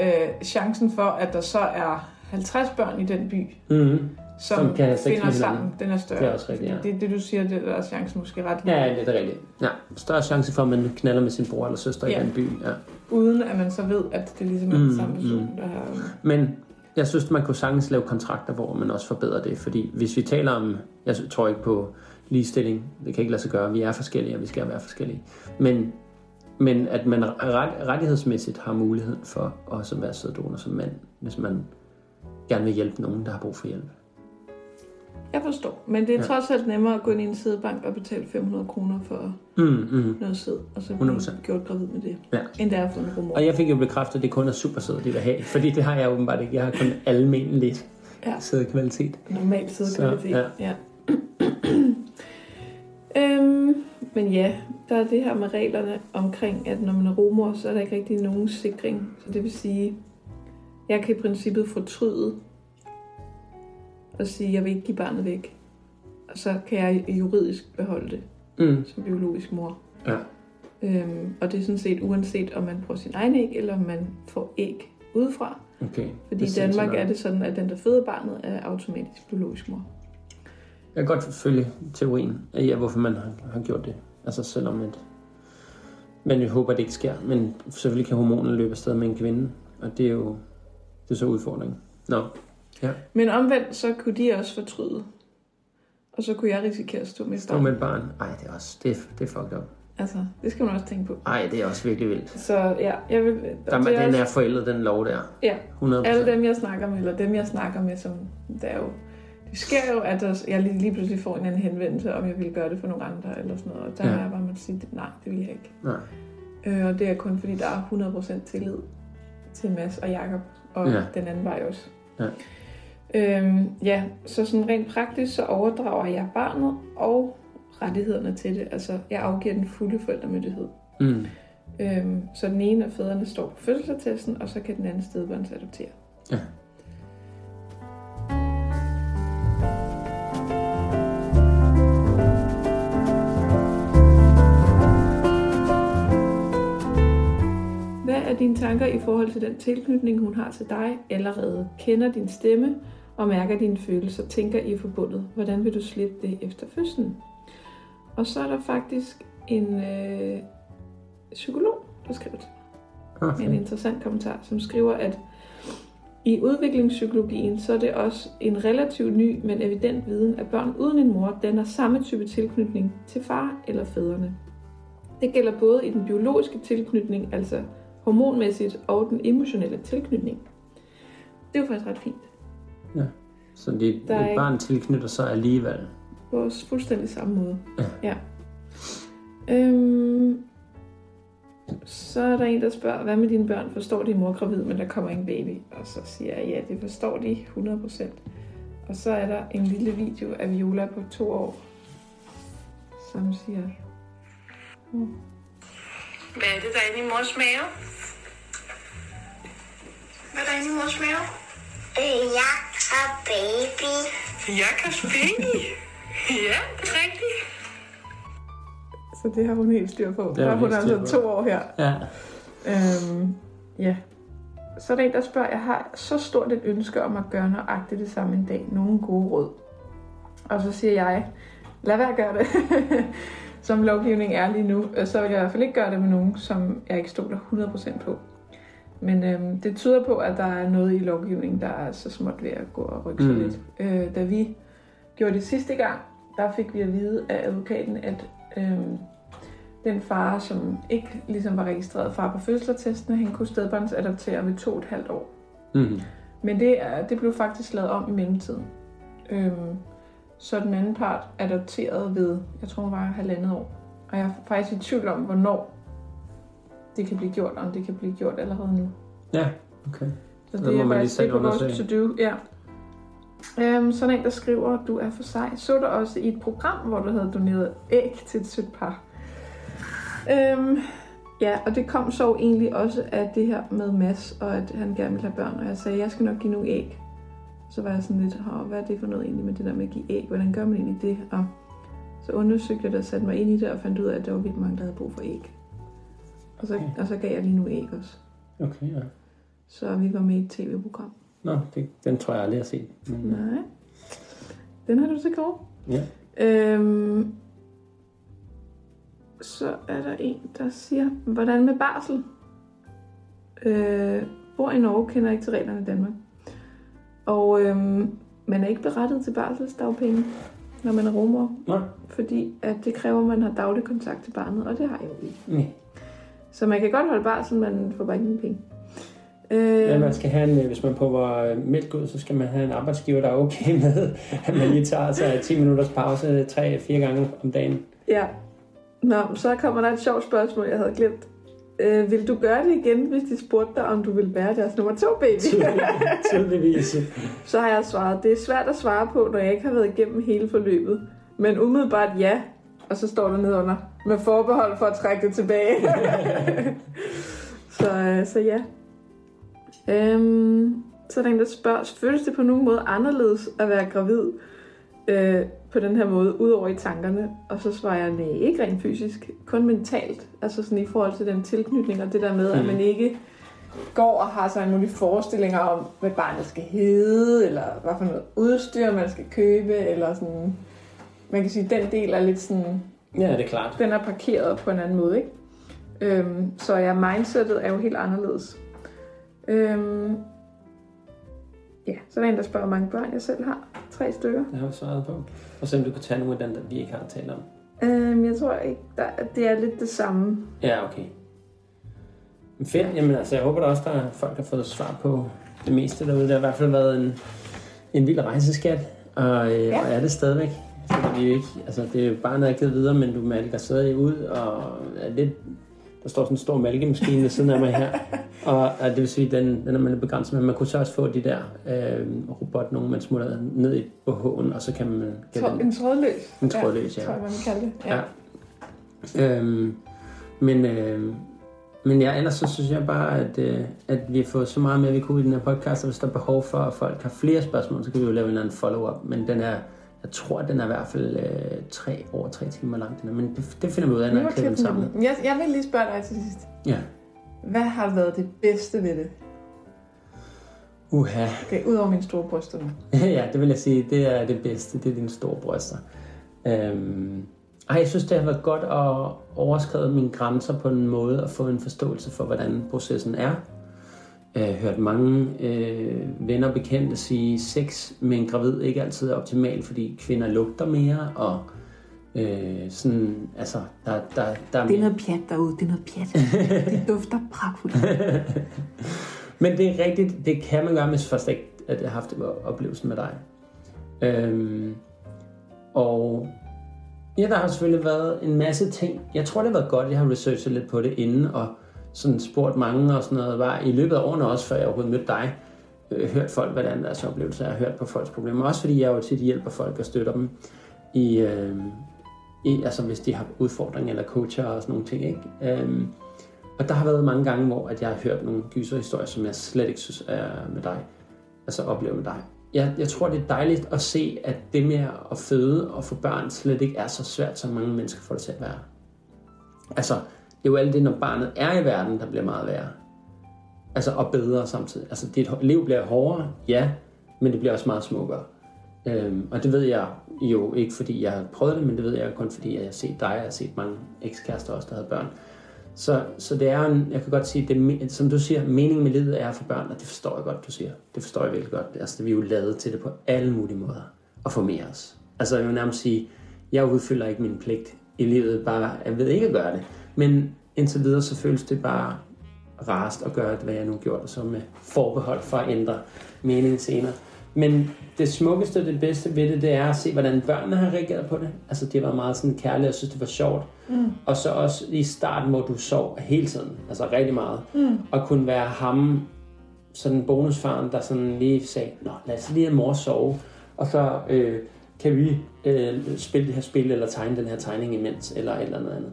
øh, chancen for, at der så er 50 børn i den by, Mm-hmm. Som, Som kan finder sammen, den er større. Det er også rigtigt, ja. Det, det, du siger, det der er chancen måske ret Ja, ja, det er rigtigt. Ja, større chance for, at man knaller med sin bror eller søster Ja. i den by. Ja. uden at man så ved, at det ligesom er Mm, den samme person, mm. der har... Men jeg synes, man kunne sagtens lave kontrakter, hvor man også forbedrer det. Fordi hvis vi taler om, jeg tror ikke på ligestilling, det kan ikke lade sig gøre, vi er forskellige, og vi skal være forskellige. Men, men at man ret, rettighedsmæssigt har mulighed for også at være sæddonor som mand, hvis man gerne vil hjælpe nogen, der har brug for hjælp. Jeg forstår. Men det er Ja. trods alt nemmere at gå ind i en sædebank og betale 500 kroner for Mm, mm. noget sæd, og så blive 100%. gjort gravid med det. Ja. End det er at få en rumor. Og jeg fik jo bekræftet, at det kun er supersæd, de vil have. Fordi det har jeg åbenbart ikke. Jeg har kun almindeligt Ja. sædkvalitet. Normal sædkvalitet. Så, ja. øhm, men ja, der er det her med reglerne omkring, at når man er rumor, så er der ikke rigtig nogen sikring. Så det vil sige, jeg kan i princippet fortryde og sige, at jeg vil ikke give barnet væk. Og så kan jeg juridisk beholde det Mm, som biologisk mor. ja. Øhm, og det er sådan set uanset, om man får sin egen æg, eller om man får æg udefra. Okay. Fordi i Danmark er det sådan, at den, der føder barnet, er automatisk biologisk mor. Jeg kan godt følge teorien af, ja, hvorfor man har, har gjort det. Altså selvom et, Men jeg håber, det ikke sker. Men selvfølgelig kan hormonerne løbe afsted med en kvinde. Og det er jo det er så udfordringen. Nå, Men omvendt, så kunne de også fortryde. Og så kunne jeg risikere at stå med et stå barn. med et barn. Ej, det er også det, er- det er fucked up. Altså, det skal man også tænke på. Ej, det er også virkelig vildt. Så ja, jeg vil... Der, det den også- er forældet, den lov der. Ja, 100 alle dem, jeg snakker med, eller dem, jeg snakker med, som der er jo... Det sker jo, at der, jeg lige, lige pludselig får en anden henvendelse, om jeg ville gøre det for nogle andre, eller sådan noget. Og der Ja. ja. er jeg bare måtte sige, nej, det vil jeg ikke. Nej. Øh, og det er kun fordi, der er 100% tillid til Mads og Jakob og Ja. ja. den anden vej også. Ja. Øhm, ja, så sådan rent praktisk, så overdrager jeg barnet og rettighederne til det. Altså, jeg afgiver den fulde forældremyndighed. Mm. Øhm, så den ene af fædrene står på fødselsattesten, og så kan den anden stedbørnsadoptere. Ja. Hvad er dine tanker i forhold til den tilknytning, hun har til dig allerede? Kender din stemme og mærker dine følelser? Tænker I forbundet? Hvordan vil du slippe det efter fødslen? Og så er der faktisk en øh, psykolog, der skriver til Ah, med en interessant kommentar, som skriver, at i udviklingspsykologien, så er det også en relativt ny, men evident viden, at børn uden en mor danner samme type tilknytning til far eller fædrene. Det gælder både i den biologiske tilknytning, altså hormonmæssigt, og den emotionelle tilknytning. Det er jo faktisk ret fint. Så det, Der er et ikke- barn tilknytter sig alligevel. På fuldstændig samme måde. Ja. ja. Øhm, så er der en, der spørger, hvad med dine børn? Forstår de mor gravid, men der kommer ingen baby? Og så siger jeg, ja, det forstår de 100%. Og så er der en lille video af Viola på to år, som siger, Hvad er det, der er inde i mors mave? Hvad er der inde i mors mave? Øh, jeg er baby. Jakobs baby. ja, det er rigtigt. så det har hun helt styr på. Det har hun altså på. to år her. Ja. Øhm, ja. Så er der en, der spørger, jeg har så stort et ønske om at gøre nøjagtigt det samme en dag. Nogle gode råd. Og så siger jeg, lad være at gøre det. <laughs> som lovgivningen er lige nu, øh, så vil jeg i hvert fald ikke gøre det med nogen, som jeg ikke stoler 100% på. Men øhm, det tyder på, at der er noget i lovgivningen, der er så småt ved at gå og rykke sig Mm. lidt. Øh, da vi gjorde det sidste gang, der fik vi at vide af advokaten, at øhm, den far, som ikke ligesom var registreret far på fødselsattesten, han kunne stedbarnsadoptere ved to og et halvt år. Mm. Men det, er, det blev faktisk lavet om i mellemtiden. Øhm, så den anden part adopterede ved, jeg tror hun var halvandet år. Og jeg er faktisk i tvivl om, hvornår det kan blive gjort, om det kan blive gjort allerede nu. Ja, okay. Så det må er faktisk det på vores to-do, ja. Øhm, sådan en, der skriver, du er for sej. Så du også i et program, hvor du havde doneret æg til et sødt par. Øhm, ja, og det kom så egentlig også af det her med Mads, og at han gerne ville have børn. Og jeg sagde, jeg skal nok give nogle æg. Så var jeg sådan lidt, "Hå, hvad er det for noget egentlig med det der med at give æg? Hvordan gør man egentlig det? Og så undersøgte jeg det og satte mig ind i det, og fandt ud af, at der var vildt mange, der havde brug for æg. Og så, Okay. og så gav jeg lige nogle æg også. Okay, ja. Så vi var med i et tv-program. Nå, det, den tror jeg aldrig, jeg har set. Men, Nej. Den har du til gode. Ja. Øhm, så er der en, der siger, hvordan med barsel? Øh, bor i Norge, kender ikke til reglerne i Danmark. Og øhm, man er ikke berettet til barselsdagpenge, når man er rumor, Nå, fordi at det kræver, at man har daglig kontakt til barnet, og det har jeg jo ikke. nej. Så man kan godt holde barsel, men får bare ikke nogen penge. Øh, man skal have en, øh, hvis man prøver mælk ud, så skal man have en arbejdsgiver, der er okay <laughs> med, at man lige tager sig 10 minutters pause 3-4 gange om dagen. Ja. Nå, så kommer der et sjovt spørgsmål, jeg havde glemt. Øh, vil du gøre det igen, hvis de spurgte dig, om du vil være deres nummer to baby? Tydeligvis. så har jeg svaret, det er svært at svare på, når jeg ikke har været igennem hele forløbet. Men umiddelbart ja, og så står der nedunder, med forbehold for at trække det tilbage. <laughs> så, øh, så ja. Øhm, så er der en, der spørger, føles det på nogen måde anderledes at være gravid øh, på den her måde, udover i tankerne? Og så svarer jeg, nej, ikke rent fysisk, kun mentalt. Altså sådan i forhold til den tilknytning og det der med, mm. at man ikke går og har så en mulig forestillinger om, hvad barnet skal hedde, eller hvad for noget udstyr man skal købe, eller sådan... Man kan sige, at den del er lidt sådan Ja, det er klart. den er parkeret på en anden måde, ikke? Øhm, så ja, mindsetet er jo helt anderledes. Øhm, ja, så er der en, der spørger, hvor mange børn jeg selv har. Tre stykker. Det har vi svaret på. Og så om du kan tage nogle af dem, der vi ikke har talt om. Øhm, jeg tror ikke, der, det er lidt det samme. Ja, okay. Men Fedt. Jamen altså, jeg håber da også, at folk har fået svar på det meste derude. Det har i hvert fald været en, en vild rejseskat, og, øh, ja. og er det stadigvæk. Fordi ikke, altså, det er jo bare noget, jeg givet videre, men du malker stadig ud, og er lidt, der står sådan en stor malkemaskine ved siden af mig her. <laughs> Og, og det vil sige, den, den er man lidt begrænset med. Man kunne så også få de der øh, robot, nogen man smutter ned i BH'en, og så kan man... Kan Tråd, en trådløs. En trådløs, ja. Tror jeg, man kan kalde det. Ja. Ja. Øhm, men, øh, men ja, ellers så synes jeg bare, at, øh, at vi har fået så meget med, vi kunne i den her podcast, og hvis der er behov for, at folk har flere spørgsmål, så kan vi jo lave en eller anden follow-up. Men den er, jeg tror, den er i hvert fald øh, tre, over tre timer lang. Den er. Men det, det finder vi ud af, når jeg er klipper den sammen. Jeg, jeg vil lige spørge dig til sidst. Ja. Hvad har været det bedste ved det? Uha. Okay, udover mine store bryster <laughs> ja, det vil jeg sige, det er det bedste. Det er dine store bryster. Øhm, ej, jeg synes, det har været godt at overskride mine grænser på en måde og få en forståelse for, hvordan processen er. Har hørt mange øh, venner og bekendte sige, sex med en gravid ikke altid er optimalt, fordi kvinder lugter mere, og øh, sådan, altså, der, der, der Det er noget pjat derude, det er noget pjat. det dufter pragtfuldt. <laughs> Men det er rigtigt, det kan man gøre, hvis først ikke, at jeg har haft oplevelsen med dig. Øhm, og ja, der har selvfølgelig været en masse ting. Jeg tror, det har været godt, jeg har researchet lidt på det inden, og sådan spurgt mange og sådan noget. Var i løbet af årene også, før jeg overhovedet mødte dig, øh, hørt folk, hvordan deres oplevelser er, hørt på folks problemer. Også fordi jeg jo tit hjælper folk og støtter dem i, øh, i altså hvis de har udfordringer eller coacher og sådan nogle ting. Ikke? Øh, og der har været mange gange, hvor at jeg har hørt nogle gyserhistorier, som jeg slet ikke synes er med dig. Altså oplever med dig. Jeg, jeg tror, det er dejligt at se, at det med at føde og få børn slet ikke er så svært, som mange mennesker får det til at være. Altså, det er jo alt det, når barnet er i verden, der bliver meget værre. Altså, og bedre samtidig. Altså, dit liv bliver hårdere, ja, men det bliver også meget smukkere. Øhm, og det ved jeg jo ikke, fordi jeg har prøvet det, men det ved jeg kun, fordi jeg har set dig, og jeg har set mange ekskærester også, der havde børn. Så, så det er en, jeg kan godt sige, det, er, som du siger, meningen med livet er for børn, og det forstår jeg godt, du siger. Det forstår jeg virkelig godt. Altså, det, vi er jo lavet til det på alle mulige måder, og få mere os. Altså, jeg vil nærmest sige, jeg udfylder ikke min pligt i livet, bare jeg ved ikke at gøre det. Men indtil videre, så føles det bare rarest at gøre det, hvad jeg nu og så med forbehold for at ændre mening senere. Men det smukkeste og det bedste ved det, det er at se, hvordan børnene har reageret på det. Altså, de har været meget sådan kærlige og synes, det var sjovt. Mm. Og så også i starten, hvor du sov hele tiden, altså rigtig meget. Mm. Og kunne være ham, sådan bonusfaren, der sådan lige sagde, Nå, lad os lige have mor sove. Og så øh, kan vi øh, spille det her spil, eller tegne den her tegning imens, eller et eller andet andet.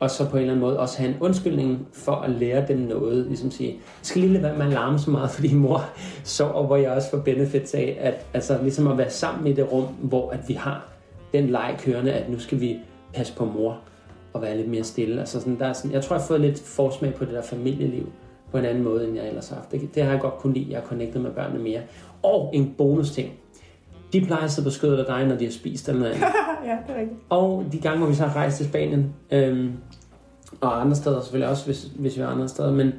Og så på en eller anden måde også have en undskyldning for at lære dem noget. Ligesom sige, jeg skal lige lade være med at larme så meget, <laughs> fordi mor sover, hvor jeg også får benefits af, at altså, ligesom at være sammen i det rum, hvor at vi har den leg kørende, at nu skal vi passe på mor og være lidt mere stille. Altså sådan, der er sådan, jeg tror, jeg har fået lidt forsmag på det der familieliv på en anden måde, end jeg ellers har haft. Det, det har jeg godt kunne lide. Jeg har connectet med børnene mere. Og en bonus ting. De plejer at sidde på skødet af dig, når de har spist eller noget andet. ja, det er rigtigt. Og de gange, hvor vi så har rejst til Spanien, øhm, og andre steder selvfølgelig også, hvis, hvis vi er andre steder, men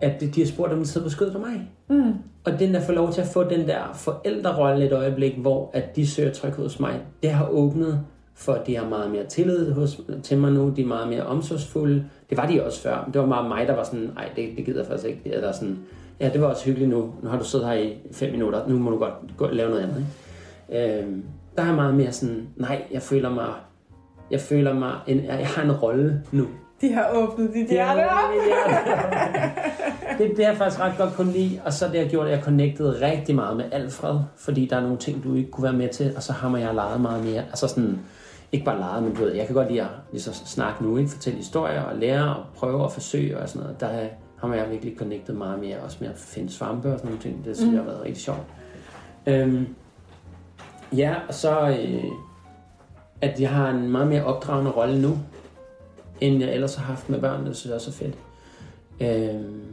at de, har spurgt, om de sidder på skødet af mig. Mm. Og den der får lov til at få den der forældrerolle et øjeblik, hvor at de søger tryghed hos mig, det har åbnet for, at de har meget mere tillid hos, til mig nu, de er meget mere omsorgsfulde. Det var de også før. Det var meget mig, der var sådan, nej, det, det gider jeg faktisk ikke. Eller sådan, ja, det var også hyggeligt nu. Nu har du siddet her i fem minutter, nu må du godt gå lave noget andet. Ikke? Øhm, der er meget mere sådan, nej, jeg føler mig, jeg føler mig, en, jeg har en rolle nu. De har åbnet dit Ja, hjerte op. det, det har jeg faktisk ret godt kunne lide, og så det har gjort, at jeg connectede rigtig meget med Alfred, fordi der er nogle ting, du ikke kunne være med til, og så har jeg leget meget mere. Altså sådan, ikke bare leget, men du ved, jeg kan godt lide at ligesom snakke nu, ikke? fortælle historier og lære og prøve og forsøge og sådan noget. Der har jeg virkelig connectet meget mere, også med at finde svampe og sådan nogle ting. Det synes jeg har været rigtig sjovt. Øhm, ja, og så øh, at jeg har en meget mere opdragende rolle nu, end jeg ellers har haft med børn. Det synes jeg også er fedt. Øhm,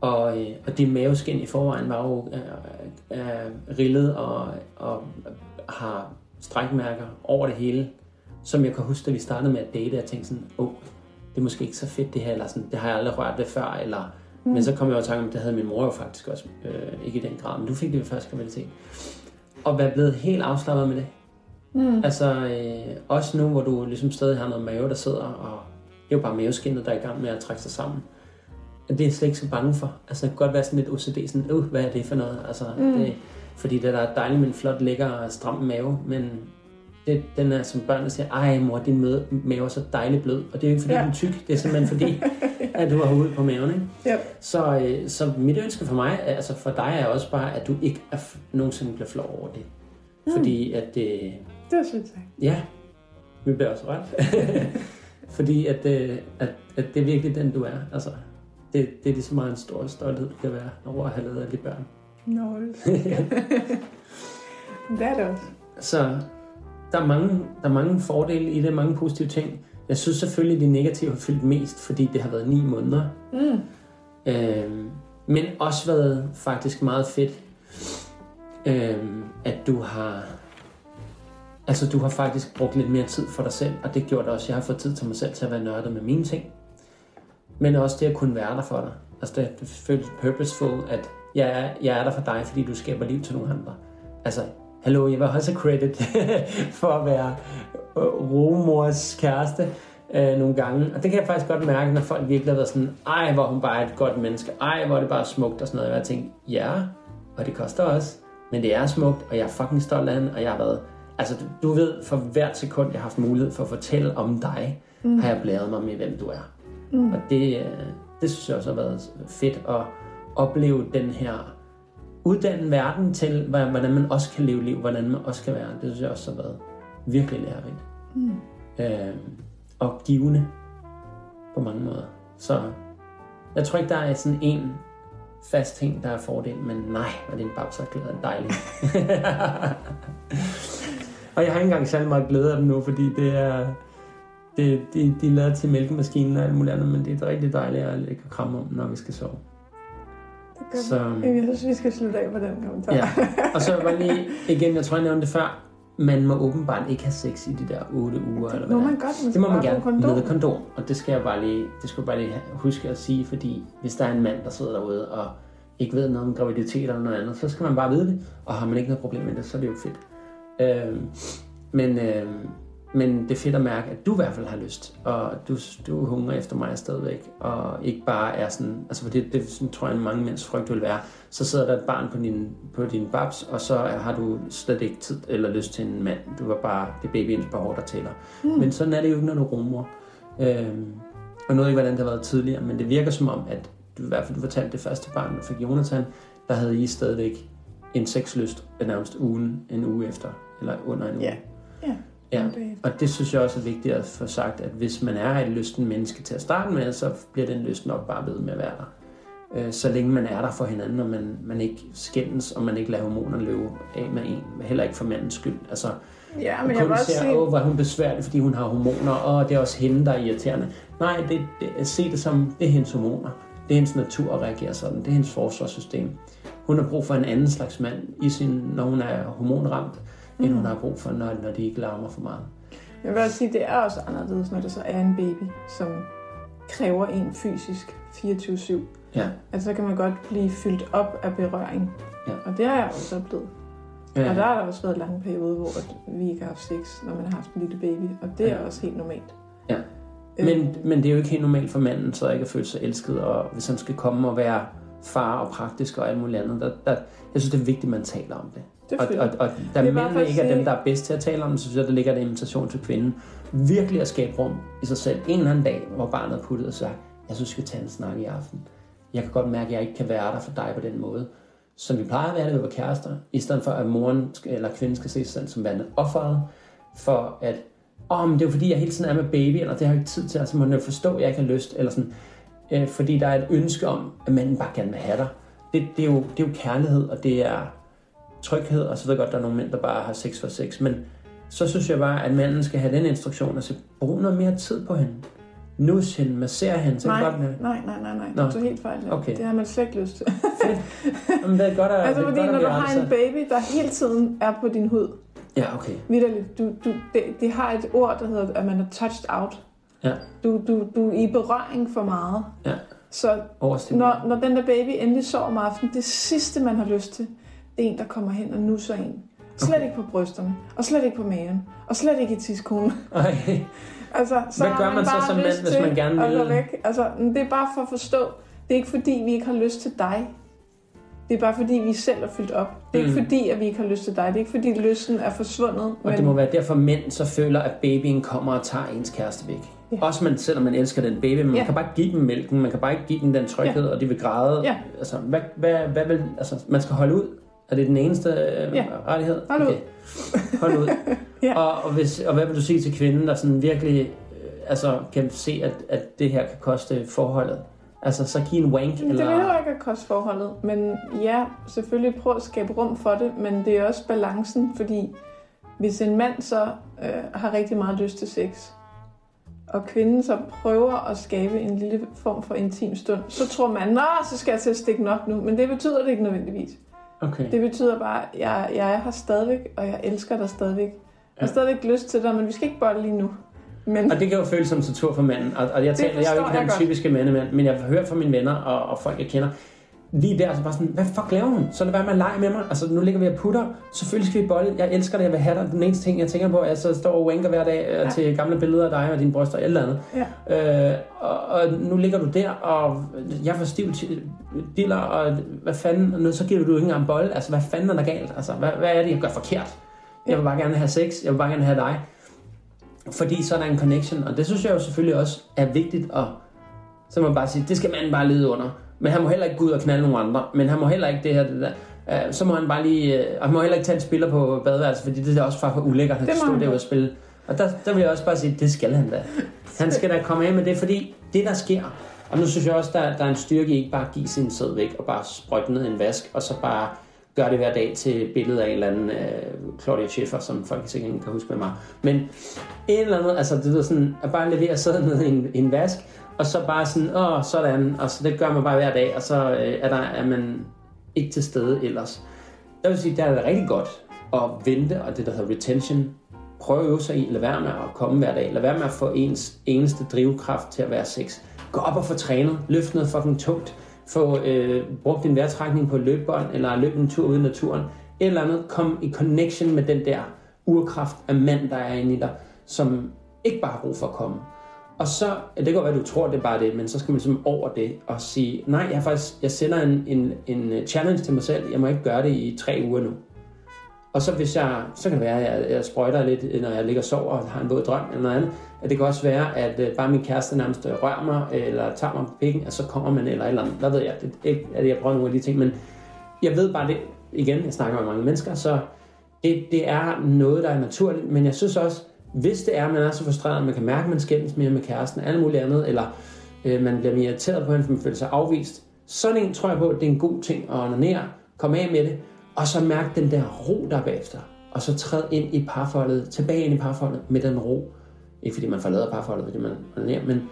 og, øh, og de maveskin i forvejen var jo øh, øh, rillet og, og har strækmærker over det hele. Som jeg kan huske, da vi startede med at date, jeg tænkte sådan, åh, oh, det er måske ikke så fedt det her, eller sådan, det har jeg aldrig rørt ved før, eller, mm. men så kom jeg over i tanke om, det havde min mor jo faktisk også, øh, ikke i den grad, men du fik det ved første graviditet. Og være blevet helt afslappet med det. Mm. Altså, øh, også nu, hvor du ligesom stadig har noget mave, der sidder, og det er jo bare maveskinnet, der er i gang med at trække sig sammen. Det er jeg slet ikke så bange for. Altså, det kan godt være sådan lidt OCD, sådan, øh, hvad er det for noget? Altså, mm. det, fordi det der er dejligt med en flot, lækker stram mave, men det, den er som børn, der siger, ej mor, din mave, mave er så dejligt blød. Og det er jo ikke fordi, Ja. ja. du er tyk, det er simpelthen fordi, <laughs> at du har hovedet på maven. Ikke? Yep. Så, øh, så mit ønske for mig, altså for dig er også bare, at du ikke er, nogensinde bliver flov over det. Mm. Fordi at, øh, Det er sødt sagt. ja, vi bliver også ret. <laughs> fordi at, øh, at, at det er virkelig den, du er. Altså, det, det er lige så meget en stor stolthed, du kan være over at have lavet alle de børn. Nå, <laughs> det er det også. Så der er, mange, der er mange fordele i det, mange positive ting. Jeg synes selvfølgelig, de negative har fyldt mest, fordi det har været ni måneder. Mm. Øhm, men også været faktisk meget fedt, øhm, at du har... Altså, du har faktisk brugt lidt mere tid for dig selv, og det gjorde også, at jeg har fået tid til mig selv til at være nørdet med mine ting. Men også det at kunne være der for dig. Altså, det, det føles purposeful, at jeg er, jeg er der for dig, fordi du skaber liv til nogle andre. Altså, hallo, jeg vil også credit <laughs> for at være øh, rumors kæreste øh, nogle gange. Og det kan jeg faktisk godt mærke, når folk virkelig har været sådan, ej, hvor hun bare er et godt menneske, ej, hvor er det bare smukt og sådan noget. Og jeg tænker, ja, og det koster også, men det er smukt, og jeg er fucking stolt af hende, og jeg har været, altså du, du ved, for hvert sekund, jeg har haft mulighed for at fortælle om dig, mm. har jeg blæret mig med, hvem du er. Mm. Og det, øh, det synes jeg også har været fedt at opleve den her uddanne verden til, hvordan man også kan leve liv, hvordan man også kan være. Det synes jeg også har været virkelig lærerigt. Mm. Øh, og givende på mange måder. Så jeg tror ikke, der er sådan en fast ting, der er fordel, men nej, hvor din babs glæde er dejlig. <laughs> og jeg har ikke engang særlig meget glæde af dem nu, fordi det er... Det, de, de er lavet til mælkemaskinen og alt muligt andet, men det er rigtig dejligt at ligge og kramme om, når vi skal sove. Det Så-. Jeg synes, vi skal slutte af på den kommentar. Ja. Og så var lige, igen, jeg tror, jeg nævnte det før, man må åbenbart ikke have sex i de der 8 uger, eller hvad må det man godt, man Det må man gerne kondom. med kondom. Og det skal jeg bare lige, det skal jeg bare lige huske at sige, fordi hvis der er en mand, der sidder derude og ikke ved noget om graviditet eller noget andet, så skal man bare vide det. Og har man ikke noget problem med det, så er det jo fedt. Øhm, men, øhm, men det er fedt at mærke, at du i hvert fald har lyst, og du, du hungrer efter mig stadigvæk, og ikke bare er sådan, altså for det, det sådan, tror jeg, mange mænds frygt vil være, så sidder der et barn på din, på din babs, og så har du slet ikke tid eller lyst til en mand. Du var bare, det babyens behov, der tæller. Mm. Men sådan er det jo ikke, når du rummer. Øhm, og nu ved jeg ikke, hvordan det har været tidligere, men det virker som om, at du i hvert fald du fortalte det første barn, du fik Jonathan, der havde I stadigvæk en sexlyst nærmest ugen, en uge efter, eller under en uge. Ja. Ja. Ja, og det synes jeg også er vigtigt at få sagt, at hvis man er et lysten menneske til at starte med, så bliver den lyst nok bare ved med at være der. Øh, Så længe man er der for hinanden, og man, man ikke skændes, og man ikke lader hormonerne løbe af med en, heller ikke for mandens skyld. Altså, Ja, men jeg vil også sige... åh, hvor er hun besværlig, fordi hun har hormoner, og det er også hende, der er irriterende. Nej, det, det, se det som, det er hendes hormoner. Det er hendes natur at reagere sådan. Det er hendes forsvarssystem. Hun har brug for en anden slags mand, i sin, når hun er hormonramt, end hun har brug for, når, når de ikke larmer for meget. Jeg vil også sige, det er også anderledes, når det så er en baby, som kræver en fysisk 24-7. Ja. Altså, så kan man godt blive fyldt op af berøring. Ja. Og det har jeg også oplevet. Ja. Og der har der også været lange perioder, hvor vi ikke har haft sex, når man har haft en lille baby. Og det er Ja. også helt normalt. Ja. Øh, Men, men det er jo ikke helt normalt for manden, så ikke at føle sig elsket, og hvis han skal komme og være far og praktisk og alt muligt andet. Der, der, jeg synes, det er vigtigt, at man taler om det. Det Og, og, og da mændene ikke er dem, der er bedst til at tale om det, så synes jeg, der ligger en invitation til kvinden. Virkelig at skabe rum i sig selv. En eller anden dag, hvor barnet er puttet og sagt, jeg synes, vi skal tage en snak i aften. Jeg kan godt mærke, at jeg ikke kan være der for dig på den måde. Som vi plejer at være det, var kærester. I stedet for, at moren eller kvinden skal se sig selv som værende offeret. For at, åh, men det er jo fordi, jeg hele tiden er med baby, eller det har jeg ikke tid til, altså må jo forstå, at jeg ikke har lyst, eller sådan. Øh, fordi der er et ønske om, at manden bare gerne vil have dig. Det, det, er jo, det er jo kærlighed, og det er tryghed, og så ved jeg godt, at der er nogle mænd, der bare har sex for sex, men så synes jeg bare, at manden skal have den instruktion, og så bruge noget mere tid på hende. Nus hende, massere hende, så nej, godt med. nej, nej, nej, nej. Nå. Du er helt fejl. Okay. Det har man slet ikke lyst til. Jamen, det er godt at, altså, det er fordi godt, at når du har en baby, der hele tiden er på din hud, Ja, okay. vidderligt, du, du, det, det har et ord, der hedder, at man er touched out. Ja. Du, du, du er i berøring for meget. Ja. Så når, når den der baby endelig sover om aftenen, det sidste, man har lyst til, en, der kommer hen og nusser en. Slet Okay. ikke på brysterne, og slet ikke på maven, og slet ikke i tidskonen. <laughs> Ej, Altså, så Hvad gør man så bare som mand, hvis man gerne at vil- gå væk. Altså, men det er bare for at forstå, det er ikke fordi, vi ikke har lyst til dig. Det er bare fordi, vi selv er fyldt op. Det er ikke Mm. fordi, at vi ikke har lyst til dig. Det er ikke fordi, lysten er forsvundet. og det må være derfor, mænd så føler, at babyen kommer og tager ens kæreste væk. Ja. Også man, selvom man elsker den baby, men man Ja. kan bare ikke give dem mælken, man kan bare ikke give dem den tryghed, og de vil græde. Ja. Altså, hvad, hvad, hvad vil, altså, man skal holde ud. Er det den eneste øh, Ja. rettighed? Hold ud. Hold ud. <laughs> Ja. og, og, hvis, og hvad vil du sige til kvinden, der sådan virkelig øh, altså, kan se, at, at det her kan koste forholdet? Altså, så giv en wank, Det eller... behøver ikke at koste forholdet, men ja, selvfølgelig prøv at skabe rum for det, men det er også balancen, fordi hvis en mand så øh, har rigtig meget lyst til sex, og kvinden så prøver at skabe en lille form for intim stund, så tror man, nå, så skal jeg til at stikke op nu, men det betyder det ikke nødvendigvis. Okay. Det betyder bare, at jeg, jeg er her stadigvæk, og jeg elsker dig stadigvæk. Jeg har Ja. stadigvæk lyst til dig, men vi skal ikke bolle lige nu. Men Og det kan jo føles som tortur for manden. Og, og jeg, taler, jeg er jo ikke den typiske mandemand, men jeg har hørt fra mine venner og, og folk, jeg kender, lige der, så bare sådan, hvad fuck laver hun? Så lad være med at lege med mig. Altså, nu ligger vi og putter. Selvfølgelig skal vi bolle. Jeg elsker dig, jeg vil have dig. Den eneste ting, jeg tænker på, er, at jeg så står og wanker hver dag ja. Ja. til gamle billeder af dig og dine bryster og et eller andet. ja. Øh, og, og, nu ligger du der, og jeg får stiv diller, og hvad fanden, og nu så giver du ikke engang bold. Altså, hvad fanden er der galt? Altså, hvad, hvad er det, jeg gør forkert? Jeg vil bare gerne have sex, jeg vil bare gerne have dig. Fordi så er der en connection, og det synes jeg jo selvfølgelig også er vigtigt, og så må man bare sige, det skal manden bare lide under. Men han må heller ikke gå ud og knalde nogle andre, men han må heller ikke det her, det der. Uh, så må han bare lige, uh, og han må heller ikke tage en spiller på badeværelset, fordi det er også for ulækkert, at stå han der og spille. Og der, der vil jeg også bare sige, det skal han da. Han skal da komme af med det, fordi det der sker, og nu synes jeg også, der, der er en styrke i ikke bare at give sin sæd væk, og bare sprøjte ned i en vask, og så bare gøre det hver dag til et billede af en eller anden uh, Claudia Schiffer, som folk sikkert ikke kan huske med mig. Men en eller andet, altså det er sådan, at bare levere sæden ned i en, i en vask, og så bare sådan, åh, sådan, og så det gør man bare hver dag, og så øh, er, der, er man ikke til stede ellers. Jeg vil sige, der er det rigtig godt at vente, og det der hedder retention, prøve at øve sig i, lad være med at komme hver dag, lad være med at få ens eneste drivkraft til at være sex. Gå op og få trænet, løft noget fucking tungt, få øh, brugt din vejrtrækning på løbebånd, eller løb en tur ude i naturen, et eller andet, kom i connection med den der urkraft af mand, der er inde i dig, som ikke bare har brug for at komme. Og så, det kan godt være, du tror, det er bare det, men så skal man ligesom over det og sige, nej, jeg, faktisk, jeg sender en, en, en øh, challenge til mig selv, jeg må ikke gøre det i tre uger nu. Og så hvis jeg, så kan det være, at jeg, jeg sprøjter lidt, øh, når jeg ligger og sover og har en våd drøm eller noget andet. At det kan også være, at øh, bare min kæreste nærmest rører mig, eller tager mig på pikken, og så kommer man eller et eller andet. Hvad ved jeg? Det er ikke, at jeg prøver nogle af de ting, men jeg ved bare det, igen, jeg snakker med mange mennesker, så det, det er noget, der er naturligt, men jeg synes også, hvis det er, at man er så frustreret, at man kan mærke, at man skændes mere med kæresten, alt muligt andet, eller øh, man bliver mere irriteret på hende, for man føler sig afvist, sådan en tror jeg på, at det er en god ting at onanere, komme af med det, og så mærke den der ro, der er bagefter, og så træde ind i parforholdet, tilbage ind i parforholdet med den ro. Ikke fordi man forlader parforholdet, fordi man onanerer, men,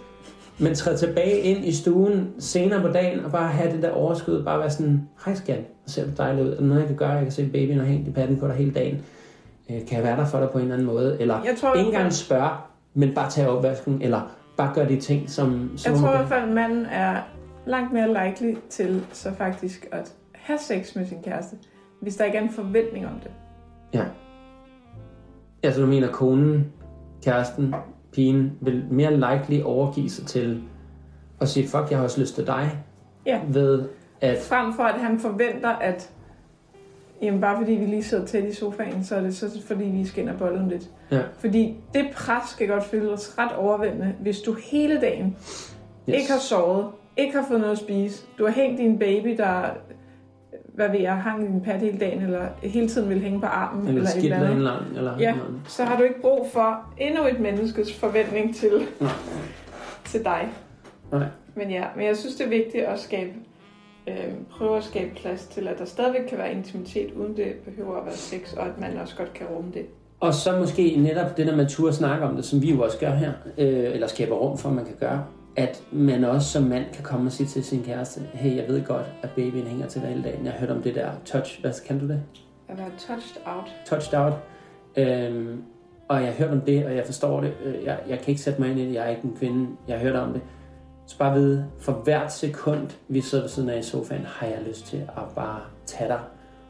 men træde tilbage ind i stuen senere på dagen, og bare have det der overskud, bare være sådan, hej skat, og se, hvor dejligt ud, er der noget, jeg kan gøre, jeg kan se babyen og hængt i patten på dig hele dagen, Øh, kan jeg være der for dig på en eller anden måde, eller Jeg tror, ikke engang spørge, men bare tage opvasken, eller bare gøre de ting, som... som Jeg tror i hvert fald, at manden er langt mere likely til så faktisk at have sex med sin kæreste, hvis der ikke er en forventning om det. Ja. Altså du mener, konen, kæresten, pigen, vil mere likely overgive sig til at sige, fuck, jeg har også lyst til dig, Ja. ved at... Frem for at han forventer, at jamen bare fordi vi lige sidder tæt i sofaen, så er det så fordi, vi skinner bolden lidt. Ja. Fordi det pres skal godt føles ret overvældende, hvis du hele dagen Yes. ikke har sovet, ikke har fået noget at spise, du har hængt din baby, der hvad ved jeg, hang i din pat hele dagen, eller hele tiden vil hænge på armen, Eller eller, skidt eller andet. eller, Ja. noget. så har du ikke brug for endnu et menneskes forventning til, Nej. til dig. Nej. Men ja, men jeg synes, det er vigtigt at skabe, øh, prøve at skabe plads til, at der stadigvæk kan være intimitet, uden det behøver at være sex, og at man også godt kan rumme det. Og så måske netop det der med at turde snakke om det, som vi jo også gør her, øh, eller skaber rum for, at man kan gøre, at man også som mand kan komme og sige til sin kæreste, hey, jeg ved godt, at babyen hænger til dig hele dagen. Jeg hørt om det der touch, hvad kan du det? At være touched out. touched out. Øhm, og jeg hørt om det, og jeg forstår det. Øh, Jeg, jeg kan ikke sætte mig ind i det. Jeg er ikke en kvinde. Jeg hørt om det. Så bare vide, for hvert sekund, vi sidder ved siden af i sofaen, har jeg lyst til at bare tage dig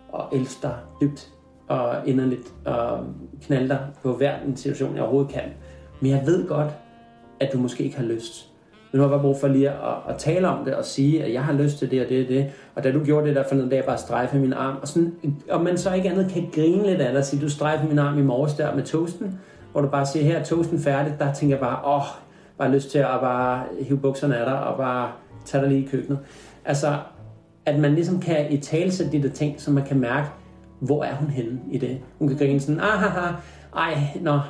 og elske dig dybt og inderligt og knalde dig på hver en situation, jeg overhovedet kan. Men jeg ved godt, at du måske ikke har lyst. Men nu har jeg bare brug for lige at, at tale om det og sige, at jeg har lyst til det og det og det. Og da du gjorde det der for nogle dag, bare strejfe min arm. Og, sådan, og man så ikke andet kan grine lidt af dig og sige, du strejfer min arm i morges der med toasten. Hvor du bare siger, her er toasten færdig. Der tænker jeg bare, åh, bare lyst til at bare hive bukserne af dig og bare tage dig lige i køkkenet. Altså, at man ligesom kan i talsætte de der ting, så man kan mærke, hvor er hun henne i det. Hun kan grine sådan, ah, ha, ej, nå.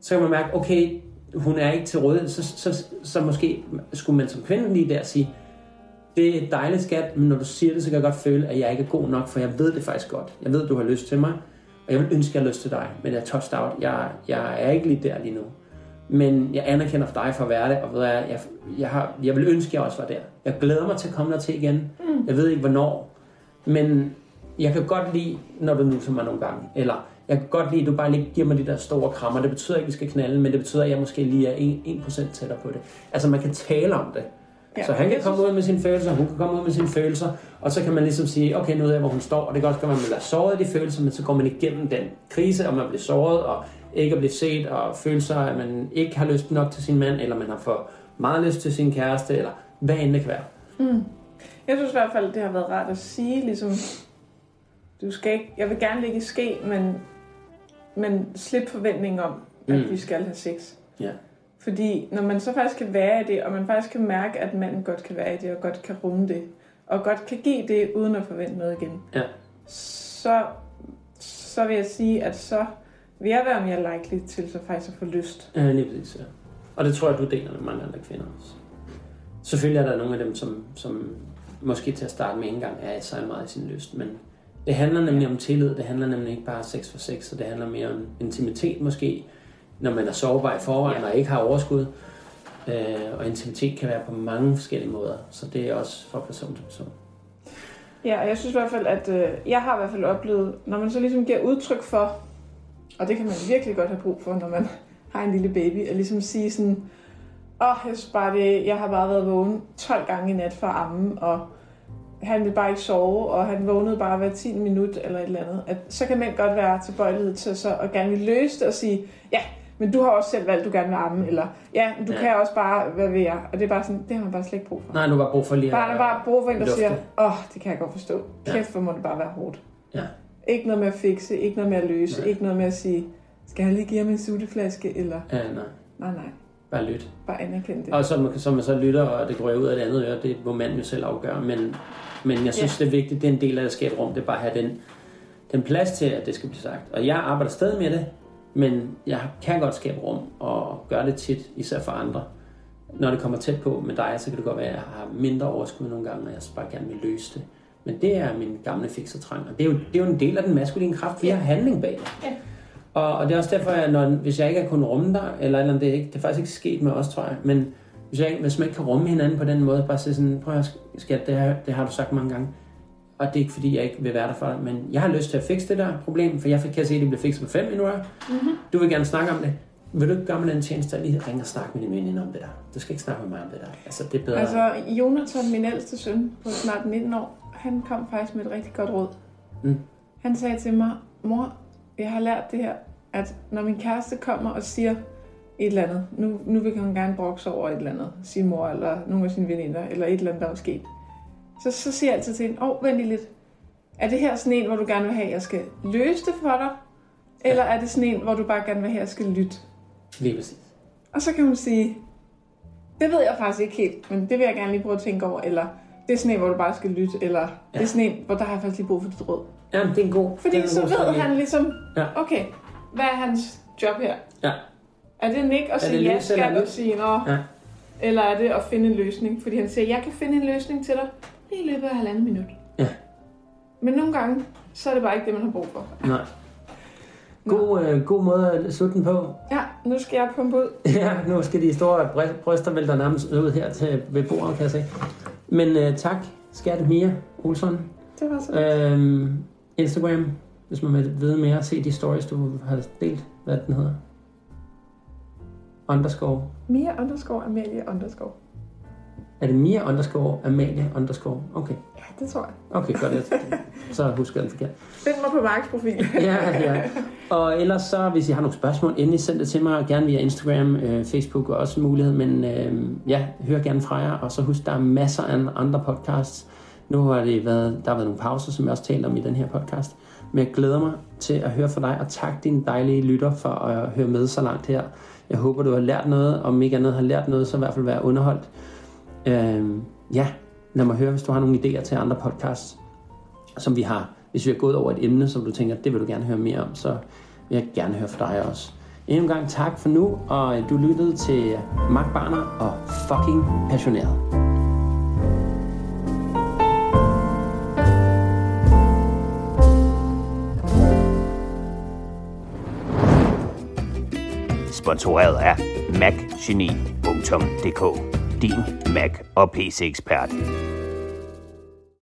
Så kan man mærke, okay, hun er ikke til rådighed, så, så, så måske skulle man som kvinde lige der sige, det er dejligt skat, men når du siger det, så kan jeg godt føle, at jeg ikke er god nok, for jeg ved det faktisk godt. Jeg ved, du har lyst til mig, og jeg vil ønske, at jeg har lyst til dig, men jeg er touched out. Jeg, jeg er ikke lige der lige nu. Men jeg anerkender for dig for at være det, og ved jeg, jeg, jeg, har, jeg vil ønske, at jeg også var der. Jeg glæder mig til at komme der til igen. Mm. Jeg ved ikke, hvornår. Men jeg kan godt lide, når du nu mig nogle gange. Eller jeg kan godt lide, at du bare lige giver mig de der store krammer. Det betyder ikke, at vi skal knalde, men det betyder, at jeg måske lige er 1%, 1% tættere på det. Altså man kan tale om det. Ja, så han kan komme ud med sine følelser, hun kan komme ud med sine følelser, og så kan man ligesom sige, okay, nu ved jeg, hvor hun står, og det kan også gøre, at man bliver såret af de følelser, men så går man igennem den krise, og man bliver såret, og ikke at blive set, og føle sig, at man ikke har lyst nok til sin mand, eller man har for meget lyst til sin kæreste, eller hvad end det kan være. Mm. Jeg synes i hvert fald, det har været rart at sige, ligesom, du skal ikke, jeg vil gerne ligge i ske, men, men slip forventningen om, at Mm. vi skal have sex. Ja. Fordi når man så faktisk kan være i det, og man faktisk kan mærke, at manden godt kan være i det, og godt kan rumme det, og godt kan give det, uden at forvente noget igen, Ja. så, så vil jeg sige, at så vil jeg være mere likely til så faktisk at få lyst. Ja, lige præcis, ja. Og det tror jeg, du deler med mange andre kvinder også. Selvfølgelig er der nogle af dem, som, som måske til at starte med ikke engang er så meget i sin lyst, men det handler nemlig om tillid, det handler nemlig ikke bare sex for sex, så det handler mere om intimitet måske, når man er sårbar i forvejen og ikke har overskud. Øh, og intimitet kan være på mange forskellige måder, så det er også fra person til person. Ja, og jeg synes i hvert fald, at øh, jeg har i hvert fald oplevet, når man så ligesom giver udtryk for, og det kan man virkelig godt have brug for, når man har en lille baby, at ligesom sige sådan, åh, oh, jeg synes bare det, jeg har bare været vågen 12 gange i nat for at amme, og han vil bare ikke sove, og han vågnede bare hver 10 minut eller et eller andet. At, så kan mænd godt være tilbøjelighed til så at gerne vil løse det og sige, ja, men du har også selv valgt, at du gerne vil amme, eller ja, men du Ja. ja. kan også bare, hvad ved jeg. Og det er bare sådan, det har man bare slet ikke brug for. Nej, du har bare brug for lige Bare, bare brug for en, der lufte. siger, åh, oh, det kan jeg godt forstå. Ja. Kæft, hvor må det bare være hårdt. Ja. Ikke noget med at fikse, ikke noget med at løse, Nej. Ikke noget med at sige, skal jeg lige give ham en sutteflaske, eller Ja, nej. nej, nej, Bare lyt. bare anerkende det. Og så man, så man så lytter, og det går ud af det andet øre, det må manden jo selv afgøre. Men, men jeg synes, ja. det er vigtigt, det er en del af at skabe rum, det er bare at have den, den plads til, at det skal blive sagt. Og jeg arbejder stadig med det, men jeg kan godt skabe rum, og gøre det tit, især for andre. Når det kommer tæt på med dig, så kan det godt være, at jeg har mindre overskud nogle gange, og jeg bare gerne vil løse det. Men det er min gamle fiksertrang, og det er jo, det er jo en del af den maskuline kraft. Vi har handling bag. Ja. Og, og det er også derfor, at når, hvis jeg ikke har kunnet rumme dig, eller, eller det, er ikke, det er faktisk ikke sket med os, tror jeg, men hvis, jeg, hvis man ikke kan rumme hinanden på den måde, bare sige sådan, prøv at skat, det, her, det har du sagt mange gange, og det er ikke fordi, jeg ikke vil være der for dig, men jeg har lyst til at fikse det der problem, for jeg kan se, at det bliver fikset på 5 minutter. Mm-hmm. Du vil gerne snakke om det. Vil du ikke gøre mig den tjeneste, at lige ringe og snakke med din veninde om det der? Du skal ikke snakke med mig om det der. Altså, det er bedre. Altså, Jonathan, min ældste søn på snart 19 år, han kom faktisk med et rigtig godt råd. Mm. Han sagde til mig, mor, jeg har lært det her, at når min kæreste kommer og siger et eller andet, nu, nu vil han gerne brokse over et eller andet, sin mor eller nogle af sine veninder, eller et eller andet, der er sket, så, så siger jeg altid til hende, åh, oh, vent lige lidt, er det her sådan en, hvor du gerne vil have, at jeg skal løse det for dig? Eller er det sådan en, hvor du bare gerne vil have, at jeg skal lytte? Lige præcis. Og så kan hun sige, det ved jeg faktisk ikke helt, men det vil jeg gerne lige prøve at tænke over, eller det er sådan en, hvor du bare skal lytte, eller ja. det er sådan en, hvor der har jeg faktisk lige brug for dit råd. Jamen, det er en god... Fordi en så god ved han ligesom, Ja. okay, hvad er hans job her? Ja. Er det nik at sige ja, skal og sige nå? Ja. Eller er det at finde en løsning? Fordi han siger, jeg kan finde en løsning til dig lige i løbet af halvanden minut. Ja. Men nogle gange, så er det bare ikke det, man har brug for. Nej. God, øh, god måde at slutte den på. Ja, nu skal jeg pumpe ud. <laughs> Ja, nu skal de store bry- bryster vælter nærmest ud her til ved bordet, kan jeg se. Men øh, tak, Skatte Mia Olsson. Det var så øhm, Instagram, hvis man vil vide mere, se de stories, du har delt, hvad den hedder. Underscore. Mia underscore Amalie underscore. Er det Mia underscore Amalie underscore? Okay, Ja, det tror jeg. okay, godt. <laughs> Så husker jeg den forkert. Find mig på Marks profil. <laughs> Ja, ja. Og ellers så, hvis I har nogle spørgsmål, endelig send det til mig, gerne via Instagram, øh, Facebook er også en mulighed, men øh, ja, hør gerne fra jer, og så husk, der er masser af andre podcasts. Nu har det været, der har været nogle pauser, som jeg også talte om i den her podcast, men jeg glæder mig til at høre fra dig, og tak din dejlige lytter for at høre med så langt her. Jeg håber, du har lært noget, og om ikke andet har lært noget, så i hvert fald være underholdt. Øh, ja, lad mig høre, hvis du har nogle idéer til andre podcasts som vi har. Hvis vi har gået over et emne, som du tænker, det vil du gerne høre mere om, så vil jeg gerne høre fra dig også. Endnu en gang tak for nu, og du lyttede til Mark Barner og fucking passioneret. Sponsoreret af macgeni.dk din Mac og PC-ekspert.